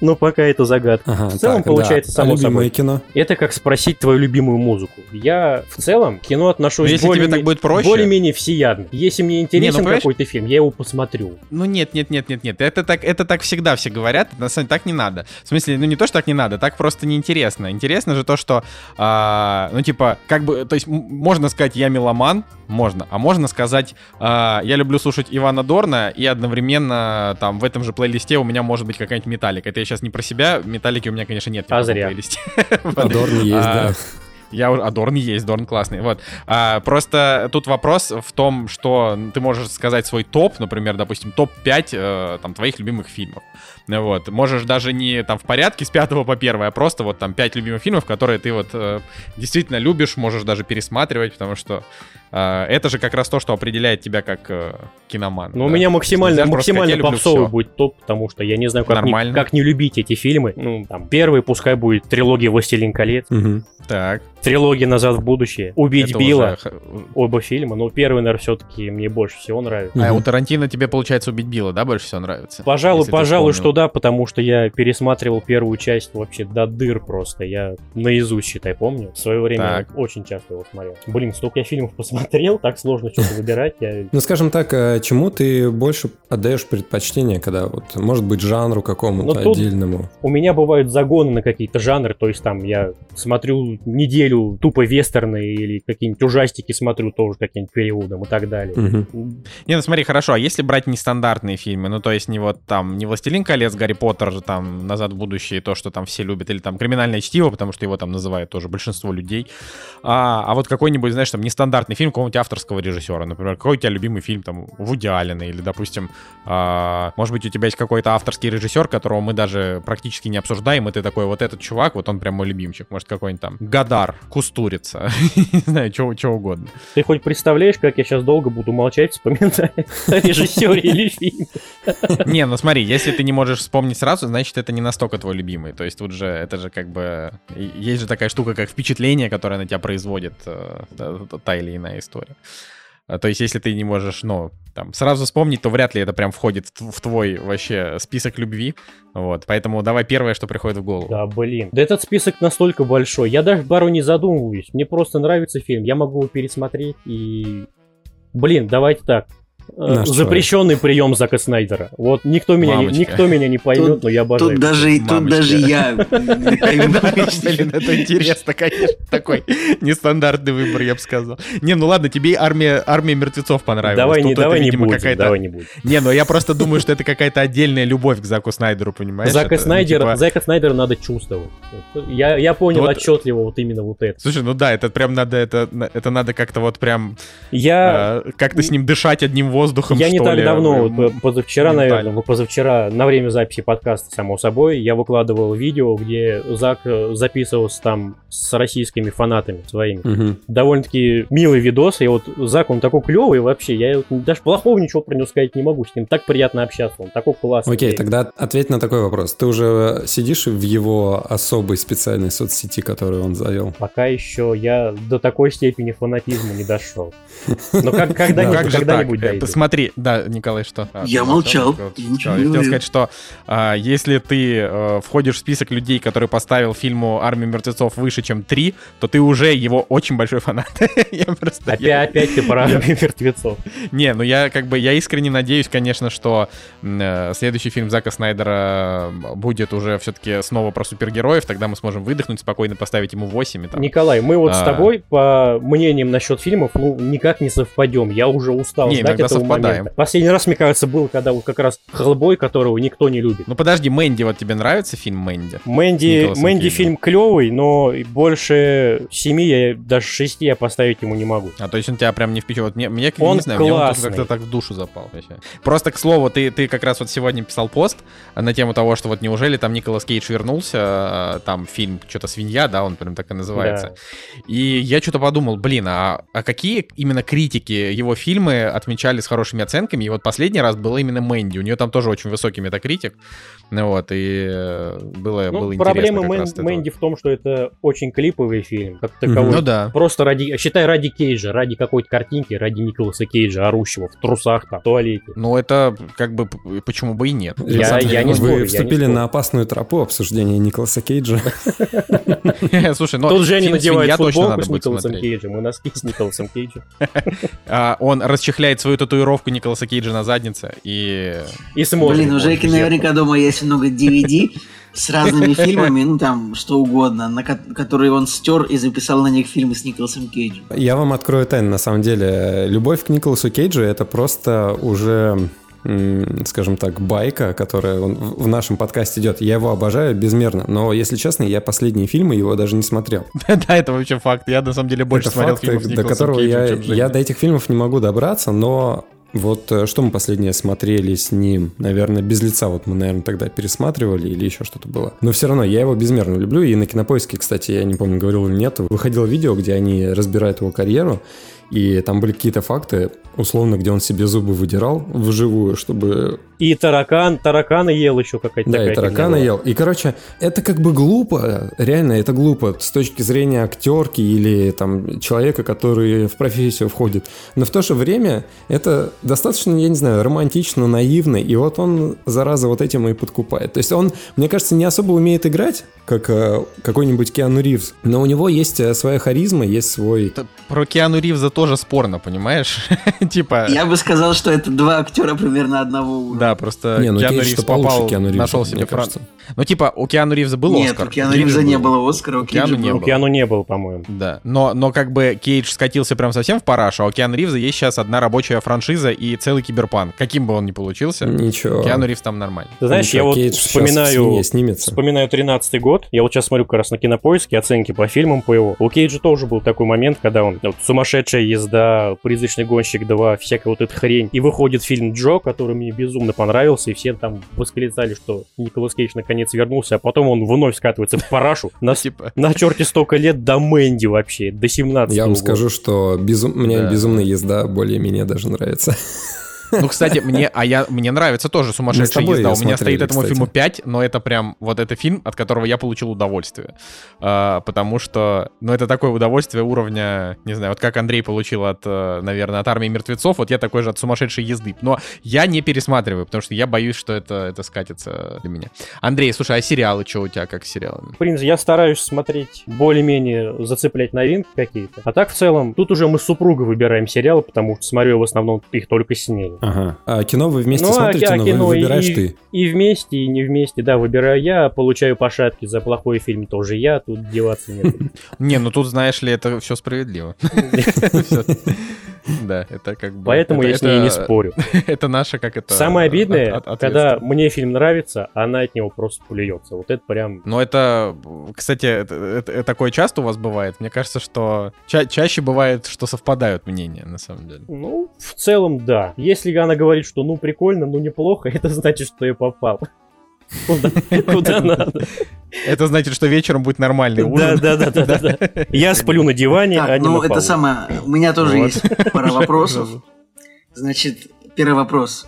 Speaker 5: но пока это загадка.
Speaker 2: Ага,
Speaker 5: В целом
Speaker 2: так,
Speaker 5: получается
Speaker 2: да.
Speaker 5: само
Speaker 2: а любимое
Speaker 5: собой.
Speaker 2: кино?
Speaker 5: Это как спросить твою любимую музыку. Я в целом к кино отношусь
Speaker 1: Ну, если тебе
Speaker 5: более-менее-
Speaker 1: так будет проще.
Speaker 5: более-менее всеядно. Если мне интересен
Speaker 1: понимаешь?
Speaker 5: какой-то фильм, я его посмотрю.
Speaker 1: Ну нет, нет, нет, нет, нет. Это так, это так всегда все говорят. На самом деле так не надо. В смысле, ну не то, что так не надо, так просто неинтересно. Интересно же то, что, а, ну типа, как бы, то есть можно сказать, я меломан, можно, а можно сказать, а, я люблю слушать Ивана Дорна, и одновременно там в этом же плейлисте у меня может быть какая-нибудь металлика. Это я сейчас не про себя, металлики у меня, конечно, нет.
Speaker 5: А
Speaker 1: в таком
Speaker 5: зря.
Speaker 1: плейлисте. [LAUGHS]
Speaker 2: А Дорн есть,
Speaker 1: А,
Speaker 2: да.
Speaker 1: Я уже, а Дорн есть, Дорн классный. Вот. А, просто тут вопрос в том, что ты можешь сказать свой топ, например, допустим, топ-5 э, там твоих любимых фильмов. Вот. Можешь даже не там в порядке с 5 по 1, а просто вот там 5 любимых фильмов, которые ты вот э, действительно любишь, можешь даже пересматривать, потому что это же как раз то, что определяет тебя как э, киноман.
Speaker 5: Но у
Speaker 1: да.
Speaker 5: меня максимально,
Speaker 1: сказать,
Speaker 5: максимально
Speaker 1: «Я люблю
Speaker 5: попсовый
Speaker 1: всё».
Speaker 5: будет топ, потому что я не знаю, как, не,
Speaker 1: Нормально.
Speaker 5: как не любить эти фильмы. Ну, там, первый пускай будет трилогия «Властелин колец».
Speaker 2: Мгм.
Speaker 1: Так.
Speaker 5: Трилогия «Назад в будущее», «Убить
Speaker 1: Это
Speaker 5: Билла»,
Speaker 1: уже
Speaker 5: оба фильма, но первый, наверное, все-таки мне больше всего нравится.
Speaker 1: А у Тарантино тебе, получается, убить Билла, да, больше всего нравится?
Speaker 5: Пожалуй, пожалуй, что да, потому что я пересматривал первую часть вообще до дыр просто. Я наизусть, считай, помню. В свое время
Speaker 1: Так.
Speaker 5: очень часто его смотрел. Блин, столько я фильмов посмотрел, так сложно что-то [LAUGHS] выбирать. Я...
Speaker 2: Ну, скажем так, а чему ты больше отдаешь предпочтение, когда вот, может быть, жанру какому-то
Speaker 5: Ну,
Speaker 2: отдельному?
Speaker 5: У меня бывают загоны на какие-то жанры, то есть там я смотрю неделю тупо вестерны или какие-нибудь ужастики смотрю тоже каким-нибудь периодом и так далее.
Speaker 2: Мгм.
Speaker 1: Не, ну смотри, хорошо, а если брать нестандартные фильмы, ну то есть не вот там, не «Властелин колец», «Гарри Поттер», же там «Назад в будущее», то, что там все любят, или там «Криминальное чтиво», потому что его там называют тоже большинство людей, а, а вот какой-нибудь, знаешь, там нестандартный фильм какого-нибудь авторского режиссера, например, какой у тебя любимый фильм там Вуди Аллена, или, допустим, а, может быть, у тебя есть какой-то авторский режиссер, которого мы даже практически не обсуждаем, и ты такой, вот этот чувак, вот он прям мой любимчик, может, какой-нибудь там Гадар, Кустурица, [LAUGHS] не знаю, чего угодно.
Speaker 5: Ты хоть представляешь, как я сейчас долго буду молчать, вспоминая о режиссере или фильме?
Speaker 1: Не, ну смотри, если ты не можешь вспомнить сразу, значит, это не настолько твой любимый. То есть тут же, это же как бы... Есть же такая штука, как впечатление, которое на тебя производит э, та или иная история. А, То есть если ты не можешь, ну, там, сразу вспомнить, то вряд ли это прям входит в твой вообще список любви. Вот, поэтому давай первое, что приходит в голову.
Speaker 5: Да, блин. Да этот список настолько большой. Я даже пару не задумываюсь. Мне просто нравится фильм. Я могу его пересмотреть и... Блин, давайте так. Э,
Speaker 2: Наш
Speaker 5: Запрещенный прием Зака Снайдера. Вот никто меня, не, никто меня не поймет,
Speaker 3: Тут-
Speaker 5: но я обожаю.
Speaker 3: Тут даже, тут
Speaker 1: Мамочка.
Speaker 3: даже я [LAUGHS]
Speaker 1: Блин, это интересно, конечно, такой нестандартный выбор, я бы сказал. Не, ну ладно, тебе и армия, армия мертвецов понравилась.
Speaker 5: Давай,
Speaker 1: Тут
Speaker 5: не, давай не будем, давай не будем.
Speaker 1: Не, ну я просто думаю, что это какая-то отдельная любовь к Заку Снайдеру, понимаешь?
Speaker 5: Зака,
Speaker 1: ну,
Speaker 5: Снайдера,
Speaker 1: типа-
Speaker 5: Зака Снайдера надо чувствовать. Я, я понял отчетливо вот именно вот это.
Speaker 1: Слушай, ну да, это прям надо, это, это надо как-то вот прям
Speaker 5: Я,
Speaker 1: э, как-то с ним дышать одним воздухом,
Speaker 5: я не так
Speaker 1: ли.
Speaker 5: давно, вот, позавчера,
Speaker 1: ментально.
Speaker 5: наверное, ну, позавчера, на время записи подкаста, само собой, я выкладывал видео, где Зак э, записывался там с российскими фанатами своими.
Speaker 2: Мгм.
Speaker 5: довольно-таки милый видос, и вот Зак, он такой клевый вообще, я даже плохого ничего про него сказать не могу, с ним так приятно общаться, он такой классный.
Speaker 2: Окей, тогда ответь на такой вопрос. Ты уже сидишь в его особой специальной соцсети, которую он завел?
Speaker 5: Пока еще я до такой степени фанатизма не дошел. Но как, [LAUGHS] когда-нибудь, когда-нибудь
Speaker 1: Э,
Speaker 5: дойду.
Speaker 1: Смотри, да, Николай, что? А,
Speaker 3: Я
Speaker 1: ты
Speaker 3: молчал,
Speaker 1: Вот,
Speaker 3: я ничего
Speaker 1: хотел сказать, что а, если ты э, входишь в список людей, который поставил фильму «Армия мертвецов» выше, чем 3, то ты уже его очень большой фанат. [LAUGHS] Я просто...
Speaker 5: Опять,
Speaker 1: я-
Speaker 5: опять ты про армию мертвецов.
Speaker 1: Не, ну я как бы, я искренне надеюсь, конечно, что э, следующий фильм Зака Снайдера э, будет уже все-таки снова про супергероев, тогда мы сможем выдохнуть, спокойно поставить ему 8 и там.
Speaker 5: Николай, мы вот с
Speaker 1: А.
Speaker 5: тобой по мнениям насчет фильмов, ну, никак не совпадем. Я уже устал
Speaker 1: Не,
Speaker 5: ждать этого
Speaker 1: совпадаем.
Speaker 5: момента. Последний раз, мне кажется, был, когда вот как раз Хеллбой, которого никто не любит.
Speaker 1: Ну подожди, Мэнди, вот тебе нравится фильм Мэнди?
Speaker 5: Мэнди, Мэнди фильм клевый, но больше семи, я, даже шести я поставить ему не могу.
Speaker 1: А то есть он тебя прям не впечатляет. Мне, мне
Speaker 5: Он
Speaker 1: не знаю, мне он
Speaker 5: классный.
Speaker 1: как-то так в душу запал. вообще. Просто, к слову, ты, ты как раз вот сегодня писал пост на тему того, что вот неужели там Николас Кейдж вернулся, а, там фильм что-то «Свинья», да, он прям так и называется. И я что-то подумал, блин, а, а какие именно критики его фильмы отмечали с хорошими оценками? И вот последний раз было именно Мэнди. У нее там тоже очень высокий метакритик. Ну вот, и э, было,
Speaker 5: Ну,
Speaker 1: было интересно
Speaker 5: проблема Мэн-
Speaker 1: от этого.
Speaker 5: Мэнди в том, что это очень клиповый фильм, как таковой.
Speaker 1: Ну да.
Speaker 5: Просто ради, считай, ради Кейджа, ради какой-то картинки, ради Николаса Кейджа, орущего в трусах, там, в туалете.
Speaker 1: Ну это как бы почему бы и нет.
Speaker 5: Я-
Speaker 2: Александр,
Speaker 5: я не
Speaker 2: Вы
Speaker 5: спорю, я не
Speaker 2: вступили
Speaker 5: спорю.
Speaker 2: на опасную тропу обсуждения Николаса Кейджа. [LAUGHS]
Speaker 1: Слушай, ну
Speaker 5: Тут Женя надевает футболку с Николасом. Кейджем и носки с Николасом Кейджем.
Speaker 1: Он расчехляет свою татуировку Николаса Кейджа на заднице и...
Speaker 5: И смотрит.
Speaker 3: Блин, у Жеки наверняка дома есть много DVD с разными [LAUGHS] фильмами, ну там что угодно, на ко- которые он стер и записал на них фильмы с Николасом Кейджем.
Speaker 2: Я вам открою тайну, на самом деле. Любовь к Николасу Кейджу — это просто уже скажем так, байка, которая в нашем подкасте идет. Я его обожаю безмерно, но, если честно, я последние фильмы его даже не смотрел. [LAUGHS]
Speaker 1: Да, это вообще факт. Я на самом деле больше смотрел фильмов с
Speaker 2: до которого я, я до этих фильмов не могу добраться, но вот э, что мы последнее смотрели с ним? Наверное, без лица вот мы, наверное, тогда пересматривали или еще что-то было. Но все равно я его безмерно люблю. И на кинопоиске, кстати, я не помню, говорил или нет, выходило видео, где они разбирают его карьеру. И там были какие-то факты, условно, где он себе зубы выдирал вживую, чтобы...
Speaker 5: И таракан, таракана ел еще какая-то
Speaker 2: Да,
Speaker 5: такая
Speaker 2: и таракана ел. И, короче, это как бы глупо, реально это глупо с точки зрения актерки или там человека, который в профессию входит. Но в то же время это достаточно, я не знаю, романтично, наивно, и вот он, зараза, вот этим и подкупает. То есть он, мне кажется, не особо умеет играть, как э, какой-нибудь Киану Ривз, но у него есть э, своя харизма, есть свой...
Speaker 1: Это Про Киану Ривза тоже спорно, понимаешь? [LAUGHS] Типа...
Speaker 3: Я бы сказал, что это два актера примерно одного уровня.
Speaker 1: Да, просто
Speaker 2: Не, ну
Speaker 1: Киану
Speaker 2: Кейдж
Speaker 1: Ривз попал,
Speaker 2: Киану Ривза,
Speaker 1: нашел себе фран... Ну, типа, у Киану Ривза был
Speaker 3: Нет,
Speaker 1: Оскар.
Speaker 3: у Киану Ривза не
Speaker 1: был.
Speaker 3: было Оскара, у
Speaker 1: У Киану не
Speaker 3: был.
Speaker 5: У Киану не было, по-моему.
Speaker 1: Да, но, но как бы Кейдж скатился прям совсем в параш, а у Киану Ривза есть сейчас одна рабочая франшиза и целый киберпанк. Каким бы он ни получился,
Speaker 2: Ничего.
Speaker 1: Киану Ривз там нормально.
Speaker 5: Ты знаешь,
Speaker 2: Ничего,
Speaker 5: я вот
Speaker 2: Кейдж снимется.
Speaker 5: Вспоминаю 13-й год. Я вот сейчас смотрю как раз на кинопоиске оценки по фильмам по его. У Кейджа тоже был такой момент, когда он вот, сумасшедшая езда, призрачный гонщик 2, всякая вот эта хрень. И выходит фильм Джо, который мне безумно понравился, и все там восклицали, что Николас Кейдж наконец вернулся, а потом он вновь скатывается в парашу. На,
Speaker 1: Типа,
Speaker 5: на черте столько лет до Мэнди вообще, до 17
Speaker 2: Я вам скажу, что безум... мне безумная езда более-менее даже нравится. [LAUGHS]
Speaker 1: Ну, кстати, мне, а я, мне нравится тоже сумасшедшая езда. У меня стоит этому фильму 5, но это прям вот это фильм, от которого я получил удовольствие. А, потому что, ну, это такое удовольствие уровня, не знаю, вот как Андрей получил от, э, наверное, от армии мертвецов, вот я такой же от сумасшедшей езды. Но я не пересматриваю, потому что я боюсь, что это, это скатится для меня. Андрей, слушай, а сериалы, что у тебя как с сериалами?
Speaker 5: В принципе, я стараюсь смотреть более-менее зацеплять новинки какие-то. А так, в целом, тут уже мы с супругой выбираем сериалы, потому что смотрю в основном их только с ней.
Speaker 2: Ага. А кино вы вместе
Speaker 5: Ну, а
Speaker 2: смотрите,
Speaker 5: ки-
Speaker 2: но
Speaker 5: кино
Speaker 2: вы выбираешь
Speaker 5: и-
Speaker 2: ты.
Speaker 5: И вместе, и не вместе, да, выбираю я, получаю по шапке за плохой фильм тоже я, тут деваться нет. [LAUGHS]
Speaker 1: Не, ну тут, знаешь ли, это все справедливо. [LAUGHS] [LAUGHS] Да, это как бы...
Speaker 5: Поэтому
Speaker 1: это-
Speaker 5: я с ней не спорю. [LAUGHS]
Speaker 1: Это наша, как это...
Speaker 5: Самое обидное,
Speaker 1: от- от-
Speaker 5: когда мне фильм нравится, она от него просто плюется. Вот это прям...
Speaker 1: Но это, кстати, это, это- это такое часто у вас бывает? Мне кажется, что ча- чаще бывает, что совпадают мнения, на самом деле.
Speaker 5: Ну, в целом, да. Если она говорит, что ну прикольно, ну неплохо, [LAUGHS] это значит, что я попал. Куда, надо.
Speaker 1: Это значит, что вечером будет нормальный ужин.
Speaker 5: да, да, да, да, да. Я сплю на диване, а
Speaker 3: Так,
Speaker 5: не
Speaker 3: ну это самое, у меня тоже есть пара вопросов. Значит, первый вопрос.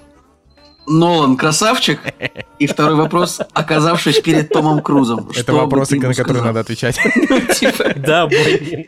Speaker 3: Нолан красавчик? И второй вопрос, оказавшись перед Томом Крузом.
Speaker 1: Это вопросы, на которые надо отвечать. [LAUGHS]
Speaker 3: Типа,
Speaker 5: Да, блин.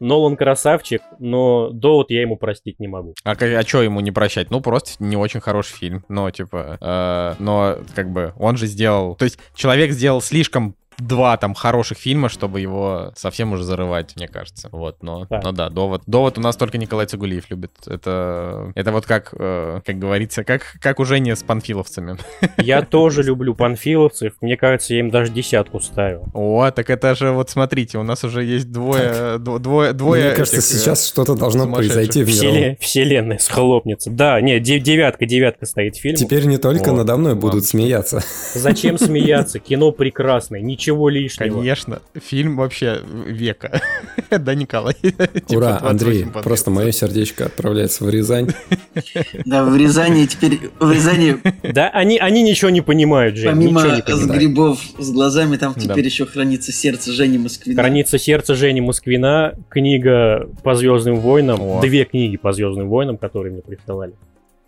Speaker 5: Нолан красавчик, но довод я ему простить не могу.
Speaker 1: А, что ему не прощать? Ну, просто не очень хороший фильм. Но, типа, э, но, как бы, он же сделал... То есть, человек сделал слишком два там хороших фильма, чтобы его совсем уже зарывать, мне кажется. Вот, но,
Speaker 5: Так.
Speaker 1: но да, довод. Довод у нас только Николай Цигулиев любит. Это, это вот как, э, как говорится, как, как у Жени с панфиловцами.
Speaker 5: Я [LAUGHS] тоже люблю панфиловцев. Мне кажется, я им даже десятку ставил.
Speaker 1: О, так это же, вот смотрите, у нас уже есть двое, дво- двое, двое
Speaker 2: Мне кажется,
Speaker 1: э,
Speaker 2: сейчас что-то должно произойти в.
Speaker 5: Вселе- Вселенная схлопнется. Да, нет, де- девятка, девятка стоит фильм.
Speaker 2: Теперь не только надо мной будут смеяться.
Speaker 5: Зачем [LAUGHS] смеяться? Кино прекрасное, ничего лишнего.
Speaker 1: Конечно, фильм вообще века. [LAUGHS] Да, Николай? [LAUGHS]
Speaker 2: Ура,
Speaker 1: 28
Speaker 2: Андрей, просто мое сердечко отправляется в Рязань. [LAUGHS]
Speaker 3: Да, в Рязани теперь, в Рязани
Speaker 5: Да, они, они ничего не понимают, Жень,
Speaker 3: помимо
Speaker 5: ничего
Speaker 3: с грибов с глазами, там теперь еще хранится сердце Жени Москвина.
Speaker 5: Хранится сердце Жени Москвина, книга по Звездным войнам, две книги по Звездным войнам, которые мне присылали.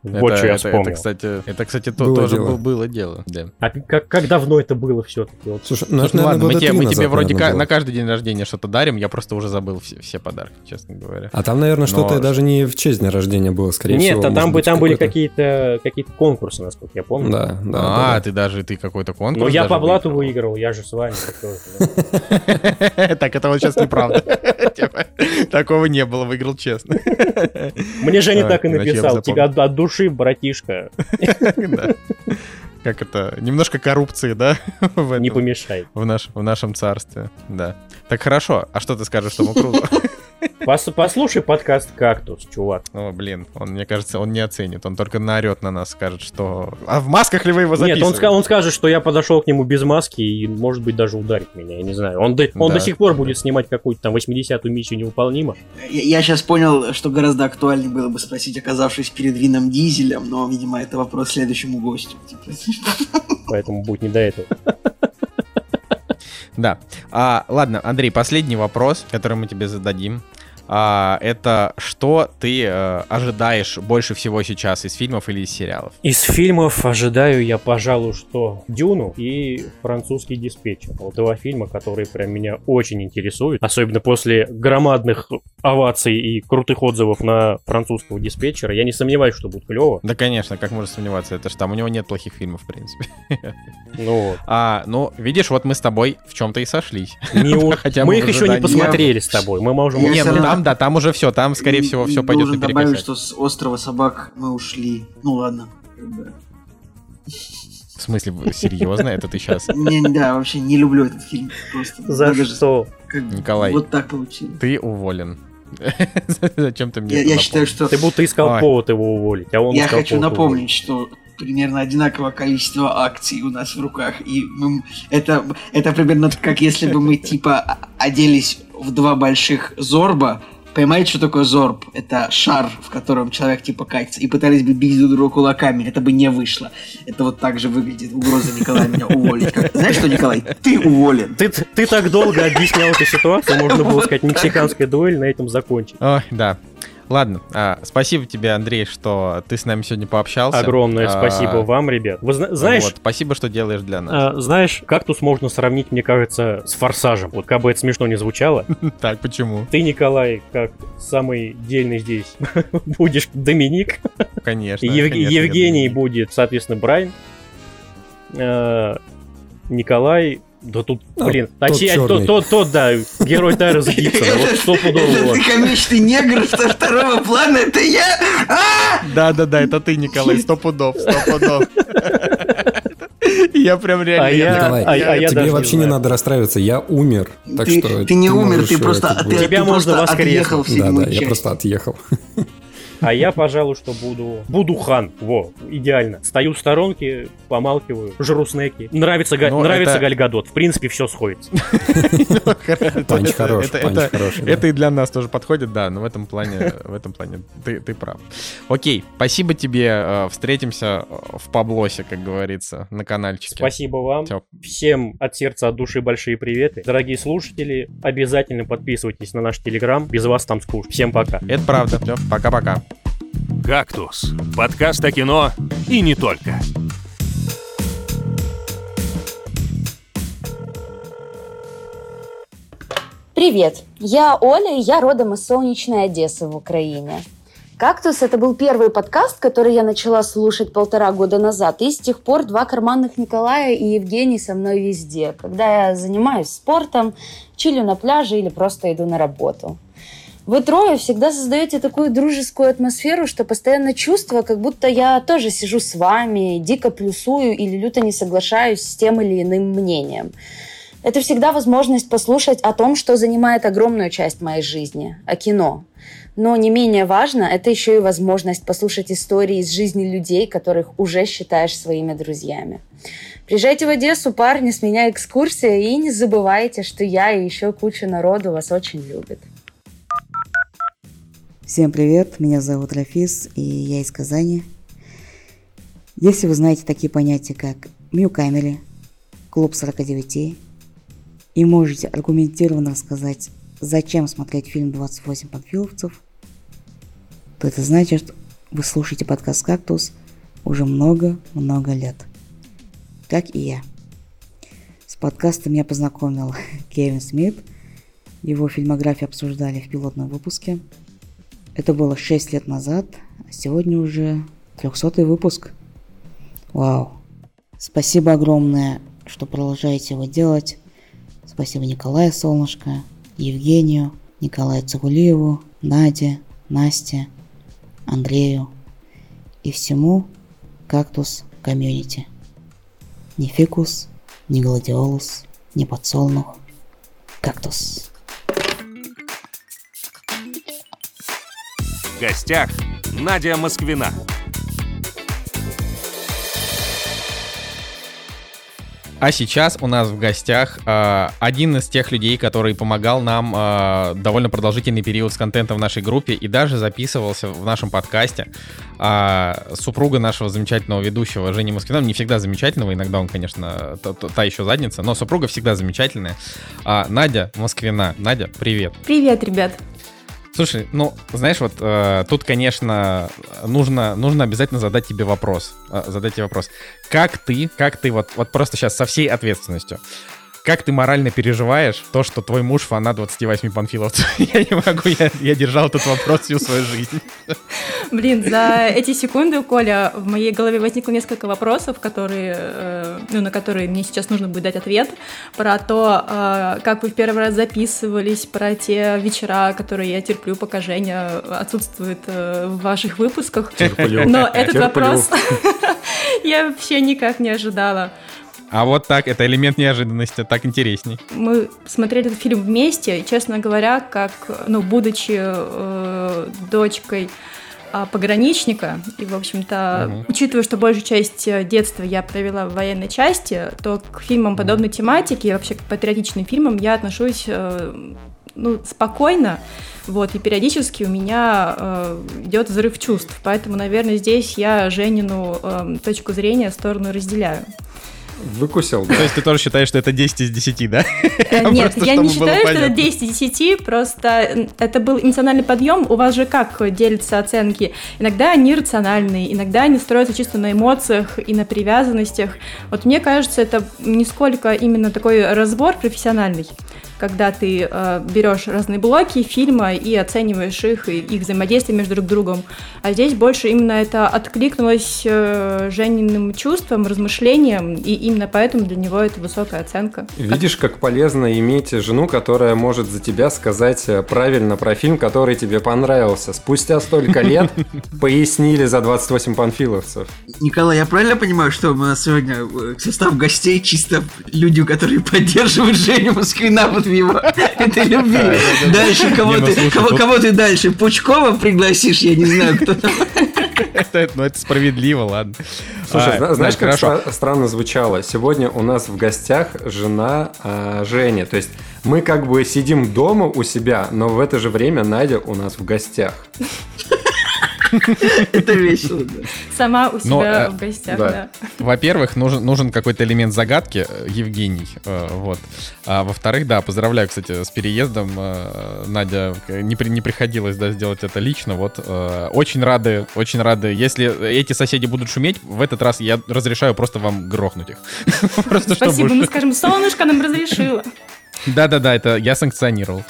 Speaker 1: Это,
Speaker 5: Вот что я
Speaker 1: это-
Speaker 5: вспомнил.
Speaker 1: Это, кстати, это, кстати, то-
Speaker 2: Было
Speaker 1: тоже
Speaker 2: дело.
Speaker 1: был- было дело. Да.
Speaker 5: А как, как давно это было все-таки? Вот.
Speaker 2: Слушай, ну
Speaker 1: Слушай,
Speaker 2: это,
Speaker 1: ну
Speaker 2: наверное,
Speaker 1: ладно, мы
Speaker 2: три
Speaker 1: мы
Speaker 2: назад,
Speaker 1: тебе вроде
Speaker 2: наверное,
Speaker 1: ка-
Speaker 2: было.
Speaker 1: на каждый день рождения что-то дарим, я просто уже забыл все, все подарки, честно говоря.
Speaker 2: А там, наверное, что-то
Speaker 1: Но-
Speaker 2: даже не в честь дня рождения было, скорее
Speaker 5: Нет,
Speaker 2: всего.
Speaker 5: а
Speaker 2: может
Speaker 5: там, бы-
Speaker 2: быть,
Speaker 5: там были какие-то какие конкурсы, насколько я помню.
Speaker 2: Да, да.
Speaker 1: а,
Speaker 2: да,
Speaker 1: ты даже, ты какой-то конкурс
Speaker 5: Но я по блату
Speaker 1: выиграл.
Speaker 5: я же с вами. [LAUGHS] так
Speaker 1: это вот сейчас неправда. [LAUGHS] Типа, Такого не было, выиграл честно.
Speaker 5: Мне Женя
Speaker 1: А,
Speaker 5: так и написал. Тебя от, от души, братишка. [LAUGHS]
Speaker 1: Как это, немножко коррупции, да? [LAUGHS]
Speaker 5: не помешай.
Speaker 1: В, наш, в нашем царстве, да. Так хорошо, а что ты скажешь Тому Крузу? [LAUGHS]
Speaker 5: Пос- послушай подкаст «Кактус», чувак.
Speaker 1: О, блин, он, мне кажется, он не оценит. Он только наорет на нас, скажет, что... А в масках ли вы его
Speaker 5: Нет, он, он скажет, что я подошел к нему без маски и, может быть, даже ударит меня, я не знаю. Он, до, он
Speaker 1: Да.
Speaker 5: до сих пор будет снимать какую-то там 80-ю миссию невыполнима.
Speaker 3: Я, сейчас понял, что гораздо актуальнее было бы спросить, оказавшись перед Вином Дизелем, но, видимо, это вопрос следующему гостю.
Speaker 5: Поэтому будет не до этого. [LAUGHS]
Speaker 1: Да. А, ладно, Андрей, последний вопрос, который мы тебе зададим. А, это что ты э, ожидаешь больше всего сейчас из фильмов или из сериалов?
Speaker 5: Из фильмов ожидаю я, пожалуй, что Дюну и французский диспетчер. Вот два фильма, которые прям меня очень интересуют. Особенно после громадных оваций и крутых отзывов на французского диспетчера. Я не сомневаюсь, что будет клево.
Speaker 1: Да, конечно, как можно сомневаться, это ж там у него нет плохих фильмов, в принципе.
Speaker 5: Ну вот. [LAUGHS]
Speaker 1: А, ну, видишь, вот мы с тобой в чем-то и сошлись.
Speaker 5: Не у- [LAUGHS]
Speaker 1: Хотя
Speaker 5: мы
Speaker 1: мы
Speaker 5: их еще не посмотрели с тобой. Мы можем...
Speaker 1: Не, ну
Speaker 3: равно-
Speaker 1: там, да, там уже все, там, скорее всего, все пойдет
Speaker 3: Должен добавить,
Speaker 1: наперекосяк.
Speaker 3: что с острова собак мы ушли. Ну ладно.
Speaker 1: В смысле, серьезно, это ты сейчас? [LAUGHS]
Speaker 3: Не, да, вообще не люблю этот фильм. Просто
Speaker 5: За что?
Speaker 3: как
Speaker 1: Николай.
Speaker 3: Вот так получилось.
Speaker 1: Ты уволен. [LAUGHS] Зачем ты мне
Speaker 3: Я, я считаю, что
Speaker 5: Ты будто искал
Speaker 1: Ой.
Speaker 5: повод его уволить, а он
Speaker 3: я хочу напомнить, что примерно одинаковое количество акций у нас в руках. И мы- это, это примерно как если бы мы типа оделись в два больших зорба. Понимаете, что такое зорб? Это шар, в котором человек типа катится. И пытались бы бить друг друга кулаками. Это бы не вышло. Это вот так же выглядит угроза Николая меня уволить. Как- Знаешь что, Николай? Ты уволен.
Speaker 5: Ты, ты так долго объяснял эту ситуацию, можно было сказать, мексиканская дуэль на этом закончить.
Speaker 1: Ой, да. Ладно, а, спасибо тебе, Андрей, что ты с нами сегодня пообщался.
Speaker 5: Огромное
Speaker 1: А,
Speaker 5: спасибо вам, ребят. Вы зна- знаешь,
Speaker 1: вот, спасибо, что делаешь для нас.
Speaker 5: а, знаешь, кактус можно сравнить, мне кажется, с форсажем. Вот как бы это смешно не звучало. [LAUGHS]
Speaker 1: Так, почему?
Speaker 5: Ты, Николай, как самый дельный здесь, [LAUGHS] будешь Доминик.
Speaker 1: Конечно.
Speaker 5: Евгений будет, соответственно, Брайан. Э, Николай. Да тут,
Speaker 2: А,
Speaker 5: блин,
Speaker 2: тот
Speaker 5: точнее,
Speaker 2: чёрный.
Speaker 5: тот, тот, тот, да, герой Тайрса Гибсона, вот стопудово.
Speaker 3: Это ты комичный негр со второго плана, это я! А!
Speaker 1: Да-да-да, это ты, Николай, сто пудов, сто пудов. Я прям реально...
Speaker 5: А я-
Speaker 2: Николай,
Speaker 5: а- а я
Speaker 2: тебе
Speaker 5: не
Speaker 2: вообще не
Speaker 5: знаю.
Speaker 2: надо расстраиваться, я умер. Так
Speaker 3: ты,
Speaker 2: что
Speaker 3: ты не умер,
Speaker 2: можешь,
Speaker 3: ты
Speaker 2: э,
Speaker 3: просто, ты,
Speaker 5: Тебя
Speaker 3: ты
Speaker 5: можно
Speaker 3: просто отъехал в
Speaker 2: Да, да, я просто отъехал.
Speaker 5: А я, пожалуй, что буду... Буду хан. Во, идеально. Стою в сторонке, помалкиваю, жру снеки. Нравится, Га-
Speaker 1: Ну,
Speaker 5: нравится
Speaker 1: это-
Speaker 5: Галь Гадот. В принципе, все сходится. [LAUGHS]
Speaker 2: Панч хорош,
Speaker 1: это-
Speaker 2: хороший.
Speaker 1: Это и для нас тоже подходит, да, но в этом плане, в этом плане ты, прав. Окей, спасибо тебе, э, встретимся э, в Паблосе, как говорится, на каналчике.
Speaker 5: Спасибо вам. Всем от сердца, от души большие приветы. Дорогие слушатели, обязательно подписывайтесь на наш телеграм. Без вас там скучно. Всем пока.
Speaker 1: Это правда. Все, пока-пока.
Speaker 4: «Кактус» — подкаст о кино и не только.
Speaker 6: Привет, я Оля, и я родом из солнечной Одессы в Украине. «Кактус» — это был первый подкаст, который я начала слушать полтора года назад, и с тех пор два карманных Николая и Евгений со мной везде, когда я занимаюсь спортом, чилю на пляже или просто иду на работу. Вы трое всегда создаете такую дружескую атмосферу, что постоянно чувство, как будто я тоже сижу с вами, дико плюсую или люто не соглашаюсь с тем или иным мнением. Это всегда возможность послушать о том, что занимает огромную часть моей жизни, о кино. Но не менее важно, это еще и возможность послушать истории из жизни людей, которых уже считаешь своими друзьями. Приезжайте в Одессу, парни, с меня экскурсия, и не забывайте, что я и еще куча народу вас очень любит.
Speaker 7: Всем привет, меня зовут Рафис, и я из Казани. Если вы знаете такие понятия, как Мьюкамери, Клуб 49, и можете аргументированно рассказать, зачем смотреть фильм «28 панфиловцев», то это значит, вы слушаете подкаст «Кактус» уже много-много лет. Как и я. С подкастом меня познакомил [LAUGHS] Кевин Смит. Его фильмографию обсуждали в пилотном выпуске – это было 6 лет назад, а сегодня уже 300 выпуск. Вау. Спасибо огромное, что продолжаете его делать. Спасибо Николаю Солнышко, Евгению, Николаю Цигулиеву, Наде, Насте, Андрею и всему Кактус комьюнити. Не фикус, не гладиолус, не подсолнух. Кактус.
Speaker 4: Гостях Надя Москвина.
Speaker 1: А сейчас у нас в гостях э, один из тех людей, который помогал нам э, довольно продолжительный период с контентом в нашей группе и даже записывался в нашем подкасте. А, супруга нашего замечательного ведущего Жени Москвина, не всегда замечательного, иногда он, конечно, та, та- та еще задница, но супруга всегда замечательная. А, Надя Москвина. Надя, привет.
Speaker 8: Привет, ребят.
Speaker 1: Слушай, ну, знаешь, вот э, тут, конечно, нужно, нужно обязательно задать тебе вопрос. Э, задать тебе вопрос. Как ты, как ты вот, вот просто сейчас со всей ответственностью, как ты морально переживаешь то, что твой муж фанат 28 панфиловцев? [LAUGHS] я не могу, я, я держал этот вопрос всю свою жизнь.
Speaker 8: Блин, за эти секунды, Коля, в моей голове возникло несколько вопросов, которые, э, ну, на которые мне сейчас нужно будет дать ответ. Про то, э, как вы в первый раз записывались, про те вечера, которые я терплю, пока Женя отсутствует э, в ваших выпусках.
Speaker 2: Терплю.
Speaker 8: Но этот
Speaker 2: Терплю.
Speaker 8: вопрос [LAUGHS] я вообще никак не ожидала.
Speaker 1: А вот так, это элемент неожиданности, так интересней.
Speaker 8: Мы смотрели этот фильм вместе, и, честно говоря, как, ну, будучи э, дочкой а, пограничника, и, в общем-то,
Speaker 1: Мгм.
Speaker 8: учитывая, что большую часть э, детства я провела в военной части, то к фильмам подобной тематики, и вообще к патриотичным фильмам я отношусь э, ну, спокойно, вот, и периодически у меня э, идет взрыв чувств, поэтому, наверное, здесь я Женину э, точку зрения, сторону разделяю.
Speaker 2: Выкусил, да?
Speaker 1: То есть ты тоже считаешь, что это 10 из 10, да?
Speaker 8: Э, Нет, я не считаю, что это
Speaker 1: понятно.
Speaker 8: 10 из 10, просто м, это был эмоциональный подъем. У вас же как делятся оценки? Иногда они рациональные, иногда они строятся чисто на эмоциях и на привязанностях. Вот мне кажется, это не сколько именно такой разбор профессиональный, когда ты э, берешь разные блоки фильма и оцениваешь их, и их взаимодействие между друг другом. А здесь больше именно это откликнулось э, Жениным чувством, размышлениям, и именно поэтому для него это высокая оценка.
Speaker 2: Видишь, как полезно иметь жену, которая может за тебя сказать э, правильно про фильм, который тебе понравился. Спустя столько [LAUGHS] лет пояснили за 28 панфиловцев.
Speaker 3: Николай, я правильно понимаю, что у нас сегодня э, состав гостей чисто люди, которые поддерживают Женю Москвина в его [LAUGHS] этой любви. Дальше кого
Speaker 1: ну,
Speaker 3: ты, кого, ты дальше? Пучкова пригласишь, я не знаю, кто там. [LAUGHS]
Speaker 1: Это, ну, это справедливо, ладно.
Speaker 2: Слушай,
Speaker 1: А,
Speaker 2: зна- знаешь, как
Speaker 1: хорошо.
Speaker 2: странно звучало? Сегодня у нас в гостях жена а, Жени. То есть мы как бы сидим дома у себя, но в это же время Надя у нас в гостях. [LAUGHS] [LAUGHS]
Speaker 3: Это весело, да.
Speaker 8: Сама у себя
Speaker 1: Но, э,
Speaker 8: в гостях,
Speaker 2: да.
Speaker 8: да.
Speaker 1: Во-первых, нужен, нужен какой-то элемент загадки, э, Евгений. э, Вот. А во-вторых, да, поздравляю, кстати, с переездом. Надя, не, при- не приходилось да, сделать это лично. Вот. Очень рады, очень рады. Если эти соседи будут шуметь, в этот раз я разрешаю просто вам грохнуть их. [LAUGHS]
Speaker 8: Спасибо, мы скажем, солнышко нам разрешило.
Speaker 1: Да-да-да, это я санкционировал.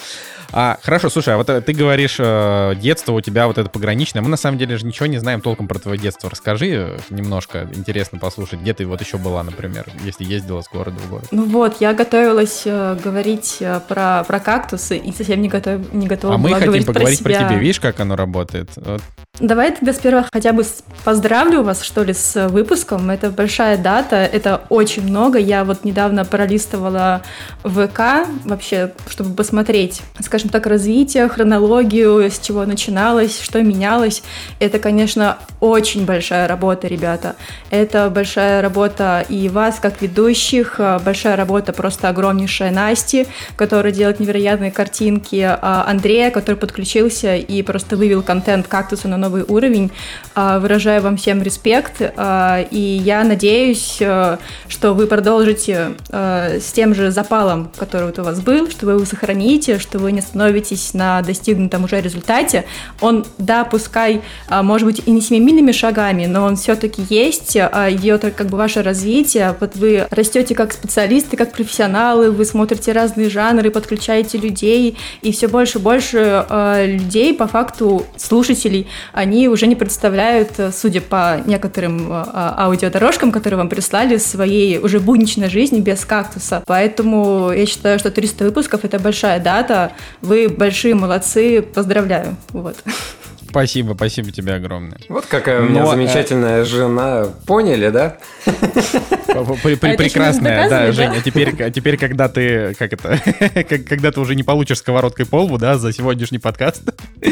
Speaker 1: А, хорошо, слушай, а вот э, ты говоришь, э, детство у тебя вот это пограничное. Мы на самом деле же ничего не знаем толком про твое детство. Расскажи э, немножко, интересно послушать, где ты вот еще была, например, если ездила с города в город.
Speaker 8: Ну вот, я готовилась говорить про, про кактусы и совсем не, готов, не готова
Speaker 1: а мы
Speaker 8: была
Speaker 1: хотим
Speaker 8: говорить
Speaker 1: поговорить про,
Speaker 8: себя.
Speaker 1: тебя. Видишь, как оно работает? Вот.
Speaker 8: Давай тогда сперва хотя бы поздравлю вас, что ли, с выпуском. Это большая дата, это очень много. Я вот недавно пролистывала ВК вообще, чтобы посмотреть, скажем так, развитие, хронологию, с чего начиналось, что менялось. Это, конечно, очень большая работа, ребята. Это большая работа и вас, как ведущих, а, большая работа просто огромнейшая Насти, которая делает невероятные картинки, а, Андрея, который подключился и просто вывел контент кактуса на новый уровень. А, Выражаю вам всем респект, и я надеюсь, что вы продолжите с тем же запалом, который вот у вас был, что вы его сохраните, что вы не остановитесь на достигнутом уже результате. Он, да, пускай, а, может быть, и не семимильными шагами, но он все-таки есть, а, идет как бы ваше развитие. Вот вы растете как специалисты, как профессионалы, вы смотрите разные жанры, подключаете людей, и все больше и больше э, людей, по факту слушателей, они уже не представляют, судя по некоторым аудиодорожкам, которые вам прислали, своей уже будничной жизни без кактуса. Поэтому я считаю, что 300 выпусков — это большая дата. Вы большие молодцы, поздравляю. Вот.
Speaker 1: Спасибо, спасибо тебе огромное.
Speaker 2: Вот какая у меня
Speaker 1: Но, э,
Speaker 2: замечательная жена. Поняли, да?
Speaker 1: При- при-
Speaker 8: А
Speaker 1: Прекрасная, да, Женя.
Speaker 8: да?
Speaker 1: Теперь, теперь, когда ты, как это, [LAUGHS] когда ты уже не получишь сковородкой полбу, да, за сегодняшний подкаст,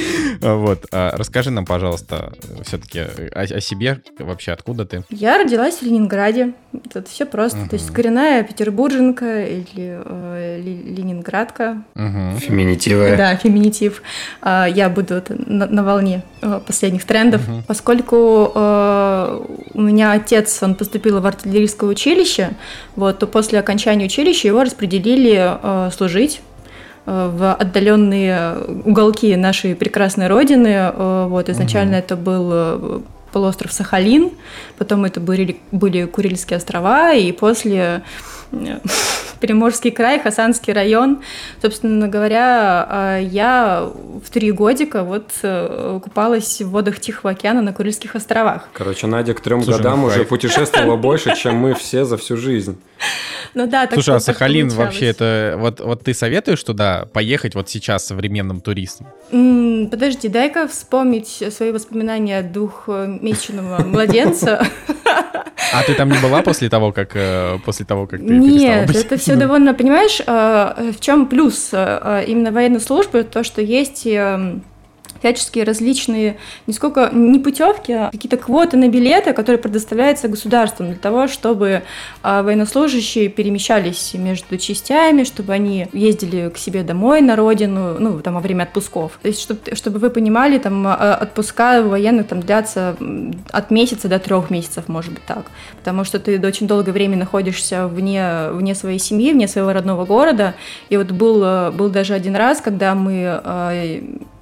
Speaker 1: [LAUGHS] вот, а, расскажи нам, пожалуйста, все-таки о, о себе, вообще, откуда ты?
Speaker 8: Я родилась в Ленинграде. Тут все просто. То есть коренная петербурженка или э, ленинградка.
Speaker 2: Феминитивы.
Speaker 8: Да, феминитив. А, Я буду на волне э, последних трендов. Поскольку э, у меня отец, он поступил в артиллерийское училище, вот, то после окончания училища его распределили э, служить в отдаленные уголки нашей прекрасной родины. Вот изначально угу. это был полуостров Сахалин, потом это были, были Курильские острова, и после Приморский край, Хасанский район. Собственно говоря, а, я в три годика вот э, купалась в водах Тихого океана на Курильских островах.
Speaker 2: Короче, Надя к трем годам ну, уже путешествовала [LAUGHS] больше, чем мы все за всю жизнь.
Speaker 1: Ну да, так Слушай, а Сахалин вообще это... Вот, вот ты советуешь туда поехать вот сейчас современным туристам?
Speaker 8: Подожди, дай-ка вспомнить свои воспоминания двухмесячного младенца. [LAUGHS] [LAUGHS]
Speaker 1: А ты там не была после того, как э, после того, как ты
Speaker 8: Нет, это все довольно, понимаешь, э, в чем плюс э, именно военной службы, то, что есть эм, всяческие различные, не сколько, не путевки, а какие-то квоты на билеты, которые предоставляются государством для того, чтобы а, военнослужащие перемещались между частями, чтобы они ездили к себе домой на родину, ну, там, во время отпусков. То есть, чтобы, чтобы вы понимали, там, а, отпуска военных там длятся от месяца до трех месяцев, может быть, так. Потому что ты очень долгое время находишься вне, вне своей семьи, вне своего родного города. И вот был, был даже один раз, когда мы а,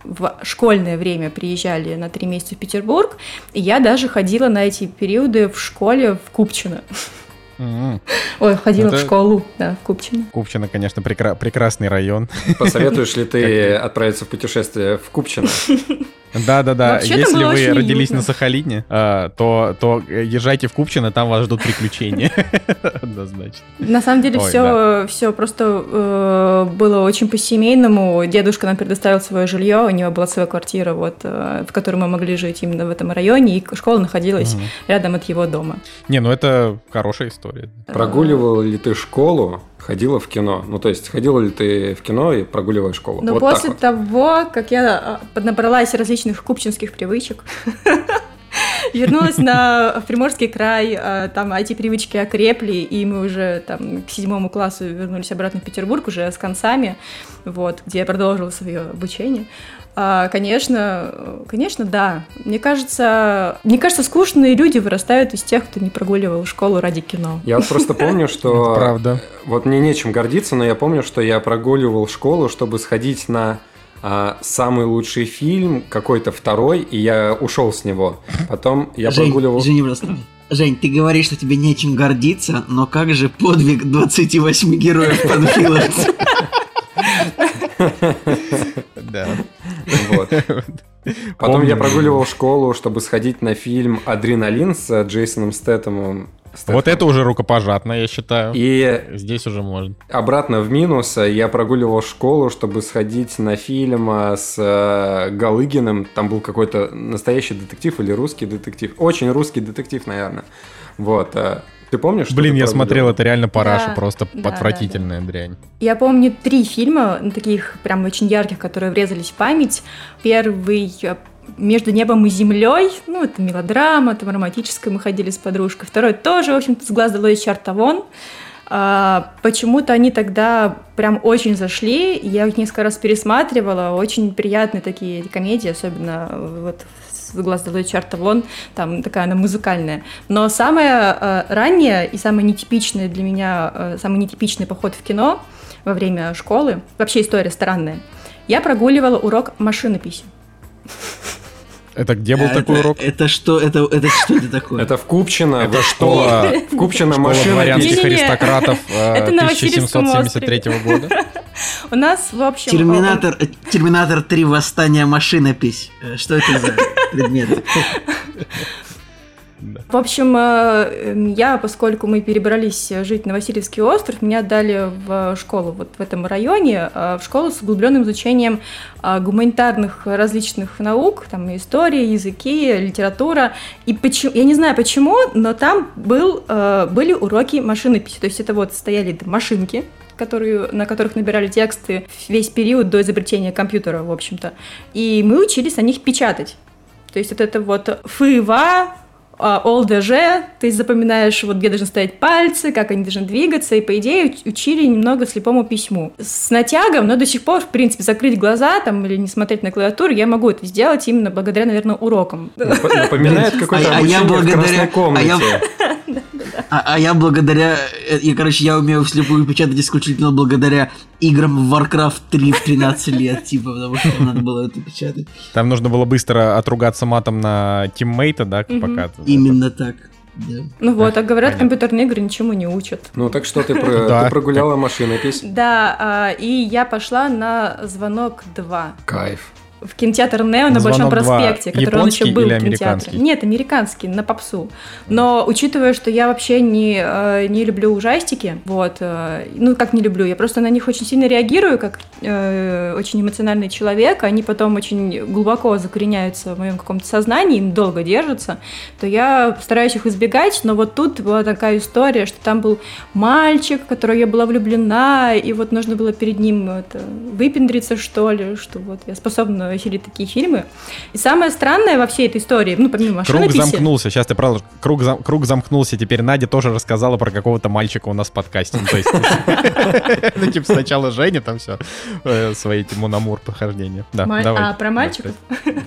Speaker 8: в школьное время приезжали на три месяца в Петербург, и я даже ходила на эти периоды в школе в Купчино. Mm-hmm. Ой, ходила Это... в школу, да, в Купчино.
Speaker 1: Купчино, конечно, прекра- прекрасный район.
Speaker 2: Посоветуешь ли ты [LAUGHS] отправиться в путешествие в Купчино? [LAUGHS]
Speaker 1: Да-да-да, если вы родились на Сахалине, а, то, то езжайте в Купчино, там вас ждут приключения. [LAUGHS]
Speaker 8: Однозначно. На самом деле все, все просто э, было очень по-семейному. Дедушка нам предоставил свое жилье, у него была своя квартира, вот, э, в которой мы могли жить именно в этом районе, и школа находилась рядом от его дома.
Speaker 1: Не, ну это хорошая история.
Speaker 2: Прогуливал ли ты школу ходила в кино? Ну, то есть, ходила ли ты в кино и прогуливая школу?
Speaker 8: Ну, вот после вот. того, как я а, набралась различных купчинских привычек, [LAUGHS] вернулась на Приморский край, а, там эти привычки окрепли, и мы уже там к седьмому классу вернулись обратно в Петербург уже с концами, вот, где я продолжила свое обучение. А, конечно, конечно, да. Мне кажется, мне кажется, скучные люди вырастают из тех, кто не прогуливал школу ради кино.
Speaker 2: Я вот просто помню, [LAUGHS] что...
Speaker 1: Правда.
Speaker 2: Вот мне нечем гордиться, но я помню, что я прогуливал школу, чтобы сходить на а, самый лучший фильм, какой-то второй, и я ушел с него. Потом я Жень, прогуливал...
Speaker 3: Просто. Жень, ты говоришь, что тебе нечем гордиться, но как же подвиг 28 героев Панфиловца? [LAUGHS]
Speaker 2: Да. Вот. [LAUGHS] Потом я прогуливал школу, чтобы сходить на фильм «Адреналин» с Джейсоном Стэттемом.
Speaker 1: Стефан. Вот это уже рукопожатно, я считаю. И здесь уже можно.
Speaker 2: Обратно в минус я прогуливал школу, чтобы сходить на фильм а, с э, Галыгиным. Там был какой-то настоящий детектив или русский детектив. Очень русский детектив, наверное. Вот. Ты помнишь?
Speaker 1: Блин, я смотрел, это реально параша, да, просто да, отвратительная да, да. дрянь.
Speaker 8: Я помню три фильма, таких прям очень ярких, которые врезались в память. Первый э, между небом и землей, ну, это мелодрама, там романтическая, мы ходили с подружкой. Второй тоже, в общем-то, с глаз долой чарта вон. А, почему-то они тогда прям очень зашли, я их несколько раз пересматривала, очень приятные такие комедии, особенно вот с глаз долой чарта вон, там такая она музыкальная. Но самое э, раннее и самое нетипичное для меня, э, самый нетипичный поход в кино во время школы, вообще история странная, я прогуливала урок машинописи.
Speaker 1: Это где был а такой
Speaker 3: это,
Speaker 1: урок?
Speaker 3: Это что? Это, это что это такое?
Speaker 2: Это в Купчино.
Speaker 1: Это школа. [LAUGHS]
Speaker 2: В Купчино машина
Speaker 1: дворянских аристократов 1773 [LAUGHS] э, года. [LAUGHS]
Speaker 8: У нас, в общем...
Speaker 3: Терминатор, Терминатор 3 Восстание машинопись. Э, что это за предмет?
Speaker 8: Да. В общем, э, эм, я, поскольку мы перебрались жить на Васильевский остров, меня отдали в школу вот в этом районе, э, в школу с углубленным изучением э, гуманитарных различных наук, там истории, языки, литература. И почему, я не знаю почему, но там был, были уроки машинописи. То есть это вот стояли машинки, которые, на которых набирали тексты весь период до изобретения компьютера, в общем-то. И мы учились на них печатать. То есть вот это вот фыва, ОЛДЖ, ты запоминаешь, вот где должны стоять пальцы, как они должны двигаться, и, по идее, учили немного слепому письму. С натягом, но до сих пор, в принципе, закрыть глаза там или не смотреть на клавиатуру, я могу это сделать именно благодаря, наверное, урокам.
Speaker 2: Напоминает какое-то а обучение в красной комнате. [LAUGHS]
Speaker 3: А, а я благодаря... э, Я, короче, я умею вслепую печатать исключительно благодаря играм в Warcraft 3 в 13 лет, типа, потому что надо было это печатать.
Speaker 1: Там нужно было быстро отругаться матом на тиммейта, да, пока...
Speaker 3: Именно так. Да.
Speaker 8: Ну вот, а говорят,
Speaker 1: понятно.
Speaker 8: компьютерные игры ничему не учат.
Speaker 2: Ну так что ты, про-
Speaker 1: Да.
Speaker 2: ты прогуляла машинопись?
Speaker 8: Да, а, и я пошла на «Звонок 2».
Speaker 2: Кайф.
Speaker 8: В кинотеатр Нео на Большом
Speaker 1: «Звонок 2»
Speaker 8: проспекте, который он еще был в кинотеатре. Нет, американский, на попсу. Но учитывая, что я вообще не, э, не люблю ужастики, вот, э, ну как не люблю, я просто на них очень сильно реагирую, как э, очень эмоциональный человек, они потом очень глубоко закореняются в моем каком-то сознании, им долго держатся, то я стараюсь их избегать, но вот тут была такая история, что там был мальчик, в которого я была влюблена, и вот нужно было перед ним это, выпендриться, что ли, что вот я способна веселить такие фильмы. И самое странное во всей этой истории, ну, помимо
Speaker 1: Круг
Speaker 8: машинописи...
Speaker 1: замкнулся. Сейчас ты правда. Круг, зам- круг замкнулся. Теперь Надя тоже рассказала про какого-то мальчика у нас в подкасте. Ну, то есть, ну, типа, сначала Женя там все свои эти мономур похождения. Да.
Speaker 8: А, про мальчиков?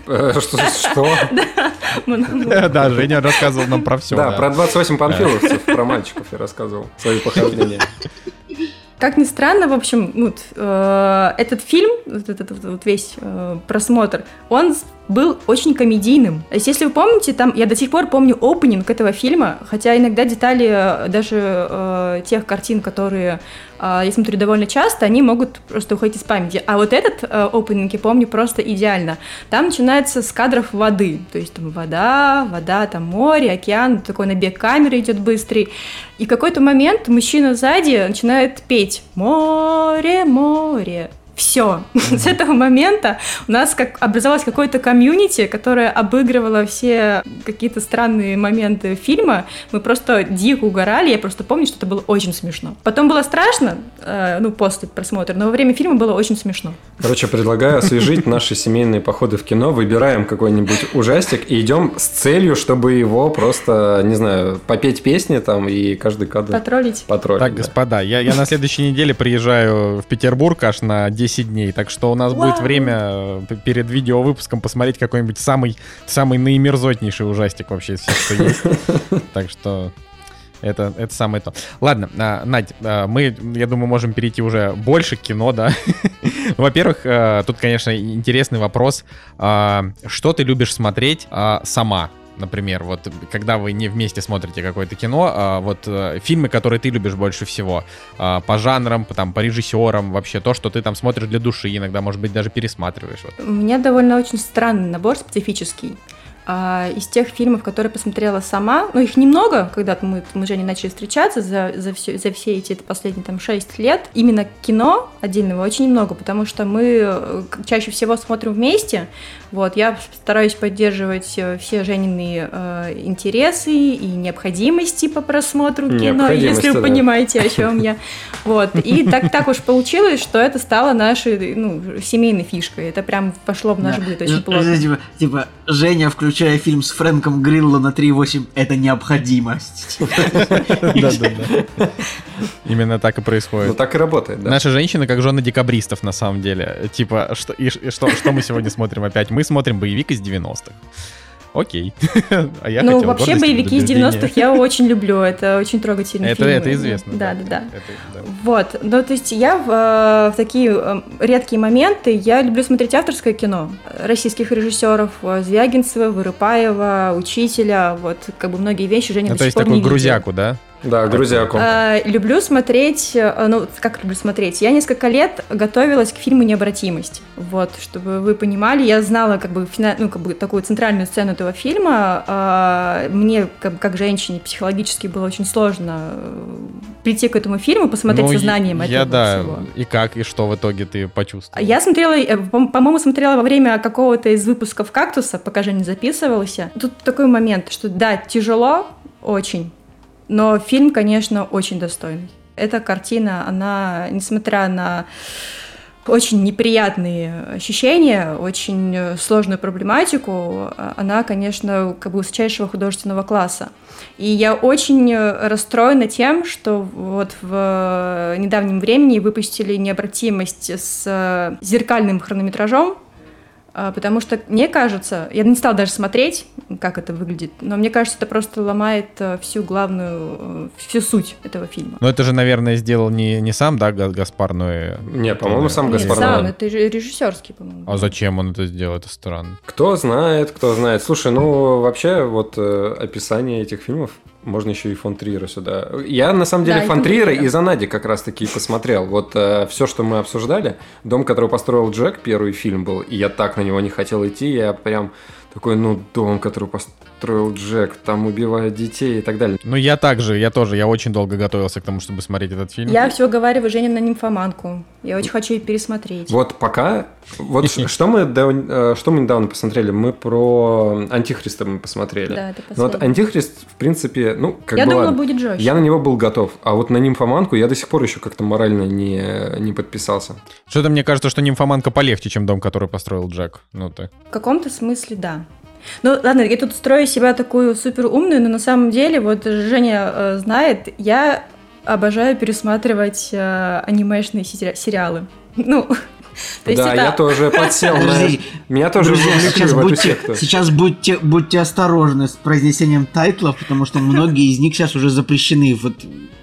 Speaker 2: Э, Что? что? [LAUGHS] [LAUGHS]
Speaker 1: Да, Женя рассказывал нам про все.
Speaker 2: Да, про 28 панфиловцев, про мальчиков я рассказывал, свои похождения.
Speaker 8: Как ни странно, в общем, вот, э, этот фильм, вот этот вот, весь э, просмотр, он был очень комедийным. То есть, если вы помните, там я до сих пор помню опенинг этого фильма, хотя иногда детали э, даже э, тех картин, которые я смотрю довольно часто, они могут просто уходить из памяти. А вот этот э, опенинг я помню просто идеально. Там начинается с кадров воды, то есть там вода, вода, там море, океан, такой набег камеры идет быстрый. И в какой-то момент мужчина сзади начинает петь «Море, море». Все. С этого момента у нас как образовалось какое-то комьюнити, которое обыгрывало все какие-то странные моменты фильма. Мы просто дико угорали. Я просто помню, что это было очень смешно. Потом было страшно, э, ну, после просмотра, но во время фильма было очень смешно.
Speaker 2: Короче, предлагаю освежить наши семейные походы в кино. Выбираем какой-нибудь ужастик и идем с целью, чтобы его просто, не знаю, попеть песни там и каждый кадр
Speaker 8: Потроллить.
Speaker 2: потроллить.
Speaker 1: Так,
Speaker 2: да.
Speaker 1: господа, я, я на следующей неделе приезжаю в Петербург аж на 10 дней, так что у нас будет
Speaker 8: Вау.
Speaker 1: время э, перед видеовыпуском посмотреть какой-нибудь самый, самый наимерзотнейший ужастик вообще из всех, что есть. [LAUGHS] Так что это, это самое то. Ладно, а, Надь, а, мы, я думаю, можем перейти уже больше к кино, да. [LAUGHS] Во-первых, а, тут, конечно, интересный вопрос. А, Что ты любишь смотреть а, сама? Например, вот когда вы не вместе смотрите какое-то кино, а, вот э, фильмы, которые ты любишь больше всего, а, по жанрам, по, там, по режиссерам, вообще то, что ты там смотришь для души, иногда, может быть, даже пересматриваешь. Вот.
Speaker 8: У меня довольно очень странный набор, специфический. А, из тех фильмов, которые посмотрела сама, ну их немного, когда мы, мы же не начали встречаться за, за, все, за все эти последние там 6 лет, именно кино отдельного очень немного, потому что мы э, чаще всего смотрим вместе, вот, я стараюсь поддерживать э, все Женины э, интересы и необходимости по просмотру кино, если вы
Speaker 2: да.
Speaker 8: понимаете, о чем я. [LAUGHS] Вот, и так, так уж получилось, что это стало нашей, ну, семейной фишкой, это прям пошло в наш
Speaker 3: Да.
Speaker 8: быт очень
Speaker 3: Ж-
Speaker 8: плотно.
Speaker 3: Типа, типа, Женя, включая фильм с Фрэнком Грилло на 3.8, это необходимость. [LAUGHS]
Speaker 1: Да-да-да. Именно так и
Speaker 2: Ну
Speaker 1: происходит.
Speaker 2: так и работает, да.
Speaker 1: Наши женщины как жены декабристов на самом деле. Типа, что, и, ш- и что, что мы сегодня смотрим опять? Мы смотрим боевик из 90-х. Окей. [LAUGHS] А я
Speaker 8: ну, вообще боевики из
Speaker 1: предубеждение.
Speaker 8: 90-х я очень люблю. Это очень трогательные
Speaker 1: Это,
Speaker 8: фильмы.
Speaker 1: это известно.
Speaker 8: Да, да, да.
Speaker 1: Это, да.
Speaker 8: Вот, ну то есть я в, э, в такие э, редкие моменты, я люблю смотреть авторское кино российских режиссеров, э, Звягинцева, Вырыпаева, Учителя, вот как бы многие вещи Женя
Speaker 1: Ну,
Speaker 8: до
Speaker 1: то есть такую
Speaker 8: не видела.
Speaker 1: грузяку, да?
Speaker 2: Да, грузяку.
Speaker 8: Э, люблю смотреть, э, ну, как люблю смотреть? Я несколько лет готовилась к фильму «Необратимость». Вот, чтобы вы понимали, я знала как бы, фина- ну, как бы такую центральную сцену этого фильма. А, Мне, как, как женщине, психологически было очень сложно э, прийти к этому фильму, посмотреть
Speaker 1: Ну,
Speaker 8: со знанием
Speaker 1: я,
Speaker 8: этого
Speaker 1: да.
Speaker 8: всего.
Speaker 1: И как, и что в итоге ты почувствовал?
Speaker 8: Я смотрела, э, по- по-моему, смотрела во время какого-то из выпусков «Кактуса», пока же не записывался. Тут такой момент, что да, тяжело очень, но фильм, конечно, очень достойный. Эта картина, она, несмотря на очень неприятные ощущения, очень э, сложную проблематику, а- она, конечно, как бы высочайшего художественного класса. И я очень э, расстроена тем, что вот в э, недавнем времени выпустили необратимость с э, зеркальным хронометражом, Потому что мне кажется, я не стала даже смотреть, как это выглядит, но мне кажется, это просто ломает э, всю главную, э, всю суть этого фильма.
Speaker 1: Но это же, наверное, сделал не, не сам, да, Га- Гаспар, но и...
Speaker 2: Не, по-моему, сам
Speaker 8: Нет,
Speaker 2: Гаспар
Speaker 8: сам, это же режиссерский, по-моему.
Speaker 1: А зачем он это сделал? Это странно.
Speaker 2: Кто знает, кто знает. Слушай, ну вообще вот э, описание этих фильмов можно еще и фон Триера сюда. Я на самом деле
Speaker 8: Да, и
Speaker 2: фон Триера
Speaker 8: Триера.
Speaker 2: из-за Нади как раз таки и посмотрел. Вот все, что мы обсуждали, дом, который построил Джек, первый фильм был, и я так на него не хотел идти, я прям такой, ну, дом, который построил Джек, там убивают детей и так далее.
Speaker 1: Ну, я также, я тоже, я очень долго готовился к тому, чтобы смотреть этот фильм.
Speaker 8: Я все уговариваю Женю на нимфоманку. Я очень хочу ее пересмотреть.
Speaker 2: Вот пока, вот [LAUGHS] что мы, э, что мы недавно посмотрели, мы про Антихриста мы посмотрели.
Speaker 8: Да, это
Speaker 2: Ну вот. Антихрист, в принципе, ну, как
Speaker 8: Я
Speaker 2: бы
Speaker 8: думала,
Speaker 2: ладно.
Speaker 8: будет жестче.
Speaker 2: Я на него был готов, а вот на нимфоманку я до сих пор еще как-то морально не, не подписался.
Speaker 1: Что-то мне кажется, что нимфоманка полегче, чем дом, который построил Джек. Ну ты.
Speaker 8: В каком-то смысле, да. Ну, ладно, я тут строю себя такую супер умную, но на самом деле, вот Женя э, знает, я обожаю пересматривать э, анимешные сери- сериалы. [LAUGHS] Ну, то есть
Speaker 2: да,
Speaker 8: это...
Speaker 2: я тоже подсел на... Меня тоже
Speaker 3: Друзья, сейчас будьте, сейчас будьте, будьте осторожны с произнесением тайтлов, потому что многие из них сейчас уже запрещены вот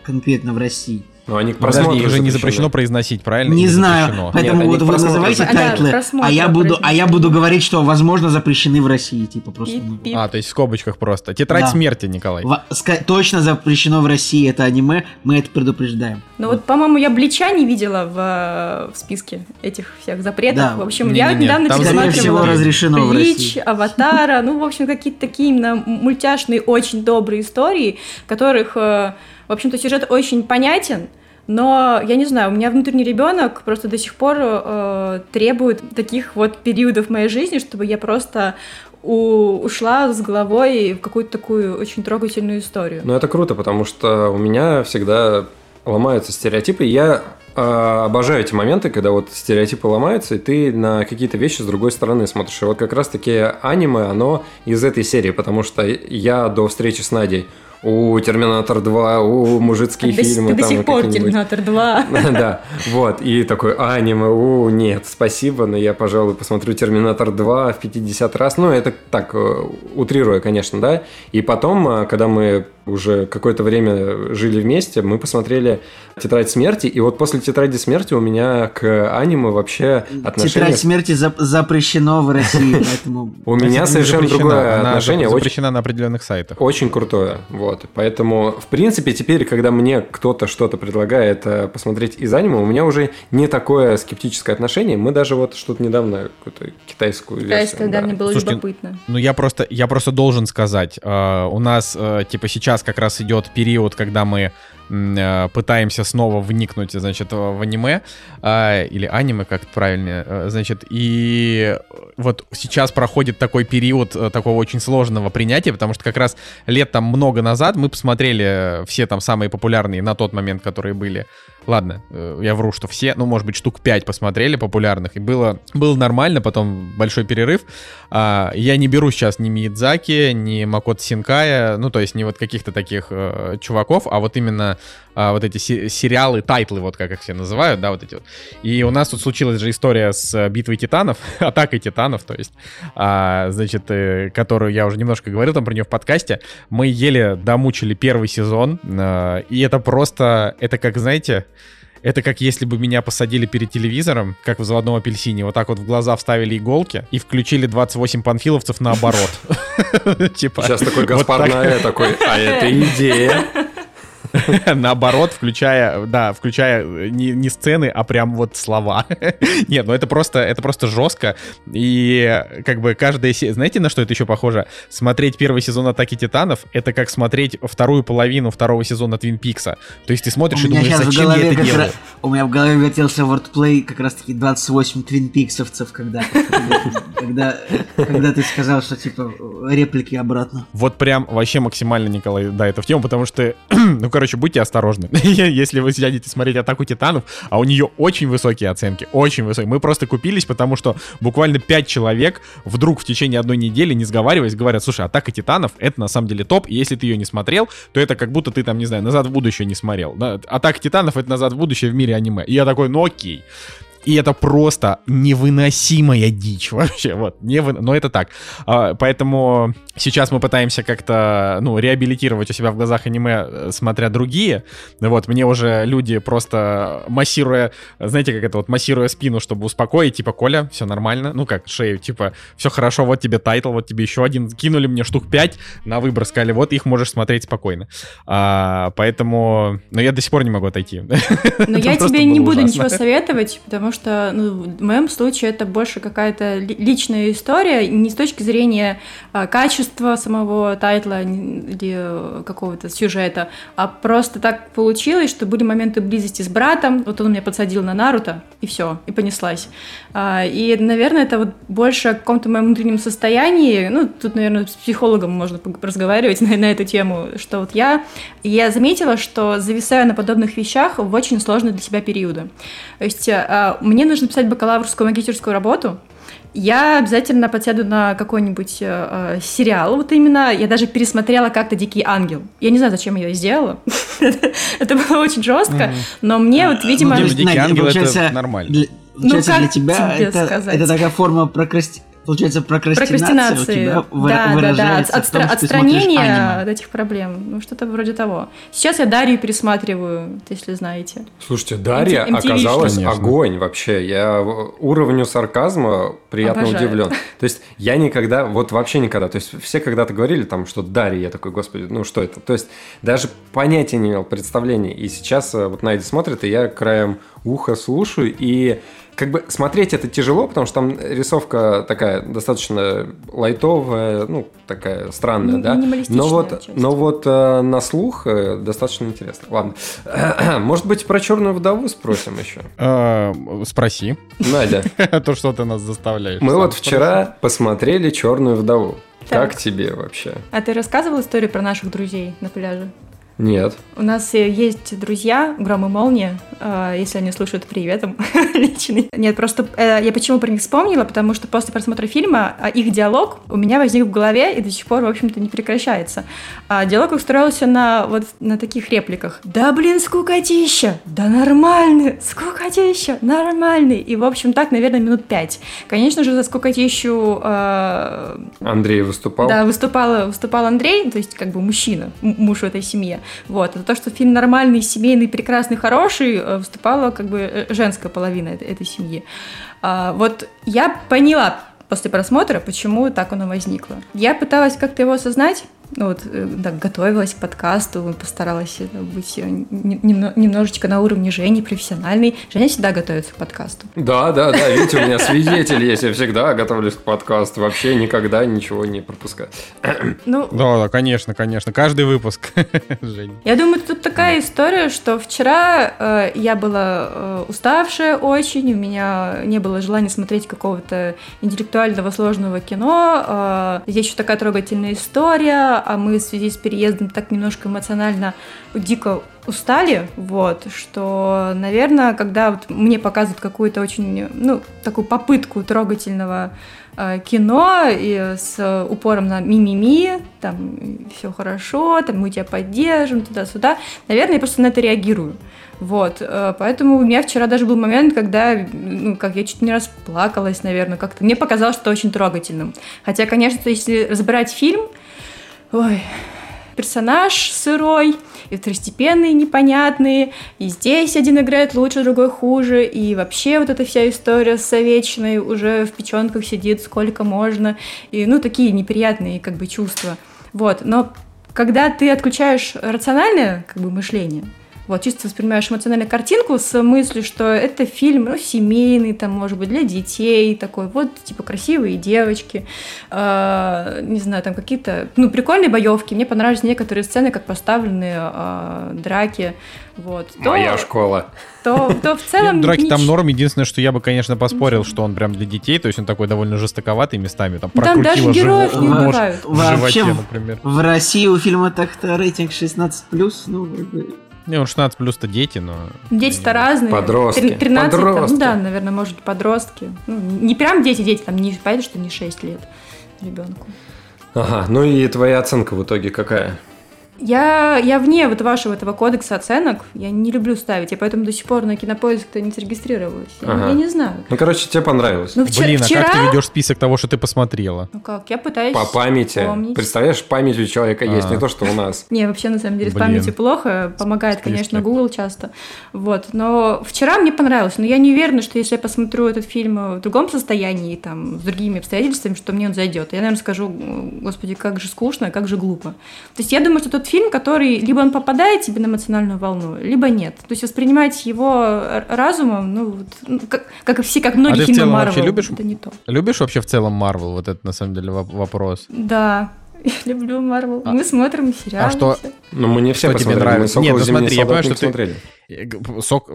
Speaker 3: конкретно в России.
Speaker 2: Но они к
Speaker 1: Подожди,
Speaker 2: просмотру
Speaker 1: их же не запрещено произнозить, правильно?
Speaker 3: Не
Speaker 1: Или
Speaker 3: знаю,
Speaker 1: запрещено?
Speaker 3: поэтому
Speaker 2: Нет,
Speaker 3: вот вы называете тайтлы, а я буду, а я буду говорить, что возможно запрещены в России, типа просто. ну.
Speaker 8: Пип-пип.
Speaker 1: А, то есть в скобочках просто. Тетрадь
Speaker 3: Да.
Speaker 1: смерти, Николай.
Speaker 3: Ска- Точно запрещено в России это аниме, мы это предупреждаем.
Speaker 8: Ну вот, по-моему, я Блича не видела в, в списке этих всех запретов.
Speaker 3: Да,
Speaker 8: в общем,
Speaker 1: не-не-не,
Speaker 8: я недавно
Speaker 1: там,
Speaker 3: всего,
Speaker 8: пересматривала
Speaker 3: разрешено в
Speaker 8: Блич. Аватара, ну, в общем, какие-то такие именно мультяшные, очень добрые истории, которых, э, в общем-то, сюжет очень понятен, но, я не знаю, у меня внутренний ребенок просто до сих пор э, требует таких вот периодов моей жизни, чтобы я просто у- ушла с головой в какую-то такую очень трогательную историю.
Speaker 2: Ну, это круто, потому что у меня всегда ломаются стереотипы. и Я э, обожаю эти моменты, когда вот стереотипы ломаются, и ты на какие-то вещи с другой стороны смотришь. И вот как раз-таки аниме, оно из этой серии, потому что я до встречи с Надей у Терминатор 2, у мужицкие
Speaker 8: Ты до,
Speaker 2: фильмы.
Speaker 8: ты до
Speaker 2: там
Speaker 8: сих пор. Терминатор 2. [LAUGHS]
Speaker 2: Да, вот, и такой аниме, у, нет, спасибо, но я, пожалуй, посмотрю Терминатор 2 в 50 раз. Ну, это так, э, утрируя, конечно, да. И потом, э, когда мы уже какое-то время жили вместе, мы посмотрели «Тетрадь смерти», и вот после «Тетради смерти» у меня к аниме вообще отношение...
Speaker 3: Тетрадь смерти зап- запрещено в России, [LAUGHS] поэтому...
Speaker 2: У меня совершенно другое отношение,
Speaker 1: за-
Speaker 2: очень
Speaker 1: запрещена на определенных сайтах.
Speaker 2: очень крутое, вот. Поэтому, в принципе, теперь, когда мне кто-то что-то предлагает э, посмотреть из аниме, у меня уже не такое скептическое отношение. Мы даже вот что-то недавно какую-то китайскую версию.
Speaker 8: Китайская, да, мне было любопытно.
Speaker 1: Ну, я просто, я просто должен сказать, э, у нас, э, типа, сейчас как раз идет период, когда мы пытаемся снова вникнуть, значит, в аниме, э, или аниме, как правильно, э, значит, и вот сейчас проходит такой период э, такого очень сложного принятия, потому что как раз лет там много назад мы посмотрели все там самые популярные на тот момент, которые были. Ладно, э, я вру, что все, ну, может быть, штук 5 посмотрели популярных, и было, было нормально, потом большой перерыв. А, я не беру сейчас ни Миядзаки, ни Макото Синкая, ну, то есть не вот каких-то таких э, чуваков, а вот именно а, вот эти се- сериалы, тайтлы, вот как их все называют, да, вот эти вот. И у нас тут случилась же история с э, битвой титанов, [LAUGHS] атакой титанов, то есть, а, значит, э, которую я уже немножко говорил там про нее в подкасте. Мы еле домучили первый сезон, э, и это просто, это как, знаете, это как если бы меня посадили перед телевизором, как в «Заводном апельсине», вот так вот в глаза вставили иголки и включили 28 панфиловцев наоборот. [LAUGHS] Типа,
Speaker 2: Сейчас такой Гаспар такой, а это идея. [LAUGHS] [LAUGHS]
Speaker 1: Наоборот, включая, да, включая не, не сцены, а прям вот слова. [LAUGHS] Нет, ну это просто, это просто жестко. И как бы каждая серия... Знаете, на что это еще похоже? Смотреть первый сезон «Атаки Титанов» — это как смотреть вторую половину второго сезона «Твин Пикса». То есть ты смотришь и думаешь, зачем я это
Speaker 3: как
Speaker 1: делаю?
Speaker 3: раз, у меня в голове вертелся wordplay как раз таки 28 твинпиксовцев, когда, когда, когда ты сказал, что типа реплики обратно.
Speaker 1: Вот прям вообще максимально, Николай, да, это в тему, потому что, [CLEARS THROAT] ну, короче, будьте осторожны. [LAUGHS] Если вы сядете смотреть «Атаку Титанов», а у нее очень высокие оценки, очень высокие. Мы просто купились, потому что буквально 5 человек вдруг в течение одной недели, не сговариваясь, говорят, слушай, «Атака Титанов» — это на самом деле топ, и если ты ее не смотрел, то это как будто ты там, не знаю, «Назад в будущее» не смотрел. «Атака Титанов» — это «Назад в будущее» в мире аниме. И я такой, ну окей. И это просто невыносимая дичь [LAUGHS] вообще, вот, невы... но это так. А, поэтому сейчас мы пытаемся как-то, ну, реабилитировать у себя в глазах аниме, э, смотря другие. Вот, мне уже люди просто массируя, знаете, как это вот, массируя спину, чтобы успокоить, типа, Коля, все нормально, ну, как шею, типа, все хорошо, вот тебе тайтл, вот тебе еще один, кинули мне штук 5 на выбор, сказали, вот их можешь смотреть спокойно. А, поэтому, но я до сих пор не могу отойти. [LAUGHS]
Speaker 8: Но я тебе не буду ничего советовать, потому что, ну, в моем случае это больше какая-то личная история, не с точки зрения а, качества самого тайтла или какого-то сюжета, а просто так получилось, что были моменты близости с братом, вот он меня подсадил на Наруто, и все, и понеслась. А, и, наверное, это вот больше о каком-то моем внутреннем состоянии, ну, тут, наверное, с психологом можно разговаривать [LAUGHS] на, на эту тему, что вот я, я заметила, что зависаю на подобных вещах в очень сложные для себя периоды. То есть а, мне нужно писать бакалаврскую магистерскую работу, я обязательно подсяду на какой-нибудь э, э сериал. Вот именно я даже пересмотрела как-то Дикий ангел. Я не знаю, зачем я ее сделала. [LAUGHS] это было очень жестко, но мне вот, видимо...
Speaker 1: Ну, Дикий ангел это нормально.
Speaker 3: Ну, получается, для тебя это такая форма прокрасти получается, прокрастинация, прокрастинация. у тебя
Speaker 8: да, выражается да, да. От, в том, отстранение от этих проблем. Ну, что-то вроде того. Сейчас я Дарью пересматриваю, если знаете.
Speaker 2: Слушайте, Дарья MTV оказалась конечно. огонь вообще. Я уровню сарказма приятно Обожаю. удивлен. [LAUGHS] То есть я никогда, вот вообще никогда, то есть все когда-то говорили там, что Дарья, я такой, господи, ну что это? То есть даже понятия не имел, представления. И сейчас э, вот Найди смотрит, и я краем уха слушаю, и как бы смотреть это тяжело, потому что там рисовка такая достаточно лайтовая, ну, такая странная, ну, да. Но вот, часть. но вот э, на слух э, достаточно интересно. Ладно. [CLEARS THROAT] Может быть, про черную вдову спросим еще?
Speaker 1: Э, [LAUGHS] спроси.
Speaker 2: Надя. [LAUGHS]
Speaker 1: То, что ты нас заставляешь.
Speaker 2: Мы вот вчера посмотрели черную вдову. Как тебе вообще?
Speaker 8: А ты рассказывал историю про наших друзей на пляже?
Speaker 2: Нет.
Speaker 8: У нас есть друзья, Гром и Молния, э, если они слушают привет им [LAUGHS] личный. Нет, просто э, я почему про них вспомнила, потому что после просмотра фильма а, их диалог у меня возник в голове и до сих пор, в общем-то, не прекращается. А диалог устроился на вот на таких репликах. Да блин, скукотища! Да нормальный! Скукотища! Нормальный! И, в общем, так, наверное, минут пять. Конечно же, за скукотищу... Э,
Speaker 2: Андрей выступал?
Speaker 8: Да, выступал, выступал Андрей, то есть как бы мужчина, муж в этой семье. Вот. Это то, что фильм нормальный, семейный, прекрасный, хороший, э, выступала как бы э, женская половина этой, семьи. А, вот я поняла после просмотра, почему так оно возникло. Я пыталась как-то его осознать, ну, вот, э, да, готовилась к подкасту, постаралась быть немножечко на уровне Жени, профессиональной. Женя всегда готовится к подкасту.
Speaker 2: Да, да, да, видите, у меня свидетель есть, я всегда готовлюсь к подкасту, вообще никогда ничего не пропускаю.
Speaker 1: Ну, да, да, конечно, конечно, каждый выпуск, [LAUGHS]
Speaker 8: Женя. Я думаю, тут такая история, что вчера э, я была э, уставшая очень, у меня не было желания смотреть какого-то интеллектуального сложного кино, э, здесь еще такая трогательная история, а мы в связи с переездом так немножко эмоционально дико устали, вот, что, наверное, когда вот мне показывают какую-то очень, ну, такую попытку трогательного э, кино и с упором на ми-ми-ми, там, все хорошо, там, мы тебя поддержим, туда-сюда, наверное, я просто на это реагирую. Вот, э, поэтому у меня вчера даже был момент, когда, ну, как я чуть не расплакалась, наверное, как-то. Мне показалось, что очень трогательным. Хотя, конечно, если разбирать фильм, ой, персонаж сырой, и второстепенные непонятные, и здесь один играет лучше, другой хуже, и вообще вот эта вся история с Овечной уже в печенках сидит сколько можно, и ну такие неприятные как бы чувства. Вот, но когда ты отключаешь рациональное как бы мышление, вот, чисто воспринимаешь эмоциональную картинку с мыслью, что это фильм, ну, семейный, там, может быть, для детей, такой, вот, типа, красивые девочки, э, не знаю, там, какие-то, ну, прикольные боевки. Мне понравились некоторые сцены, как поставлены э, драки, вот.
Speaker 2: То, Моя школа.
Speaker 8: То, то в целом... [LAUGHS]
Speaker 1: Драки там норм. Единственное, что я бы, конечно, поспорил, что он прям для детей. То есть он такой довольно жестковатый местами. Там,
Speaker 8: там даже героев не убивают.
Speaker 3: Вообще, например. в России у фильма так-то рейтинг 16+, ну,
Speaker 1: не, он 16 плюс-то дети, но...
Speaker 8: Дети-то разные.
Speaker 2: Подростки.
Speaker 8: 13, подростки. Там, да, наверное, может, подростки. Ну, не прям дети, дети, там не понятно, что не 6 лет ребенку.
Speaker 2: Ага, ну и твоя оценка в итоге какая?
Speaker 8: Я, я вне вот вашего этого кодекса оценок. Я не люблю ставить. Я поэтому до сих пор на кинопоиск-то не зарегистрировалась. Я,
Speaker 2: Ага.
Speaker 8: я не знаю.
Speaker 2: Ну, короче, тебе понравилось.
Speaker 8: Ну, вчера,
Speaker 1: Блин, а
Speaker 8: вчера...
Speaker 1: как ты ведешь список того, что ты посмотрела?
Speaker 8: Ну как, я пытаюсь
Speaker 2: По памяти.
Speaker 8: вспомнить.
Speaker 2: Представляешь, память у человека есть,
Speaker 1: А.
Speaker 2: не то, что у нас.
Speaker 8: Не, вообще, на самом деле, с памятью плохо. Помогает, конечно. Google часто. Вот. Но вчера мне понравилось. Но я не уверена, что если я посмотрю этот фильм в другом состоянии, там, с другими обстоятельствами, что мне он зайдет. Я, наверное, скажу, господи, как же скучно, как же глупо. То есть я думаю, что тот фильм, который либо он попадает тебе на эмоциональную волну, либо нет. То есть воспринимать его разумом, ну, вот, ну, как, как и все, как многие
Speaker 1: А
Speaker 8: фильмы Марвел,
Speaker 1: вообще любишь?
Speaker 8: это не то.
Speaker 1: Любишь вообще в целом Марвел? Вот это на самом деле воп- вопрос.
Speaker 8: Да, я люблю Марвел.
Speaker 1: А-
Speaker 8: Мы смотрим сериалы.
Speaker 1: а что-
Speaker 8: все.
Speaker 2: Ну, мы не все
Speaker 1: Что тебе нравится?
Speaker 2: Мы
Speaker 1: Нет,
Speaker 2: «Сокол
Speaker 1: ну смотри, я
Speaker 2: солдат»
Speaker 1: понимаю,
Speaker 2: не
Speaker 1: что ты-
Speaker 2: смотрели.
Speaker 1: Э, Сок...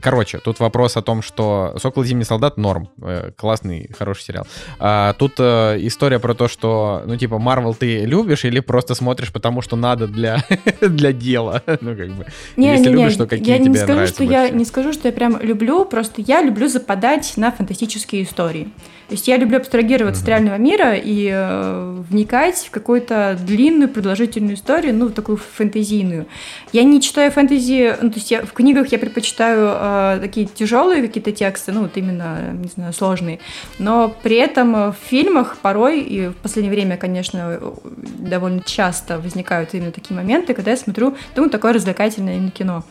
Speaker 1: Короче, тут вопрос о том, что «Сокол и Зимний солдат» норм. Э, Классный, хороший сериал. А тут э, история про то, что, ну, типа, Марвел ты любишь или просто смотришь, потому что надо для, [LAUGHS] для дела? Ну, как бы.
Speaker 8: Не,
Speaker 1: Если
Speaker 8: не, не,
Speaker 1: любишь, то какие
Speaker 8: я не
Speaker 1: тебе
Speaker 8: скажу,
Speaker 1: нравятся
Speaker 8: что я не скажу, что я прям люблю, просто я люблю западать на фантастические истории. То есть я люблю абстрагироваться от реального мира и э, вникать в какую-то длинную, продолжительную историю, ну, такую фэнтезийную. Я не читаю фэнтези, ну, то есть я, в книгах я предпочитаю э, такие тяжелые какие-то тексты, ну, вот именно, не знаю, сложные. Но при этом в фильмах порой, и в последнее время, конечно, довольно часто возникают именно такие моменты, когда я смотрю, думаю, такое развлекательное именно кино.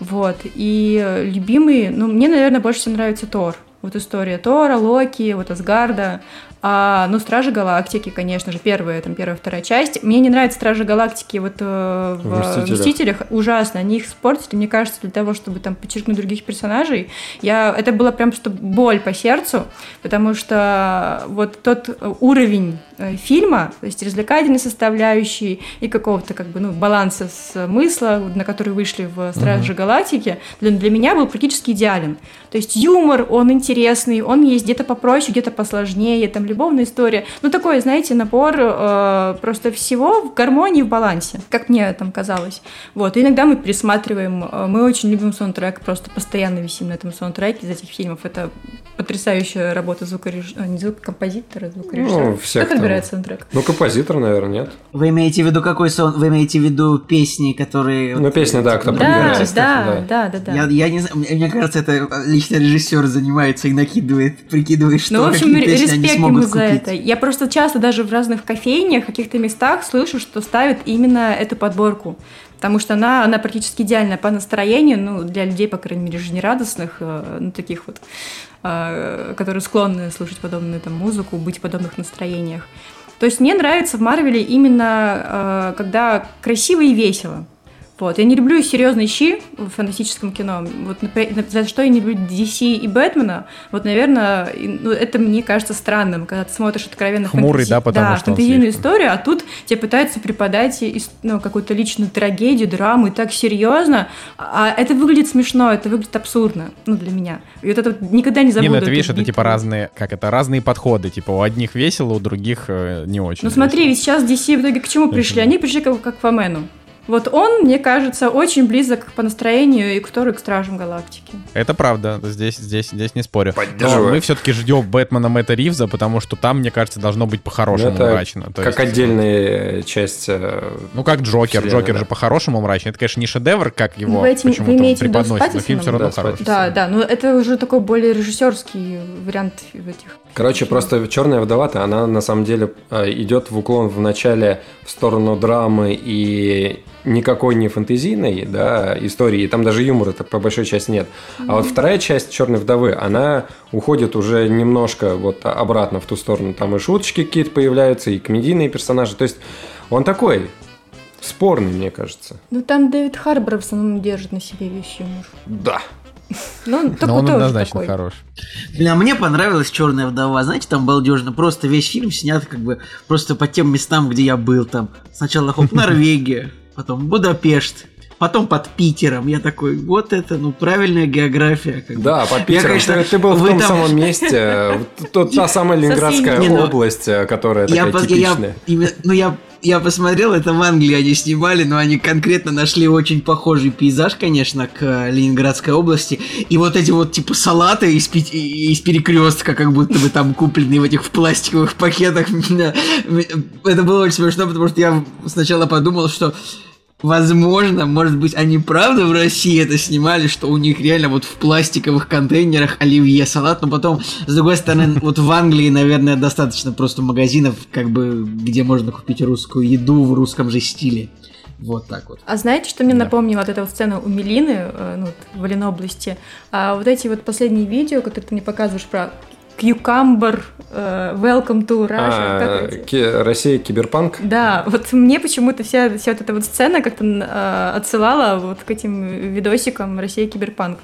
Speaker 8: Вот. И э, любимый, ну, мне, наверное, больше всего нравится Тор. Вот история Тора, Локи, вот Асгарда. А, ну, Стражи Галактики, конечно же, первая, там, первая, вторая часть. Мне не нравятся Стражи Галактики вот э, в
Speaker 2: «Мстителях».
Speaker 8: «Мстителях». Ужасно. Они их испортили, мне кажется, для того, чтобы там подчеркнуть других персонажей. Я, это была прям что боль по сердцу, потому что вот тот э, уровень э, фильма, то есть развлекательной составляющей и какого-то как бы ну, баланса смысла, на который вышли в «Стражи Галактики», для, для меня был практически идеален. То есть юмор, он интересный, он есть где-то попроще, где-то посложнее, там любовная история. Ну, такой, знаете, набор э, просто всего в гармонии, в балансе, как мне там казалось. Вот, и иногда мы пересматриваем, э, мы очень любим саундтрек, просто постоянно висим на этом саундтреке из этих фильмов. Это потрясающая работа звукорежиссера, не звук, композитора, звукорежиссера.
Speaker 2: Ну, всех там.
Speaker 8: Отбирается саундтрек?
Speaker 2: Ну, композитор, наверное, нет?
Speaker 3: Вы имеете в виду какой сон? Вы имеете в виду песни, которые...
Speaker 2: Ну, песни, да, кто
Speaker 8: Да, да, да, да, да.
Speaker 3: Я, я не знаю, мне, кажется, это лично режиссер занимается и накидывает, прикидывает, что
Speaker 8: Ну, в общем,
Speaker 3: какие песни они
Speaker 8: респект ему за
Speaker 3: купить.
Speaker 8: это. Я просто часто даже в разных кофейнях, в каких-то местах слышу, что ставят именно эту подборку. Потому что она, она практически идеальная по настроению, ну, для людей, по крайней мере, жизнерадостных, э, ну, таких вот, э, которые склонны слушать подобную там музыку, быть в подобных настроениях. То есть мне нравится в Марвеле именно, э, когда красиво и весело. Вот. Я не люблю серьезные щи в фантастическом кино. Вот, за что я не люблю DC и Бэтмена, вот, наверное, ну, это мне кажется странным, когда ты смотришь откровенно
Speaker 1: Хмурый,
Speaker 8: фэнтези-
Speaker 1: да, потому что он
Speaker 8: фэнтезийную
Speaker 1: слишком.
Speaker 8: историю, а тут тебе пытаются преподать ну, какую-то личную трагедию, драму, и так серьезно, а это выглядит смешно, это выглядит абсурдно, ну, для меня. И вот это вот никогда не забуду.
Speaker 1: Не, ну это видишь, это
Speaker 8: битву.
Speaker 1: типа разные, как это, разные подходы. Типа у одних весело, у других э, не очень.
Speaker 8: Ну смотри, ведь сейчас DC в итоге к чему пришли? Они пришли как, как к Фомену. Вот он, мне кажется, очень близок по настроению и к Тору, и к Стражам Галактики.
Speaker 1: Это правда, здесь, здесь, здесь не спорю. Но
Speaker 2: Поддерживаю.
Speaker 1: мы все-таки ждем Бэтмена Мэтта Ривза, потому что там, мне кажется, должно быть по-хорошему
Speaker 2: Ну, это
Speaker 1: мрачно. То
Speaker 2: Как
Speaker 1: есть,
Speaker 2: отдельная часть... э,
Speaker 1: Ну, как Джокер.
Speaker 2: Вселенной,
Speaker 1: Джокер
Speaker 2: да.
Speaker 1: же по-хорошему мрачный. Это, конечно, не шедевр, как его
Speaker 8: Вы этим- вы
Speaker 1: почему-то
Speaker 8: имеете в виду с
Speaker 1: преподносят, но фильм все равно
Speaker 2: Да,
Speaker 1: хороший.
Speaker 8: Да, да, но это уже такой более режиссерский вариант в этих.
Speaker 2: Короче, просто черная вдова-то, она на самом деле э, идет в уклон в начале в сторону драмы и никакой не фэнтезийной, да, истории, и там даже юмора так по большой части нет. А вот вторая часть черной вдовы, она уходит уже немножко вот обратно в ту сторону. Там и шуточки какие-то появляются, и комедийные персонажи. То есть он такой спорный, мне кажется.
Speaker 8: Ну там Дэвид Харбор в основном держит на себе весь юмор.
Speaker 2: Да.
Speaker 8: Ну, он только
Speaker 1: Но он
Speaker 8: тоже
Speaker 1: однозначно
Speaker 8: такой.
Speaker 1: хорош.
Speaker 3: Блин, а мне понравилась Черная вдова. Знаете, там балдежно. Просто весь фильм снят как бы просто по тем местам, где я был. Там сначала хоп, Норвегия, потом Будапешт, потом под Питером. Я такой, вот это, ну, правильная география. Как
Speaker 2: да, под Питером. Я, конечно, ты, ты был в том там... самом [LAUGHS] месте, та самая Ленинградская ну, область, э, которая такая типичная.
Speaker 3: Ну, я я посмотрел, это в Англии они снимали, но они конкретно нашли очень похожий пейзаж, конечно, к э, Ленинградской области. И вот эти вот типа салаты из, из перекрестка, как будто бы там купленные в этих в пластиковых пакетах. [LAUGHS] Это было очень смешно, потому что я сначала подумал, что Возможно, может быть, они правда в России это снимали, что у них реально вот в пластиковых контейнерах оливье салат, но потом, с другой стороны, [LAUGHS] вот в Англии, наверное, достаточно просто магазинов, как бы, где можно купить русскую еду в русском же стиле. Вот так вот.
Speaker 8: А знаете, что мне да. напомнило эта вот сцена у Мелины, э, ну, в Ленобласти? А вот эти вот последние видео, которые ты мне показываешь про Cucumber, uh, Welcome to Russia.
Speaker 2: А, ки- Россия киберпанк?
Speaker 8: Да, вот мне почему-то вся, вся вот эта вот сцена как-то uh, отсылала вот к этим видосикам Россия киберпанк.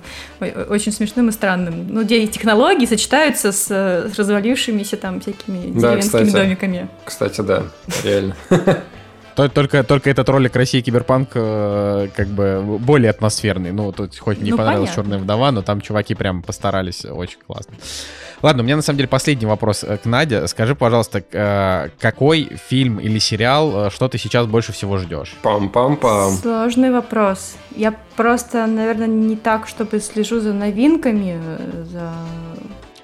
Speaker 8: Очень смешным и странным. Ну, где технологии сочетаются с, с развалившимися там всякими да, деревенскими кстати, домиками.
Speaker 2: Кстати, да, реально. [LAUGHS]
Speaker 1: Только, только этот ролик России Киберпанк э, как бы более атмосферный. Ну, тут хоть мне ну, понравилась Черная вдова, но там чуваки прям постарались очень классно. Ладно, у меня на самом деле последний вопрос э, к Наде. Скажи, пожалуйста, э, какой фильм или сериал, что ты сейчас больше всего ждешь?
Speaker 2: Пам-пам-пам.
Speaker 8: Сложный вопрос. Я просто, наверное, не так, чтобы слежу за новинками, за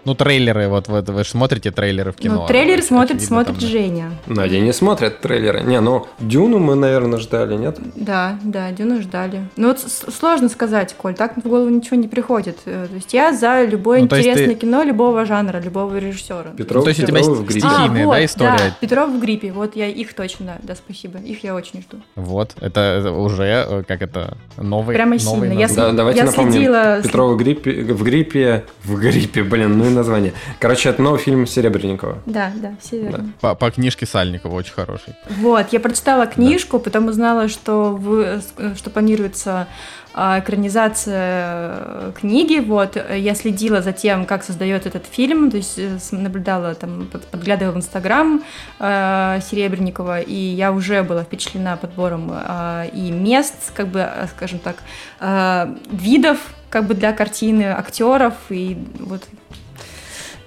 Speaker 1: ну, трейлеры, вот, вот вы же смотрите трейлеры в кино.
Speaker 8: Ну, трейлеры смотрит, смотрит там, Женя.
Speaker 2: Надя не смотрит трейлеры. Не, ну, Дюну мы, наверное, ждали, нет?
Speaker 8: Да, да, Дюну ждали. Ну, вот сложно сказать, Коль, так в голову ничего не приходит. Э, то есть я за любое ну, интересное ты... кино любого жанра, любого режиссера.
Speaker 1: Петров, ну, то есть у тебя в гриппе. стихийная, а, вот, да, история? Да,
Speaker 8: Петров в гриппе, вот я их точно, да, да, спасибо. Их я очень жду.
Speaker 1: Вот, это уже, э, как это, новый
Speaker 8: Прямо
Speaker 1: новый
Speaker 8: сильно. Я,
Speaker 2: да, давайте я напомним. Следила... Петров в гриппе, в гриппе, в гриппе, блин, ну и название. Короче, это новый фильм Серебренникова.
Speaker 8: Да, да, все верно. Да.
Speaker 1: По, по книжке Сальникова очень хороший.
Speaker 8: Вот, я прочитала книжку, да. потом узнала, что, вы, что планируется а, экранизация книги. Вот, я следила за тем, как создает этот фильм, то есть э, наблюдала, там, подглядывала в Инстаграм э, Серебренникова, и я уже была впечатлена подбором э, и мест, как бы, скажем так, э, видов, как бы для картины, актеров, и вот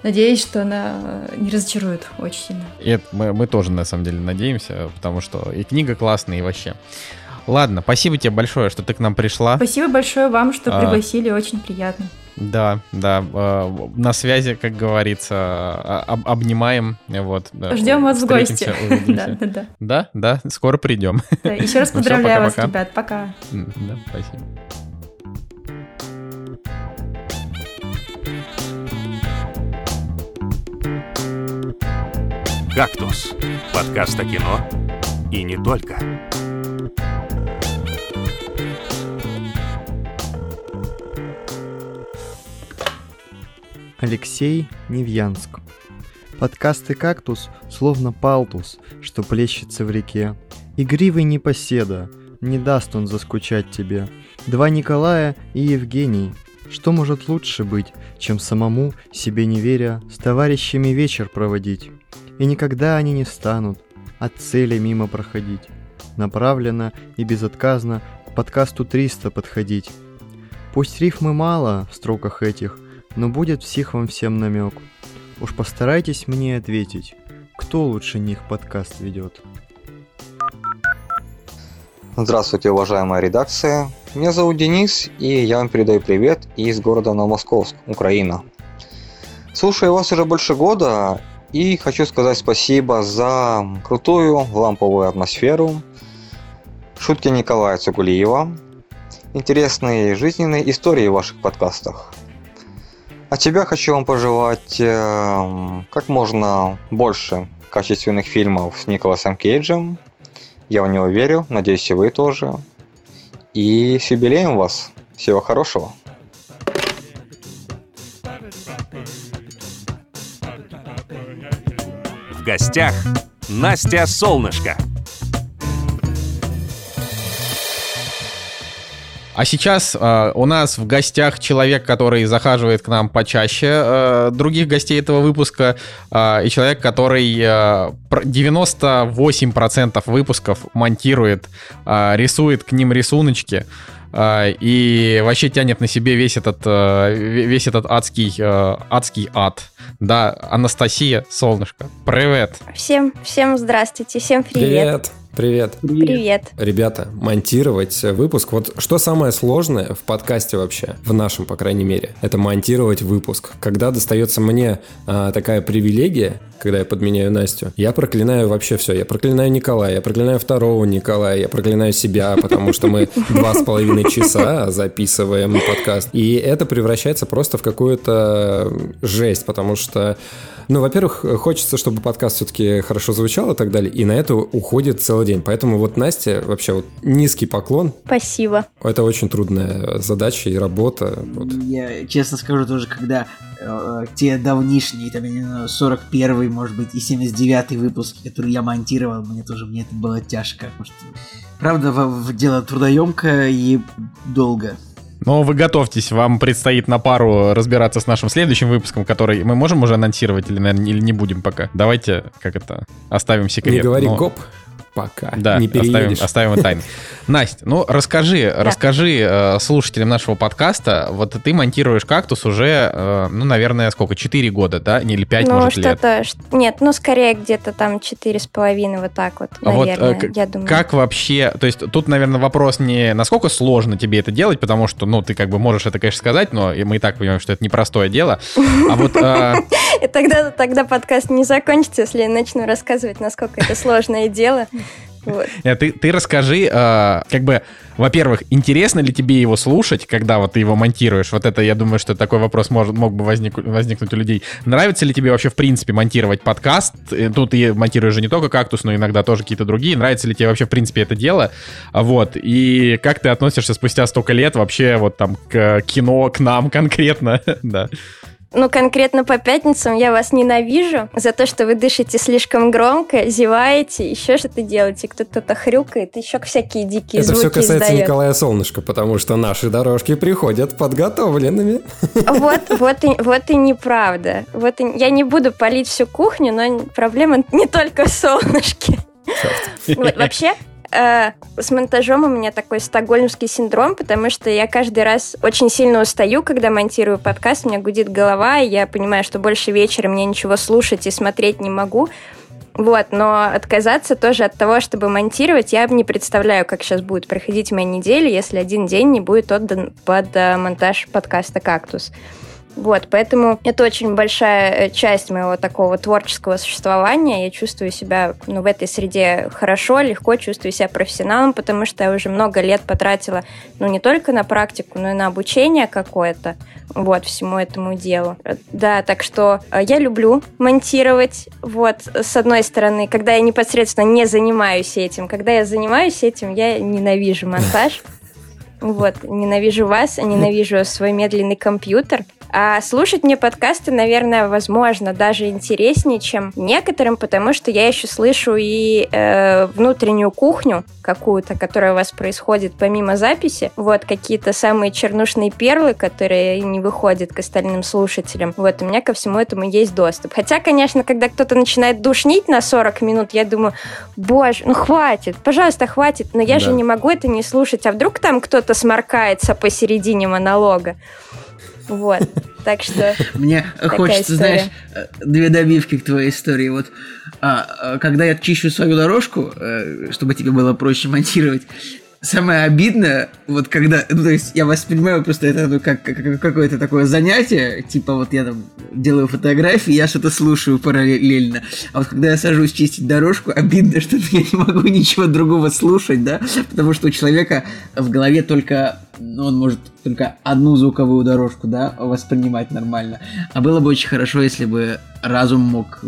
Speaker 8: Надеюсь, что она не разочарует очень сильно.
Speaker 1: И это мы, мы тоже, на самом деле, надеемся, потому что и книга классная, и вообще. Ладно, спасибо тебе большое, что ты к нам пришла.
Speaker 8: Спасибо большое вам, что а, пригласили, очень приятно.
Speaker 1: Да, да, э, на связи, как говорится, а, об, обнимаем, вот.
Speaker 8: Ждем вас в гости. [LAUGHS]
Speaker 1: Да, да, да. Да, да, скоро придем.
Speaker 8: Да, еще раз ну поздравляю вас, ребят, пока.
Speaker 1: Да, спасибо.
Speaker 4: «Кактус» – подкаст о кино и не только.
Speaker 9: Алексей Невьянск. Подкасты «Кактус» словно палтус, что плещется в реке. Игривый непоседа, не даст он заскучать тебе. Два Николая и Евгений. Что может лучше быть, чем самому, себе не веря, с товарищами вечер проводить? И никогда они не станут от цели мимо проходить. Направленно и безотказно к подкасту 300 подходить. Пусть рифмы мало в строках этих, но будет всех вам всем намек. Уж постарайтесь мне ответить, кто лучше них подкаст ведет.
Speaker 10: Здравствуйте, уважаемая редакция. Меня зовут Денис, и я вам передаю привет из города Новомосковск, Украина. Слушаю вас уже больше года, и хочу сказать спасибо за крутую ламповую атмосферу, шутки Николая Цугулиева, интересные жизненные истории в ваших подкастах. А тебя хочу вам пожелать э, как можно больше качественных фильмов с Николасом Кейджем. Я в него верю, надеюсь и вы тоже. И с юбилеем вас. Всего хорошего.
Speaker 4: Гостях Настя Солнышко.
Speaker 1: А сейчас э, у нас в гостях человек, который захаживает к нам почаще э, других гостей этого выпуска, э, и человек, который э, 98% выпусков монтирует, э, рисует к ним рисуночки. Uh, и вообще тянет на себе весь этот, uh, весь этот адский, uh, адский ад. Да, Анастасия, солнышко, привет.
Speaker 11: Всем, всем здравствуйте, всем привет.
Speaker 2: Привет. Привет.
Speaker 11: Привет.
Speaker 2: Ребята, монтировать выпуск. Вот что самое сложное в подкасте вообще, в нашем, по крайней мере, это монтировать выпуск. Когда достается мне а, такая привилегия, когда я подменяю Настю, я проклинаю вообще все. Я проклинаю Николая, я проклинаю второго Николая, я проклинаю себя, потому что мы [LAUGHS] два с половиной часа записываем подкаст. И это превращается просто в какую-то жесть, потому что ну, во-первых, хочется, чтобы подкаст все-таки хорошо звучал и так далее, и на это уходит целый день. Поэтому вот Настя, вообще вот низкий поклон.
Speaker 11: Спасибо.
Speaker 2: Это очень трудная задача и работа. Вот.
Speaker 3: Я честно скажу тоже, когда э, те давнишние, там, я не знаю, 41-й, может быть, и 79-й выпуски, которые я монтировал, мне тоже, мне это было тяжко. Потому что, правда, в, в дело трудоемкое и долго.
Speaker 1: Но вы готовьтесь, вам предстоит на пару разбираться с нашим следующим выпуском, который мы можем уже анонсировать или, наверное, или не будем пока. Давайте, как это, оставим секрет.
Speaker 2: Не говори
Speaker 1: но...
Speaker 2: гоп пока
Speaker 1: да,
Speaker 2: не
Speaker 1: оставим, оставим это тайной. [LAUGHS] Настя, ну расскажи, да. расскажи э, слушателям нашего подкаста, вот ты монтируешь кактус уже, э, ну, наверное, сколько, 4 года, да? Или 5,
Speaker 11: ну,
Speaker 1: может,
Speaker 11: что-то,
Speaker 1: лет?
Speaker 11: Нет, ну, скорее где-то там 4,5, вот так вот, наверное, вот, э, я думаю.
Speaker 1: Как вообще, то есть тут, наверное, вопрос не насколько сложно тебе это делать, потому что, ну, ты как бы можешь это, конечно, сказать, но мы и так понимаем, что это непростое дело. А вот... [LAUGHS]
Speaker 11: И тогда, тогда подкаст не закончится, если я начну рассказывать, насколько это сложное дело. Вот.
Speaker 1: Э, ты, ты расскажи, э, как бы, во-первых, интересно ли тебе его слушать, когда вот ты его монтируешь? Вот это, я думаю, что такой вопрос может, мог бы возник, возникнуть у людей. Нравится ли тебе вообще, в принципе, монтировать подкаст? Э, тут ты монтируешь же не только кактус, но иногда тоже какие-то другие. Нравится ли тебе вообще, в принципе, это дело? Вот. И как ты относишься спустя столько лет вообще вот там к кино, к нам конкретно? [LAUGHS] да.
Speaker 11: Ну, конкретно по пятницам я вас ненавижу за то, что вы дышите слишком громко, зеваете, еще что-то делаете, кто-то хрюкает, еще всякие дикие
Speaker 2: Это
Speaker 11: звуки
Speaker 2: все касается
Speaker 11: издает.
Speaker 2: Николая Солнышко, потому что наши дорожки приходят подготовленными.
Speaker 11: Вот, вот, и, вот и неправда. Вот и, я не буду палить всю кухню, но проблема не только в солнышке. Вот, вообще, э, с монтажом у меня такой стокгольмский синдром, потому что я каждый раз очень сильно устаю, когда монтирую подкаст, у меня гудит голова, и я понимаю, что больше вечера мне ничего слушать и смотреть не могу. Вот, но отказаться тоже от того, чтобы монтировать, я не представляю, как сейчас будет проходить моя неделя, если один день не будет отдан под э, монтаж подкаста «Кактус». Вот, поэтому это очень большая э, часть моего такого творческого существования. Я чувствую себя ну, в этой среде хорошо, легко, чувствую себя профессионалом, потому что я уже много лет потратила, ну, не только на практику, но и на обучение какое-то, вот, всему этому делу. Да, так что э, я люблю монтировать, вот, с одной стороны, когда я непосредственно не занимаюсь этим. Когда я занимаюсь этим, я ненавижу монтаж. [LAUGHS] Вот, ненавижу вас, ненавижу свой медленный компьютер. А слушать мне подкасты, наверное, возможно, даже интереснее, чем некоторым, потому что я еще слышу и э, внутреннюю кухню какую-то, которая у вас происходит помимо записи. Вот какие-то самые чернушные перлы, которые не выходят к остальным слушателям. Вот у меня ко всему этому есть доступ. Хотя, конечно, когда кто-то начинает душнить на 40 минут, я думаю, боже, ну хватит, пожалуйста, хватит. Но я да. же не могу это не слушать. А вдруг там кто-то сморкается посередине монолога? Вот. Так что...
Speaker 3: Мне хочется, знаешь, две добивки к твоей истории. Вот а, а, когда я чищу свою дорожку, э, чтобы тебе было проще монтировать, самое обидное, вот когда, ну, то есть я воспринимаю просто это ну, как, как какое-то такое занятие, типа вот я там делаю фотографии, я что-то слушаю параллельно, а вот когда я сажусь чистить дорожку, обидно, что я не могу [LAUGHS] ничего другого слушать, да, потому что у человека в голове только ну, он может только одну звуковую дорожку, да, воспринимать нормально. А было бы очень хорошо, если бы разум мог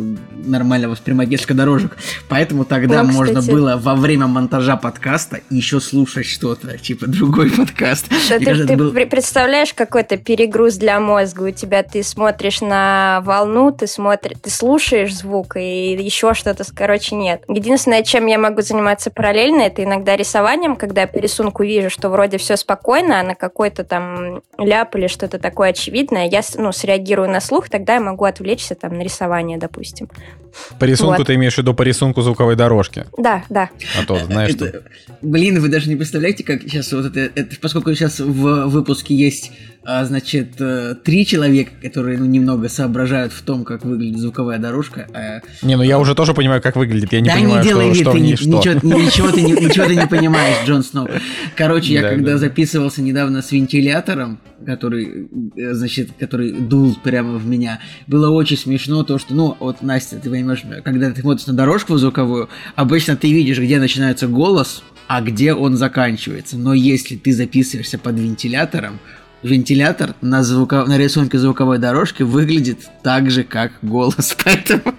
Speaker 3: нормально воспринимать несколько дорожек. Поэтому тогда ну, можно было во время монтажа подкаста еще слушать что-то, типа другой подкаст.
Speaker 11: Ты, кажется, ты был... представляешь какой-то перегруз для мозга? У тебя ты смотришь на волну, ты смотришь, ты слушаешь звук, и еще что-то, короче, нет. Единственное, чем я могу заниматься параллельно, это иногда рисованием, когда я по рисунку вижу, что вроде все спокойно, спокойно, а на какой-то там ляп или что-то такое очевидное я ну, среагирую на слух, тогда я могу отвлечься там на рисование, допустим.
Speaker 1: По рисунку вот. ты имеешь в виду по рисунку звуковой дорожки?
Speaker 11: Да, да.
Speaker 1: А то, знаешь, это,
Speaker 3: что... Блин, вы даже не представляете, как сейчас вот это, это поскольку сейчас в выпуске есть значит, э, три человека, которые ну, немного соображают в том, как выглядит звуковая дорожка. А...
Speaker 1: Не, ну я уже тоже понимаю, как выглядит. Я не
Speaker 3: да
Speaker 1: понимаю,
Speaker 3: не делай
Speaker 1: что,
Speaker 3: вид,
Speaker 1: что
Speaker 3: ты
Speaker 1: ни,
Speaker 3: что. Ничего, ничего, ты не, ничего ты не понимаешь, Джон Сноу. Короче, я
Speaker 1: Да,
Speaker 3: когда
Speaker 1: да.
Speaker 3: записывался недавно с вентилятором, который, э, значит, который дул прямо в меня, было очень смешно то, что, ну, вот, Настя, ты понимаешь, когда ты смотришь на дорожку звуковую, обычно ты видишь, где начинается голос, а где он заканчивается. Но если ты записываешься под вентилятором, вентилятор на, звуко... на рисунке звуковой дорожки выглядит так же, как голос. [LAUGHS] Поэтому...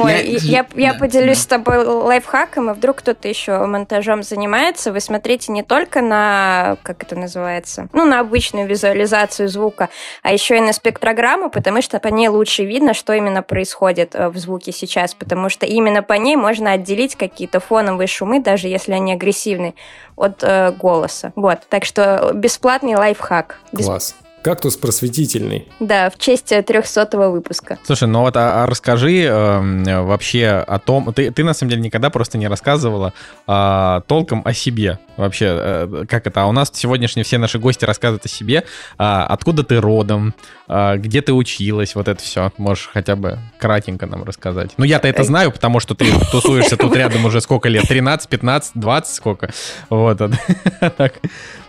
Speaker 11: Ой,
Speaker 3: Я-
Speaker 11: я, поделюсь с тобой лайфхаком, и вдруг кто-то еще монтажом занимается. Вы смотрите не только на, как это называется, ну, на обычную визуализацию звука, а еще и на спектрограмму, потому что по ней лучше видно, что именно происходит э, в звуке сейчас, потому что именно по ней можно отделить какие-то фоновые шумы, даже если они агрессивны, от э, голоса. Вот, так что бесплатный лайфхак.
Speaker 2: Класс. Кактус просветительный.
Speaker 11: Да, в честь 300 выпуска.
Speaker 1: Слушай, ну вот а, а расскажи эм, вообще о том, ты, ты на самом деле никогда просто не рассказывала а, толком о себе вообще, э, как это, а у нас сегодняшние все наши гости рассказывают о себе, А, откуда ты родом, А, где ты училась, вот это все, можешь хотя бы кратенько нам рассказать. Ну я-то это знаю, потому что ты тусуешься тут [LAUGHS] рядом уже сколько лет, 13, 15, 20, сколько, вот, [LAUGHS] так, э,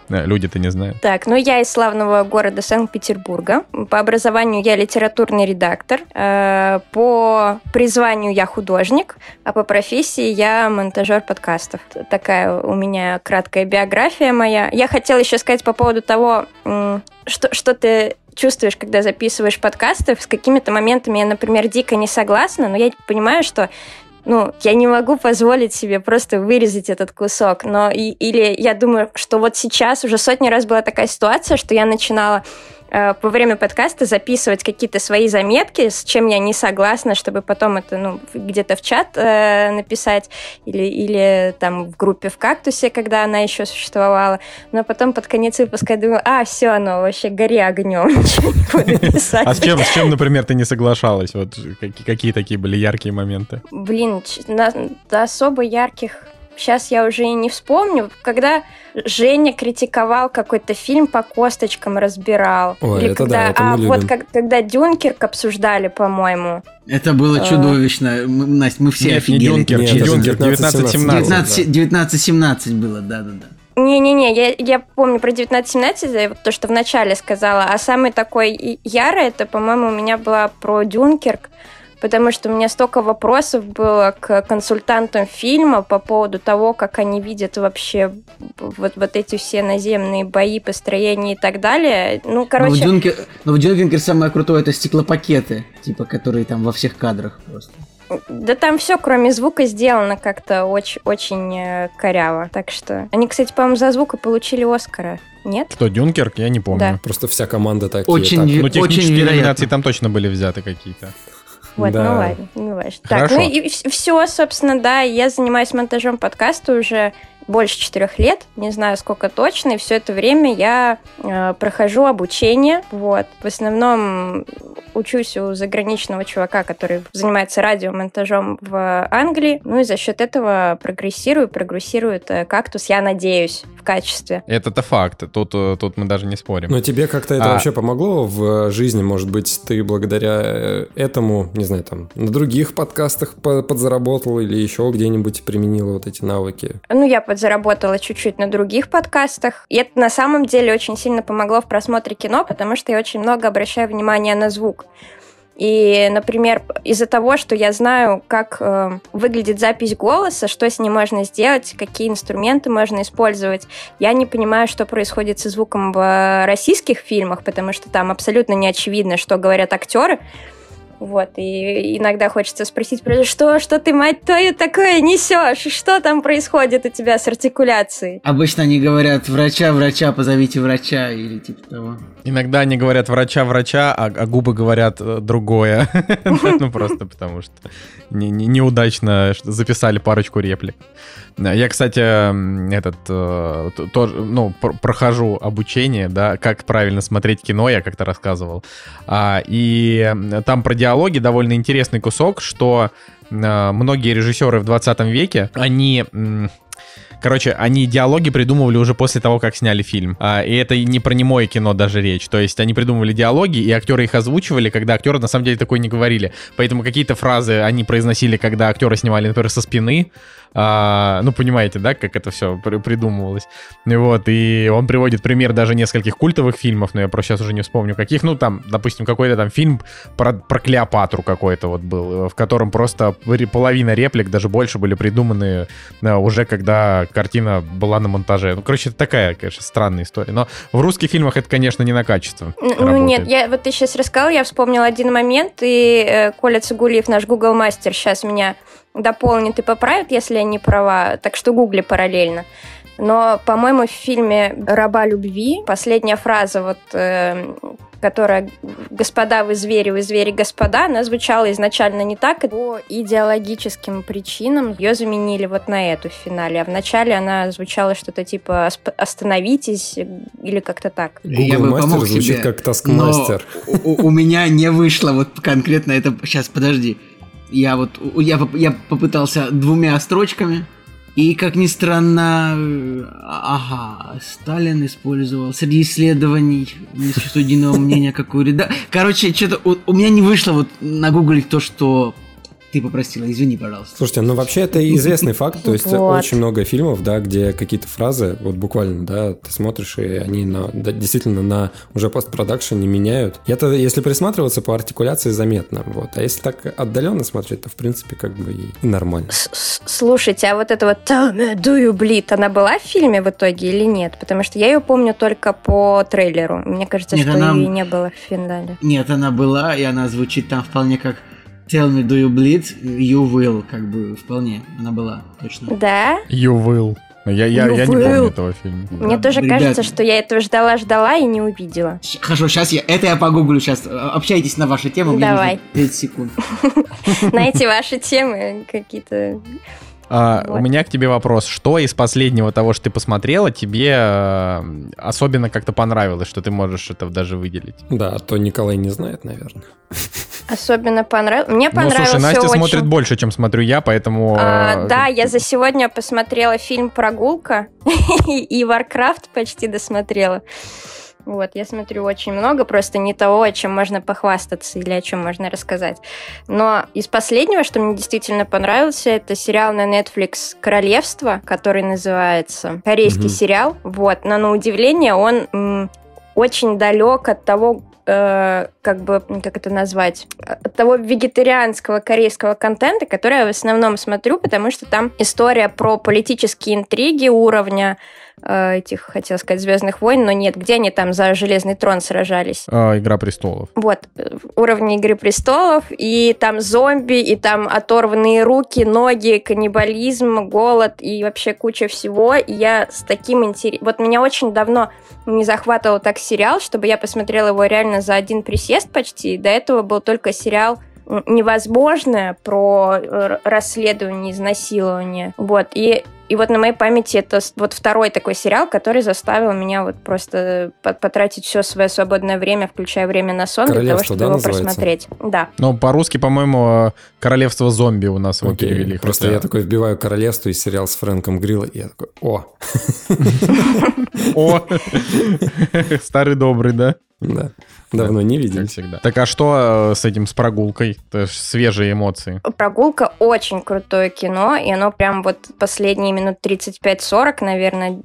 Speaker 1: люди-то не знают.
Speaker 11: Так, ну я из славного города Санкт-Петербурга. По образованию я литературный редактор. Э, По призванию я художник, а по профессии я монтажер подкастов. Такая у меня краткая биография моя. Я хотела еще сказать по поводу того, что, что ты чувствуешь, когда записываешь подкасты. С какими-то моментами я, например, дико не согласна, но я понимаю, что ну, я не могу позволить себе просто вырезать этот кусок, но и, или я думаю, что вот сейчас уже сотни раз была такая ситуация, что я начинала э, во время подкаста записывать какие-то свои заметки, с чем я не согласна, чтобы потом это ну, где-то в чат э, написать или, или там в группе в кактусе, когда она еще существовала. Но потом под конец выпуска я думаю, а, все, оно вообще гори огнем, [LAUGHS] ничего не буду писать.
Speaker 1: А с чем, с чем, например, ты не соглашалась? Вот какие, какие такие были яркие моменты?
Speaker 11: Блин, на- особо ярких сейчас я уже и не вспомню. Когда Женя критиковал какой-то фильм по косточкам разбирал.
Speaker 2: Ой, это
Speaker 11: когда,
Speaker 2: да, это
Speaker 11: а
Speaker 2: мы
Speaker 11: вот
Speaker 2: любим.
Speaker 11: как- когда Дюнкерк обсуждали, по-моему.
Speaker 3: Это было
Speaker 11: А.
Speaker 3: чудовищно. М, Настя, мы все
Speaker 1: Нет, не
Speaker 3: офигели.
Speaker 1: Дюнкерк,
Speaker 2: Нет,
Speaker 1: не
Speaker 2: это
Speaker 1: Дюнкерк,
Speaker 2: 1917.
Speaker 1: 1917.
Speaker 3: 19-17 было, да-да-да.
Speaker 11: Не-не-не, я, я помню про 1917, я вот то, что вначале сказала, а самый такой ярый, это, по-моему, у меня была про Дюнкерк, потому что у меня столько вопросов было к консультантам фильма по поводу того, как они видят вообще вот, вот эти все наземные бои, построения и так далее. Ну,
Speaker 3: Но в,
Speaker 11: короче...
Speaker 3: Дюнкер... Но в Дюнкерке самое крутое это стеклопакеты, типа, которые там во всех кадрах просто.
Speaker 11: Да там все, кроме звука, сделано как-то очень, очень э, коряво. Так что... Они, кстати, по-моему, за звук и получили Оскара. Нет?
Speaker 1: Что, Дюнкерк? Я не помню.
Speaker 11: Да.
Speaker 2: Просто вся команда такие.
Speaker 3: Очень
Speaker 2: так.
Speaker 1: Ну,
Speaker 3: Очень
Speaker 1: технические
Speaker 3: вероятно.
Speaker 1: номинации там точно были взяты какие-то.
Speaker 11: Вот,
Speaker 2: Да.
Speaker 11: ну ладно, не важно. Так, ну и все, собственно, да, я занимаюсь монтажом подкаста уже больше четырех лет, не знаю сколько точно, и все это время я э, прохожу обучение, вот, в основном учусь у заграничного чувака, который занимается радиомонтажом в Англии, ну и за счет этого прогрессирую, прогрессирует э, кактус, я надеюсь, в качестве.
Speaker 1: Это-то факт. Тут, э, тут мы даже не спорим.
Speaker 2: Но тебе как-то это
Speaker 1: А.
Speaker 2: вообще помогло в жизни? Может быть, ты благодаря э, этому, не знаю, там, на других подкастах по- подзаработал или еще где-нибудь применила вот эти навыки?
Speaker 11: Ну, я подзаработала чуть-чуть на других подкастах. И это на самом деле очень сильно помогло в просмотре кино, потому что я очень много обращаю внимание на звук. И, например, из-за того, что я знаю, как э, выглядит запись голоса, что с ней можно сделать, какие инструменты можно использовать, я не понимаю, что происходит со звуком в российских фильмах, потому что там абсолютно не очевидно, что говорят актеры. Вот, и иногда хочется спросить, что, что ты, мать твою, такое несешь? Что там происходит у тебя с артикуляцией?
Speaker 3: Обычно они говорят, врача, врача, позовите врача, или типа того.
Speaker 1: Иногда они говорят врача, врача, а, а губы говорят э, другое. [LAUGHS] Ну, просто потому что неудачно записали парочку реплик. Я, кстати, этот э, тоже, ну, прохожу обучение, да, как правильно смотреть кино, я как-то рассказывал. А, и там про диалоги довольно интересный кусок, что э, многие режиссеры в 20 веке, они Короче, они диалоги придумывали уже после того, как сняли фильм. А, и это не про немое кино даже речь. То есть они придумывали диалоги, и актеры их озвучивали, когда актеры на самом деле такое не говорили. Поэтому какие-то фразы они произносили, когда актеры снимали, например, со спины, а, ну, понимаете, да, как это все при придумывалось. Вот, и он приводит пример даже нескольких культовых фильмов, но я просто сейчас уже не вспомню каких. Ну, там, допустим, какой-то там фильм про, про Клеопатру какой-то вот был, в котором просто половина реплик, даже больше были придуманы а, уже когда картина была на монтаже. Ну, короче, это такая, конечно, странная история. Но в русских фильмах это, конечно, не на качество.
Speaker 11: Ну, работает. нет, я вот ты сейчас рассказал, я вспомнил один момент, и э, Коля Цигулиев, наш Google мастер, сейчас меня дополнит и поправит, если я не права, так что гугли параллельно. Но, по-моему, в фильме «Раба любви» последняя фраза, вот, э, которая «Господа, вы звери, вы звери, господа», она звучала изначально не так, и по идеологическим причинам ее заменили вот на эту в финале. А в начале она звучала что-то типа «Остановитесь» или как-то так.
Speaker 2: Google Я бы помог звучит себе, как таскмастер.
Speaker 3: У, у меня не вышло вот конкретно это... Сейчас, подожди. Я вот я, я попытался двумя строчками, и, как ни странно, э, ага, Сталин использовал среди исследований не существует единого мнения, какую реда... Короче, что-то у, у меня не вышло вот на гугле то, что ты попросила, извини, пожалуйста.
Speaker 2: Слушайте, ну вообще это известный факт, то есть [LAUGHS] вот. очень много фильмов, да, где какие-то фразы, вот буквально, да, ты смотришь, и они на, да, действительно на уже постпродакшене меняют. И это, если присматриваться по артикуляции, заметно, вот. А если так отдаленно смотреть, то в принципе как бы и, нормально.
Speaker 11: Слушайте, а вот это вот you bleed, она была в фильме в итоге или нет? Потому что я ее помню только по трейлеру. Мне кажется, нет, что она... ее не было в финале.
Speaker 3: Нет, она была, и она звучит там вполне как Tell me, do you bleed? You will, как бы, вполне. Она была, точно.
Speaker 11: Да?
Speaker 1: You will. Я, я, я не помню этого фильма.
Speaker 11: Мне да. тоже Ребят, кажется, что я этого ждала-ждала и не увидела.
Speaker 3: Хорошо, сейчас я... Это я погуглю сейчас. Общайтесь на ваши темы.
Speaker 11: Давай.
Speaker 3: 30 секунд. [LAUGHS]
Speaker 11: На эти ваши темы какие-то...
Speaker 1: А, вот. У меня к тебе вопрос. Что из последнего того, что ты посмотрела, тебе э, особенно как-то понравилось, что ты можешь это даже выделить?
Speaker 2: Да, то Николай не знает, наверное. [LAUGHS]
Speaker 11: Особенно понравилось. Мне понравился
Speaker 1: Ну, слушай, Настя
Speaker 11: очень...
Speaker 1: смотрит больше, чем смотрю я, поэтому...
Speaker 11: А, да, я за сегодня посмотрела фильм «Прогулка» [LAUGHS] и «Варкрафт» почти досмотрела. Вот, я смотрю очень много, просто не того, о чем можно похвастаться или о чем можно рассказать. Но из последнего, что мне действительно понравился, это сериал на Netflix «Королевство», который называется корейский mm-hmm. сериал. Вот, но на удивление он м, очень далек от того, э, как бы, как это назвать, от того вегетарианского корейского контента, который я в основном смотрю, потому что там история про политические интриги уровня этих, хотел сказать, Звездных войн, но нет, где они там за Железный трон сражались?
Speaker 1: А, Игра престолов.
Speaker 11: Вот, уровни Игры престолов, и там зомби, и там оторванные руки, ноги, каннибализм, голод и вообще куча всего. И я с таким интересом... Вот меня очень давно не захватывал так сериал, чтобы я посмотрела его реально за один присест почти. До этого был только сериал невозможное про э, расследование изнасилования. Вот. И и вот на моей памяти это вот второй такой сериал, который заставил меня вот просто потратить все свое свободное время, включая время на сон, для того, чтобы да, его называется? просмотреть. Да.
Speaker 1: Ну, по-русски, по-моему, «Королевство зомби» у нас его Окей. перевели.
Speaker 2: Просто хотя... я такой вбиваю «Королевство» и сериал с Фрэнком Грилла, и я такой, о!
Speaker 1: О! Старый добрый, да?
Speaker 2: Да. Давно не видел.
Speaker 1: Как всегда. Так а что э, с этим, с прогулкой? То есть свежие эмоции.
Speaker 11: Прогулка очень крутое кино, и оно прям вот последние минут 35-40, наверное,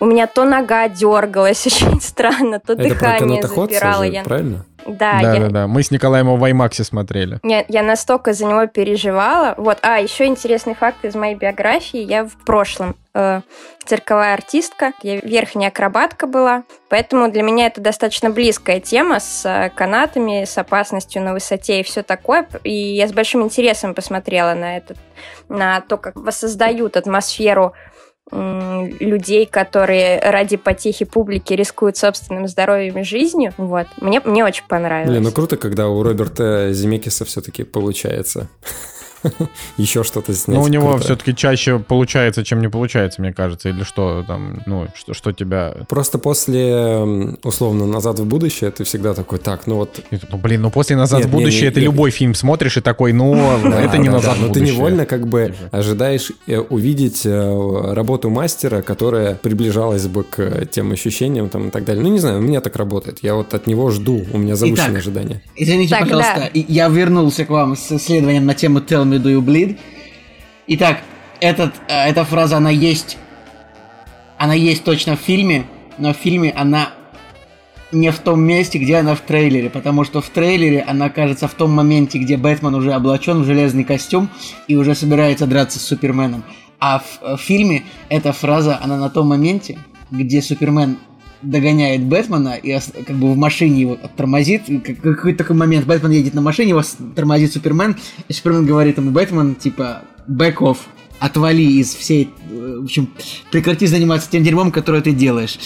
Speaker 11: у меня то нога дергалась [LAUGHS] очень странно, то
Speaker 2: Это
Speaker 11: дыхание запирало.
Speaker 2: Же, правильно?
Speaker 11: Да,
Speaker 1: Да,
Speaker 11: я,
Speaker 1: да, да. Мы с Николаем его в IMAX смотрели.
Speaker 11: я, я настолько за него переживала. Вот, а, еще интересный факт из моей биографии. Я в прошлом э, цирковая артистка, я верхняя акробатка была, поэтому для меня это достаточно близкая тема с э, канатами, с опасностью на высоте и все такое. И я с большим интересом посмотрела на это, на то, как воссоздают атмосферу людей, которые ради потехи публики рискуют собственным здоровьем и жизнью. Вот. Мне, мне очень понравилось.
Speaker 2: Блин, ну круто, когда у Роберта Земекиса все-таки получается [LAUGHS] еще что-то снять.
Speaker 1: Но у него все-таки чаще получается, чем не получается, мне кажется. Или что там, ну, что, что тебя...
Speaker 2: Просто после, условно, «Назад в будущее» ты всегда такой, так, ну вот...
Speaker 1: Ну, блин, ну после «Назад
Speaker 2: Нет,
Speaker 1: в будущее»
Speaker 2: не,
Speaker 1: ты
Speaker 2: не.
Speaker 1: любой фильм смотришь и такой, ну, [LAUGHS] это не «Назад в
Speaker 2: но ты
Speaker 1: будущее».
Speaker 2: невольно как бы
Speaker 1: Типа.
Speaker 2: ожидаешь э, увидеть э, работу мастера, которая приближалась бы к тем ощущениям там, и так далее. Ну, не знаю, у меня так работает. Я вот от него жду, у меня завышенные ожидания.
Speaker 3: Извините, пожалуйста, я вернулся к вам с исследованием на тему Tell me do you bleed. Итак, этот, э, эта фраза, она есть, она есть точно в фильме, но в фильме она не в том месте, где она в трейлере, потому что в трейлере она кажется в том моменте, где Бэтмен уже облачен в железный костюм и уже собирается драться с Суперменом. А в, э, в фильме эта фраза, она на том моменте, где Супермен догоняет Бэтмена и как бы в машине его тормозит. Какой-то такой момент, Бэтмен едет на машине, его тормозит Супермен, и Супермен говорит ему, Бэтмен, типа, back off, отвали из всей... э, В общем, прекрати заниматься тем дерьмом, которое ты делаешь.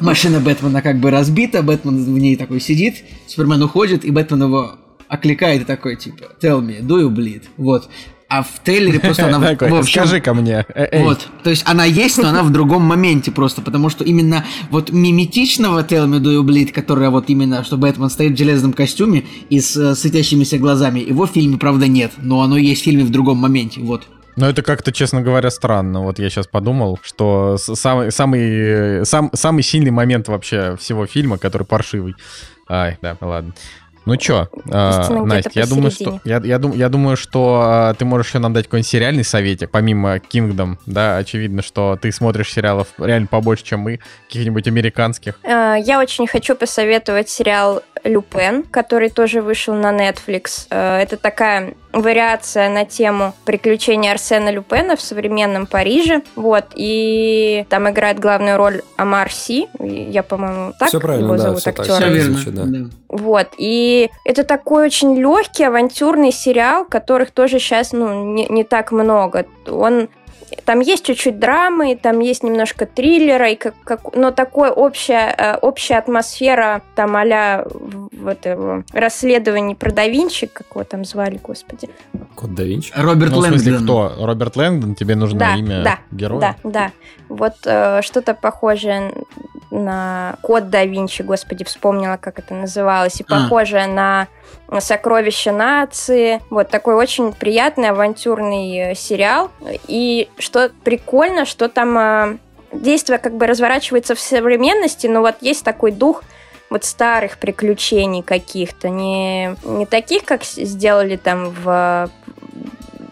Speaker 3: Машина Бэтмена как бы разбита, Бэтмен в ней такой сидит, Супермен уходит, и Бэтмен его окликает и такой, типа, tell me, do you bleed? Вот. А в трейлере [LAUGHS] просто она... в-
Speaker 1: Такой,
Speaker 3: в общем,
Speaker 1: скажи ко мне. эй.
Speaker 3: вот, то есть она есть, но она в другом моменте просто, потому что именно вот миметичного Tell Me Do You Bleed, которая вот именно, что Бэтмен стоит в железном костюме и с э, светящимися глазами, его в фильме, правда, нет, но оно есть в фильме в другом моменте, вот.
Speaker 1: Ну, это как-то, честно говоря, странно. Вот я сейчас подумал, что самый, самый, э, сам, самый сильный момент вообще всего фильма, который паршивый. Ай, да, ладно. Ну чё,
Speaker 11: где-то
Speaker 1: Настя, я думаю, что, я, я, дум- я думаю, что а, ты можешь еще нам дать какой-нибудь сериальный советик, помимо Kingdom, да, очевидно, что ты смотришь сериалов реально побольше, чем мы, каких-нибудь американских.
Speaker 11: Э, Я очень хочу посоветовать сериал «Люпен», который тоже вышел на Netflix. Э, Это такая вариация на тему приключений Арсена Люпена в современном Париже. Вот, и там играет главную роль Амар Си. Я, по-моему, так
Speaker 2: Всё правильно,
Speaker 11: его
Speaker 2: да,
Speaker 11: зовут
Speaker 2: всё так.
Speaker 11: актера.
Speaker 2: Всё
Speaker 3: Все
Speaker 2: верно. да.
Speaker 11: Вот, и это такой очень легкий, авантюрный сериал, которых тоже сейчас, ну, не, не так много. Он там есть чуть-чуть драмы, там есть немножко триллера, и как, как, но такое общая, э, общая атмосфера там а-ля вот его расследований про да Винчи, как его там звали, господи.
Speaker 2: Код да Винчи.
Speaker 3: Роберт
Speaker 1: ну, в смысле,
Speaker 3: Лэнгдон.
Speaker 1: кто? Роберт Лэнгдон? Тебе нужно
Speaker 11: Да,
Speaker 1: имя
Speaker 11: да,
Speaker 1: героя?
Speaker 11: Да, да. Вот э, что-то похожее на Код да Винчи, господи, вспомнила, как это называлось, и
Speaker 3: А.
Speaker 11: похожее на Сокровища нации. Вот такой очень приятный авантюрный э, сериал. И что прикольно, что там э, действие как бы разворачивается в современности, но вот есть такой дух вот старых приключений каких-то, не, не таких, как сделали там в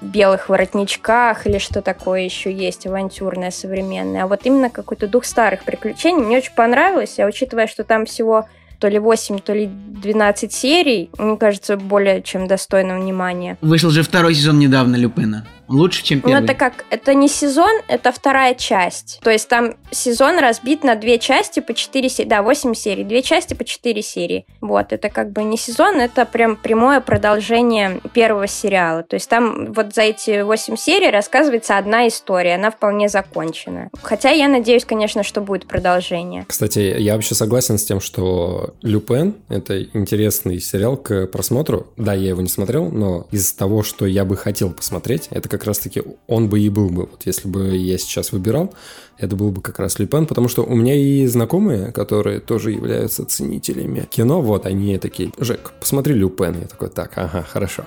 Speaker 11: белых воротничках или что такое еще есть, авантюрное, современное, а вот именно какой-то дух старых приключений. Мне очень понравилось, а учитывая, что там всего то ли 8, то ли 12 серий, мне кажется, более чем достойно внимания.
Speaker 3: Вышел же второй сезон недавно Люпена. Лучше, чем
Speaker 11: Ну,
Speaker 3: первый.
Speaker 11: это как, это не сезон, это вторая часть. То есть там сезон разбит на две части по 4 серии, да, 8 серий, две части по 4 серии. Вот, это как бы не сезон, это прям прямое продолжение первого сериала. То есть там вот за эти 8 серий рассказывается одна история, она вполне закончена. Хотя я надеюсь, конечно, что будет продолжение.
Speaker 2: Кстати, я вообще согласен с тем, что Люпен – это интересный сериал к просмотру. Да, я его не смотрел, но из того, что я бы хотел посмотреть, это как раз-таки он бы и был бы. Вот если бы я сейчас выбирал, это был бы как раз Люпен, потому что у меня и знакомые, которые тоже являются ценителями кино, вот они такие, Жек, посмотри Люпен. Я такой, так, ага, хорошо.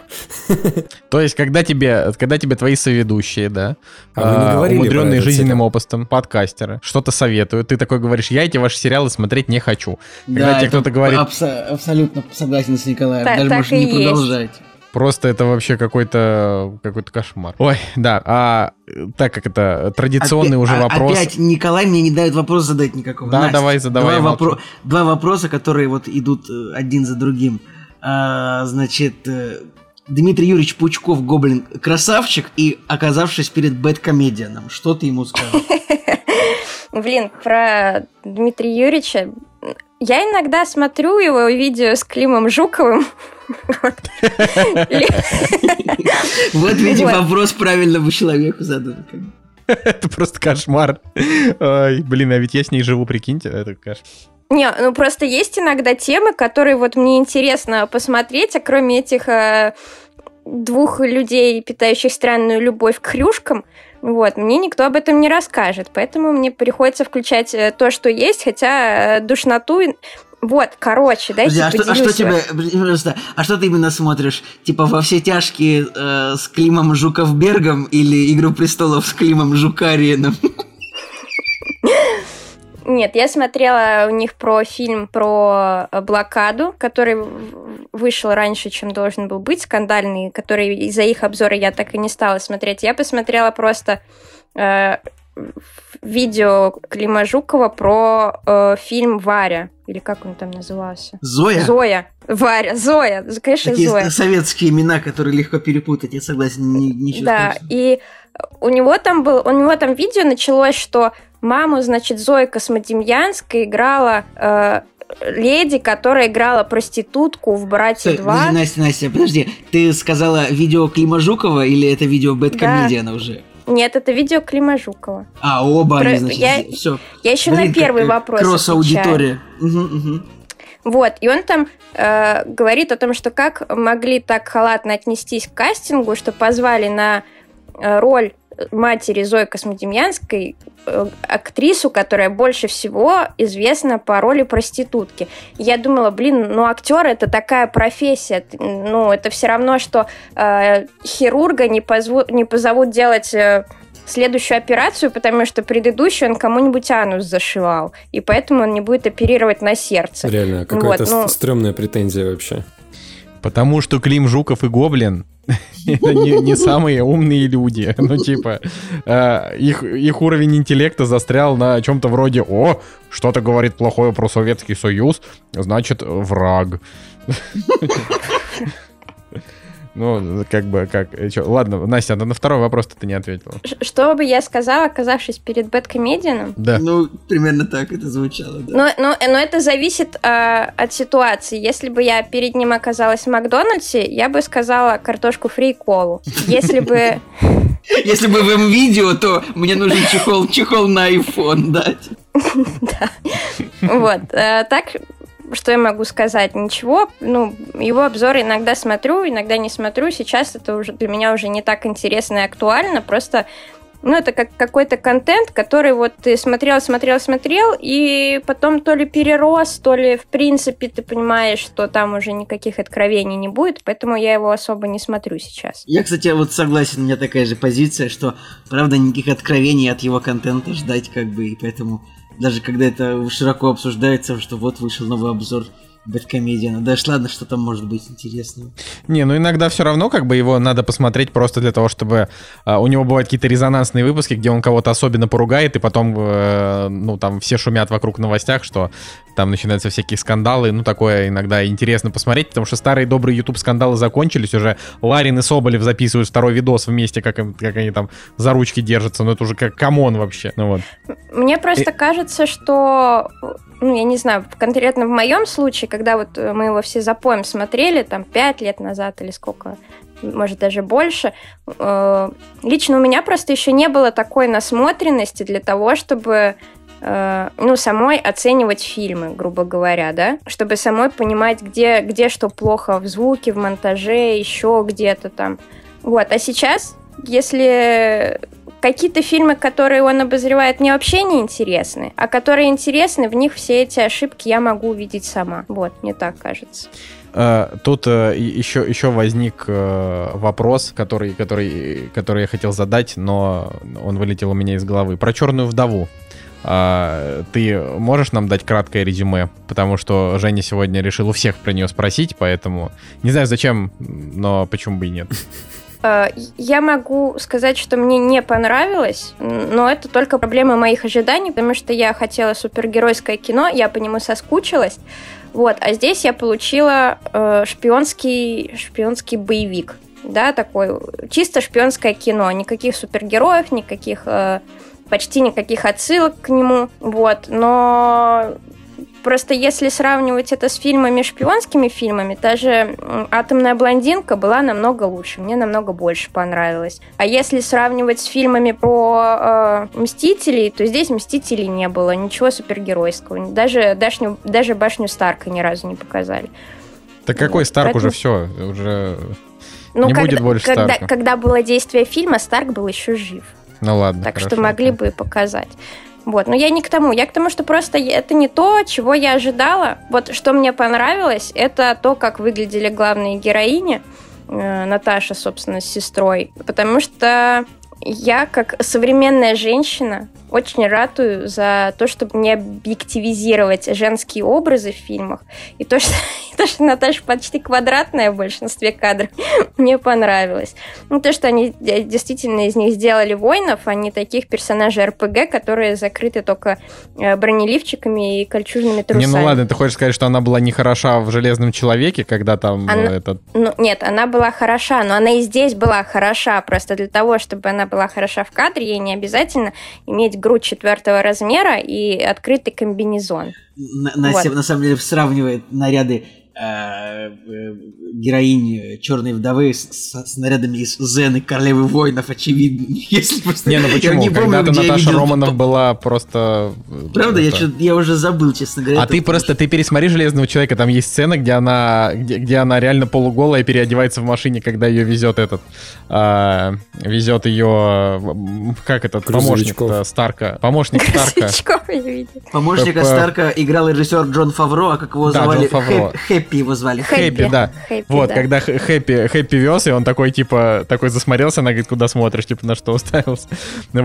Speaker 2: [LAUGHS]
Speaker 1: То есть, когда тебе, когда тебе твои соведущие, да,
Speaker 2: А про
Speaker 1: умудренные жизненным
Speaker 2: сериал?
Speaker 1: опытом, подкастеры, что-то советуют, ты такой говоришь, я эти ваши сериалы смотреть не хочу. Когда
Speaker 3: Да,
Speaker 1: тебе кто-то говорит,
Speaker 3: абсо- абсолютно согласен с Николаем.
Speaker 11: Так-
Speaker 3: Даже
Speaker 11: так и
Speaker 3: не
Speaker 11: есть.
Speaker 3: продолжать.
Speaker 1: Просто это вообще какой-то какой-то кошмар. Ой, да. А так как это традиционный
Speaker 3: Опя-
Speaker 1: уже
Speaker 3: а-
Speaker 1: вопрос.
Speaker 3: Опять Николай мне не дает вопрос задать никакого.
Speaker 1: Да,
Speaker 3: Настя,
Speaker 1: давай, задавай,
Speaker 3: Два,
Speaker 1: молчу.
Speaker 3: два вопроса, которые вот идут э, один за другим. А, значит, э, Дмитрий Юрьевич Пучков, Гоблин, красавчик, и оказавшись перед бэткомедианом, что ты ему скажешь? [LAUGHS]
Speaker 11: Блин, про Дмитрия Юрьевича. Я иногда смотрю его видео с Климом Жуковым. [LAUGHS]
Speaker 3: Вот, видите,
Speaker 11: Вот.
Speaker 3: вопрос правильному человеку задан. бы.
Speaker 1: Это просто кошмар. Ой, блин, а ведь я с ней живу, прикиньте, это кошмар.
Speaker 11: Не, ну просто есть иногда темы, которые вот мне интересно посмотреть, а кроме этих э, двух людей, питающих странную любовь к хрюшкам, вот, мне никто об этом не расскажет, поэтому мне приходится включать э, то, что есть, хотя э, душноту... Вот, короче, дайте
Speaker 3: Подожди, а, что, а что тебя, подожди, пожалуйста, а что ты именно смотришь? Типа во все тяжкие э, с Климом Жуковбергом или Игру престолов с Климом Жукариеном?
Speaker 11: Нет, я смотрела у них про фильм про э, блокаду, который вышел раньше, чем должен был быть, скандальный, который из-за их обзора я так и не стала смотреть. Я посмотрела просто э, видео Клима Жукова про э, фильм «Варя», или как он там назывался?
Speaker 3: Зоя?
Speaker 11: Зоя. Варя, Зоя, конечно,
Speaker 3: Такие
Speaker 11: Зоя.
Speaker 3: советские имена, которые легко перепутать, я согласен, ни- ничего
Speaker 11: Да,
Speaker 3: страшного.
Speaker 11: и у него там был, у него там видео началось, что маму, значит, Зоя Космодемьянская играла э, леди, которая играла проститутку в «Братья
Speaker 3: Стой,
Speaker 11: 2».
Speaker 3: подожди, Настя, Настя, подожди, ты сказала видео Клима Жукова или это видео Бэткомедиана уже?
Speaker 11: Нет, это видео Клима Жукова.
Speaker 3: А, оба
Speaker 11: Про-
Speaker 3: они, значит,
Speaker 11: я-
Speaker 3: все.
Speaker 11: Я еще на первый вопрос
Speaker 3: Кросс-аудитория. Мгм, мгм.
Speaker 11: Вот, и он там э, говорит о том, что как могли так халатно отнестись к кастингу, что позвали на э, роль матери Зои Космодемьянской актрису, которая больше всего известна по роли проститутки. Я думала, блин, ну актер это такая профессия, ну это все равно, что э, хирурга не, позовут, не позовут делать э, следующую операцию, потому что предыдущую он кому-нибудь анус зашивал, и поэтому он не будет оперировать на сердце.
Speaker 2: Реально, какая-то
Speaker 11: Вот, ну-
Speaker 2: ст- стрёмная претензия вообще.
Speaker 1: Потому что Клим Жуков и Гоблин [LAUGHS] это не, не самые умные люди. [LAUGHS] Ну, типа, э, их, их уровень интеллекта застрял на чем-то вроде «О, что-то говорит плохое про Советский Союз, значит, враг». [LAUGHS] Ну, как бы, как... э, чё, Ладно, Настя, а на второй вопрос ты не ответила.
Speaker 11: Что бы я сказала, оказавшись перед бэткомедианом?
Speaker 1: Да.
Speaker 3: Ну, примерно так это звучало, да.
Speaker 11: Но, но, но это зависит а, от ситуации. Если бы я перед ним оказалась в Макдональдсе, я бы сказала картошку фри и колу. Если бы... [LAUGHS]
Speaker 3: Если бы в видео, то мне нужен чехол, чехол на iPhone дать. [LAUGHS]
Speaker 11: Вот. а, Так, что я могу сказать? Ничего. Ну, его обзоры иногда смотрю, иногда не смотрю. Сейчас это уже для меня уже не так интересно и актуально. Просто ну, это как какой-то контент, который вот ты смотрел, смотрел, смотрел, и потом то ли перерос, то ли, в принципе, ты понимаешь, что там уже никаких откровений не будет, поэтому я его особо не смотрю сейчас.
Speaker 3: Я, кстати, вот согласен, у меня такая же позиция, что, правда, никаких откровений от его контента ждать как бы, и поэтому даже когда это широко обсуждается, что вот вышел новый обзор Бэткомедиана, да ж ладно, что там может быть интересного.
Speaker 1: Не, ну иногда все равно как бы его надо посмотреть просто для того, чтобы а, у него бывают какие-то резонансные выпуски, где он кого-то особенно поругает, и потом, э, ну там все шумят вокруг новостях, что там начинаются всякие скандалы, ну такое иногда интересно посмотреть, потому что старые добрые YouTube скандалы закончились, уже Ларин и Соболев записывают второй видос вместе, как, им- как они там за ручки держатся, ну это уже как come on вообще, ну вот.
Speaker 11: Мне просто кажется, что, ну, я не знаю, конкретно в моем случае, когда вот мы его все запоем смотрели, там, пять лет назад или сколько, может, даже больше, э, лично у меня просто еще не было такой насмотренности для того, чтобы э, ну, самой оценивать фильмы, грубо говоря, да, чтобы самой понимать, где, где что плохо в звуке, в монтаже, еще где-то там. Вот, а сейчас, если какие-то фильмы, которые он обозревает, мне вообще не интересны, а которые интересны, в них все эти ошибки я могу увидеть сама. Вот, мне так кажется.
Speaker 1: Э, Тут э, еще, еще возник э, вопрос, который, который, который я хотел задать, но он вылетел у меня из головы. Про черную вдову. А, ты можешь нам дать краткое резюме? Потому что Женя сегодня решил у всех про нее спросить, поэтому не знаю зачем, но почему бы и нет. [LAUGHS]
Speaker 11: Э, я могу сказать, что мне не понравилось, но это только проблема моих ожиданий, потому что я хотела супергеройское кино, я по нему соскучилась. Вот, а здесь я получила э, шпионский, шпионский боевик. Да, такой чисто шпионское кино. Никаких супергероев, никаких э, почти никаких отсылок к нему, вот, но Просто если сравнивать это с фильмами, шпионскими фильмами, даже «Атомная блондинка» была намного лучше, мне намного больше понравилось. А если сравнивать с фильмами про э, «Мстителей», то здесь «Мстителей» не было, ничего супергеройского. Даже, даже, даже «Башню Старка» ни разу не показали.
Speaker 1: Так какой Старк Поэтому... уже все, уже ну, не когда, будет больше
Speaker 11: когда,
Speaker 1: Старка.
Speaker 11: Когда было действие фильма, Старк был еще жив.
Speaker 1: Ну ладно.
Speaker 11: Так хорошо, что могли бы показать. Вот, но я не к тому. Я к тому, что просто это не то, чего я ожидала. Вот что мне понравилось, это то, как выглядели главные героини. Э, Наташа, собственно, с сестрой. Потому что я, как современная женщина, очень ратую за то, чтобы не объективизировать женские образы в фильмах. И то, что, [LAUGHS] и то, что Наташа почти квадратная в большинстве кадров, [LAUGHS] мне понравилось. Ну, то, что они действительно из них сделали воинов, а не таких персонажей РПГ, которые закрыты только э, бронеливчиками и кольчужными трусами.
Speaker 1: Не, ну ладно, ты хочешь сказать, что она была не хороша в «Железном человеке», когда там
Speaker 11: она,
Speaker 1: этот...
Speaker 11: Ну, нет, она была хороша, но она и здесь была хороша. Просто для того, чтобы она была хороша в кадре, ей не обязательно иметь грудь четвертого размера и открытый комбинезон.
Speaker 3: Настя, вот. на самом деле, сравнивает наряды героинь Черной вдовы с, с нарядами из Зены Королевы воинов, очевидно. [LAUGHS]
Speaker 1: Если просто... Не, ну почему? Не Когда-то Наташа видел... Романов была просто...
Speaker 3: Э, Правда? Это... Я, я уже забыл, честно говоря.
Speaker 1: А ты просто, ты пересмотри Железного Человека, там есть сцена, где она, где, где она реально полуголая переодевается в машине, когда ее везет этот... А, везет ее... Как этот? Помощник Старка. Помощник Старка.
Speaker 3: Помощника Старка играл режиссер Джон Фавро, а как его звали? Хэппи Хэппи его звали.
Speaker 1: Хэппи, да. Хэппи, вот, да. когда Хэппи, Хэппи вез, и он такой, типа, такой засмотрелся, она говорит, куда смотришь, типа, на что уставился. [LAUGHS]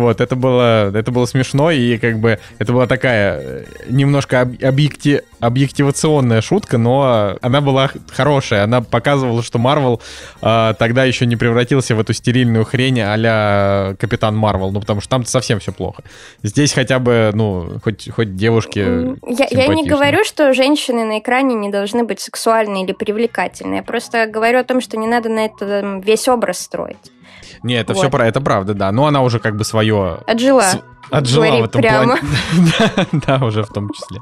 Speaker 1: Вот, это было, это было смешно, и как бы это была такая э, немножко объекти, объективационная шутка, но она была хорошая. Она показывала, что Марвел э, тогда еще не превратился в эту стерильную хрень а Капитан Марвел, ну, потому что там совсем все плохо. Здесь хотя бы, ну, хоть, хоть девушки
Speaker 11: я, я не говорю, что женщины на экране не должны быть сексуальной или привлекательной. Я просто говорю о том, что не надо на это весь образ строить.
Speaker 1: Не, это вот. все про это правда, да. Но она уже как бы свое...
Speaker 11: Отжила. С...
Speaker 1: Отжила Говори в этом прямо. плане. [LAUGHS] да, уже в том числе.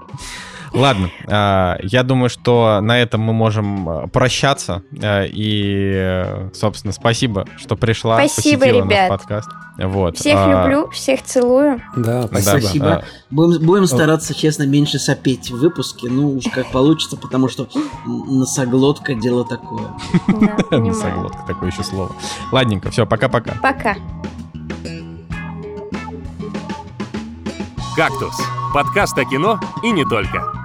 Speaker 1: Ладно, а, я думаю, что на этом мы можем а, прощаться. А, и, собственно, спасибо, что пришла.
Speaker 11: Спасибо, ребят.
Speaker 1: Наш подкаст. Вот.
Speaker 11: Всех а... люблю, всех целую.
Speaker 3: Да, спасибо. спасибо. А... Будем, будем стараться, честно, меньше сопеть в выпуске. Ну, уж как получится, потому что носоглотка дело такое. [LAUGHS]
Speaker 1: Носоглотка, такое еще слово. Ладненько, все, пока-пока.
Speaker 11: Пока.
Speaker 4: «Кактус» — подкаст о кино и не только.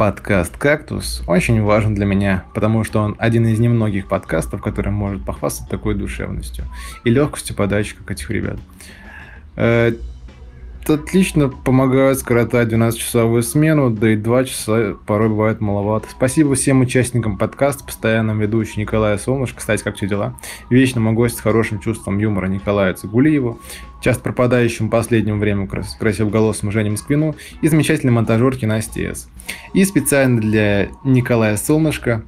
Speaker 9: Подкаст «Кактус» очень важен для меня, потому что он один из немногих подкастов, который может похвастать такой душевностью и легкостью подачи, как этих ребят. Отлично помогают скоротать 12-часовую смену, да и 2 часа порой бывает маловато. Спасибо всем участникам подкаста, постоянным ведущим Николая Солнышко, кстати, как все дела, вечному гостю с хорошим чувством юмора Николаю Цигулиеву, часто пропадающему в последнее время крас- красивоголосому Жене Москвину и замечательной монтажерке Насте С. И специально для Николая Солнышко,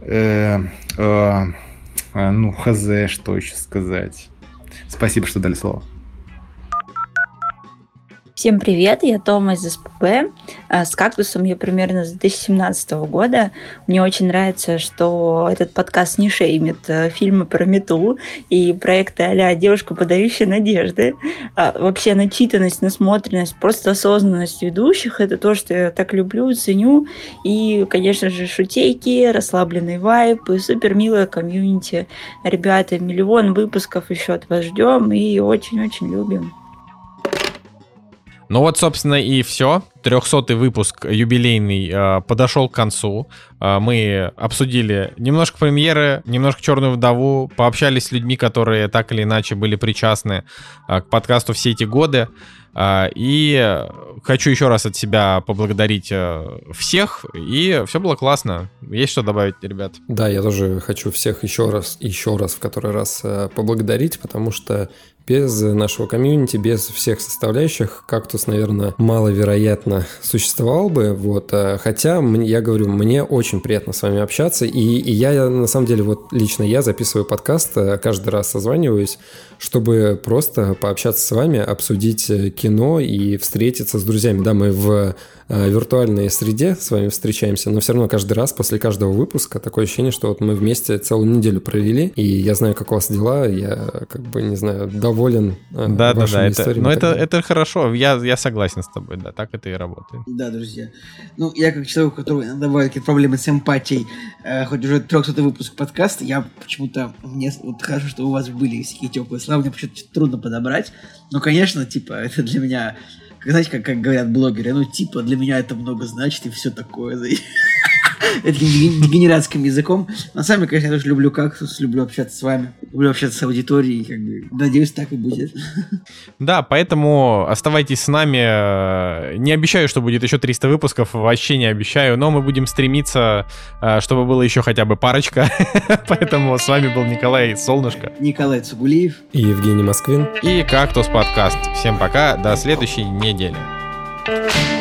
Speaker 9: э, э, э, ну, хз, что еще сказать. Спасибо, что дали слово.
Speaker 12: Всем привет, я Тома из СПБ. А, с «Кактусом» я примерно с 2017 года. Мне очень нравится, что этот подкаст не шеймит э, фильмы про мету и проекты а «Девушка, подающая надежды». А, вообще начитанность, насмотренность, просто осознанность ведущих – это то, что я так люблю, ценю. И, конечно же, шутейки, расслабленный вайп и супер милая комьюнити. Ребята, миллион выпусков еще от вас ждем и очень-очень любим.
Speaker 1: Ну вот, собственно, и все. 300 выпуск юбилейный э, подошел к концу. Э, мы обсудили немножко премьеры, немножко «Черную вдову», пообщались с людьми, которые так или иначе были причастны э, к подкасту все эти годы. И хочу еще раз от себя поблагодарить всех, и все было классно. Есть что добавить, ребят?
Speaker 2: Да, я тоже хочу всех еще раз, еще раз, в который раз э, поблагодарить, потому что без нашего комьюнити, без всех составляющих, кактус, наверное, маловероятно существовал бы. Вот. А, хотя, я говорю, мне очень приятно с вами общаться. И, и я, на самом деле, вот лично я записываю подкаст, а, каждый раз созваниваюсь, чтобы просто пообщаться с вами, обсудить э, кино и встретиться с друзьями. Да, мы в Э, виртуальной среде с вами встречаемся, но все равно каждый раз после каждого выпуска такое ощущение, что вот мы вместе целую неделю провели, и я знаю, как у вас дела, я как бы, не знаю, доволен
Speaker 1: э, да, да, да, это, но это, это хорошо, я, я согласен с тобой, да, так это и работает.
Speaker 3: Да, друзья. Ну, я как человек, у которого иногда бывают какие-то проблемы с эмпатией, э, хоть уже 300 выпуск подкаста, я почему-то, мне вот хорошо, что у вас были всякие теплые слова, мне почему-то трудно подобрать, но, конечно, типа, [LAUGHS] это для меня знаете, как, как говорят блогеры, ну, типа, для меня это много значит и все такое. [LAUGHS] этим дегенератским языком. На самом деле, конечно, я тоже люблю кактус, люблю общаться с вами, люблю общаться с аудиторией, как бы, надеюсь, так и будет.
Speaker 1: Да, поэтому оставайтесь с нами. Не обещаю, что будет еще 300 выпусков, вообще не обещаю, но мы будем стремиться, э, чтобы было еще хотя бы парочка. [LAUGHS] Поэтому с вами был Николай Солнышко.
Speaker 3: Николай Цугулиев.
Speaker 2: И Евгений Москвин.
Speaker 1: И Кактус подкаст. Всем пока, до следующей недели. thank you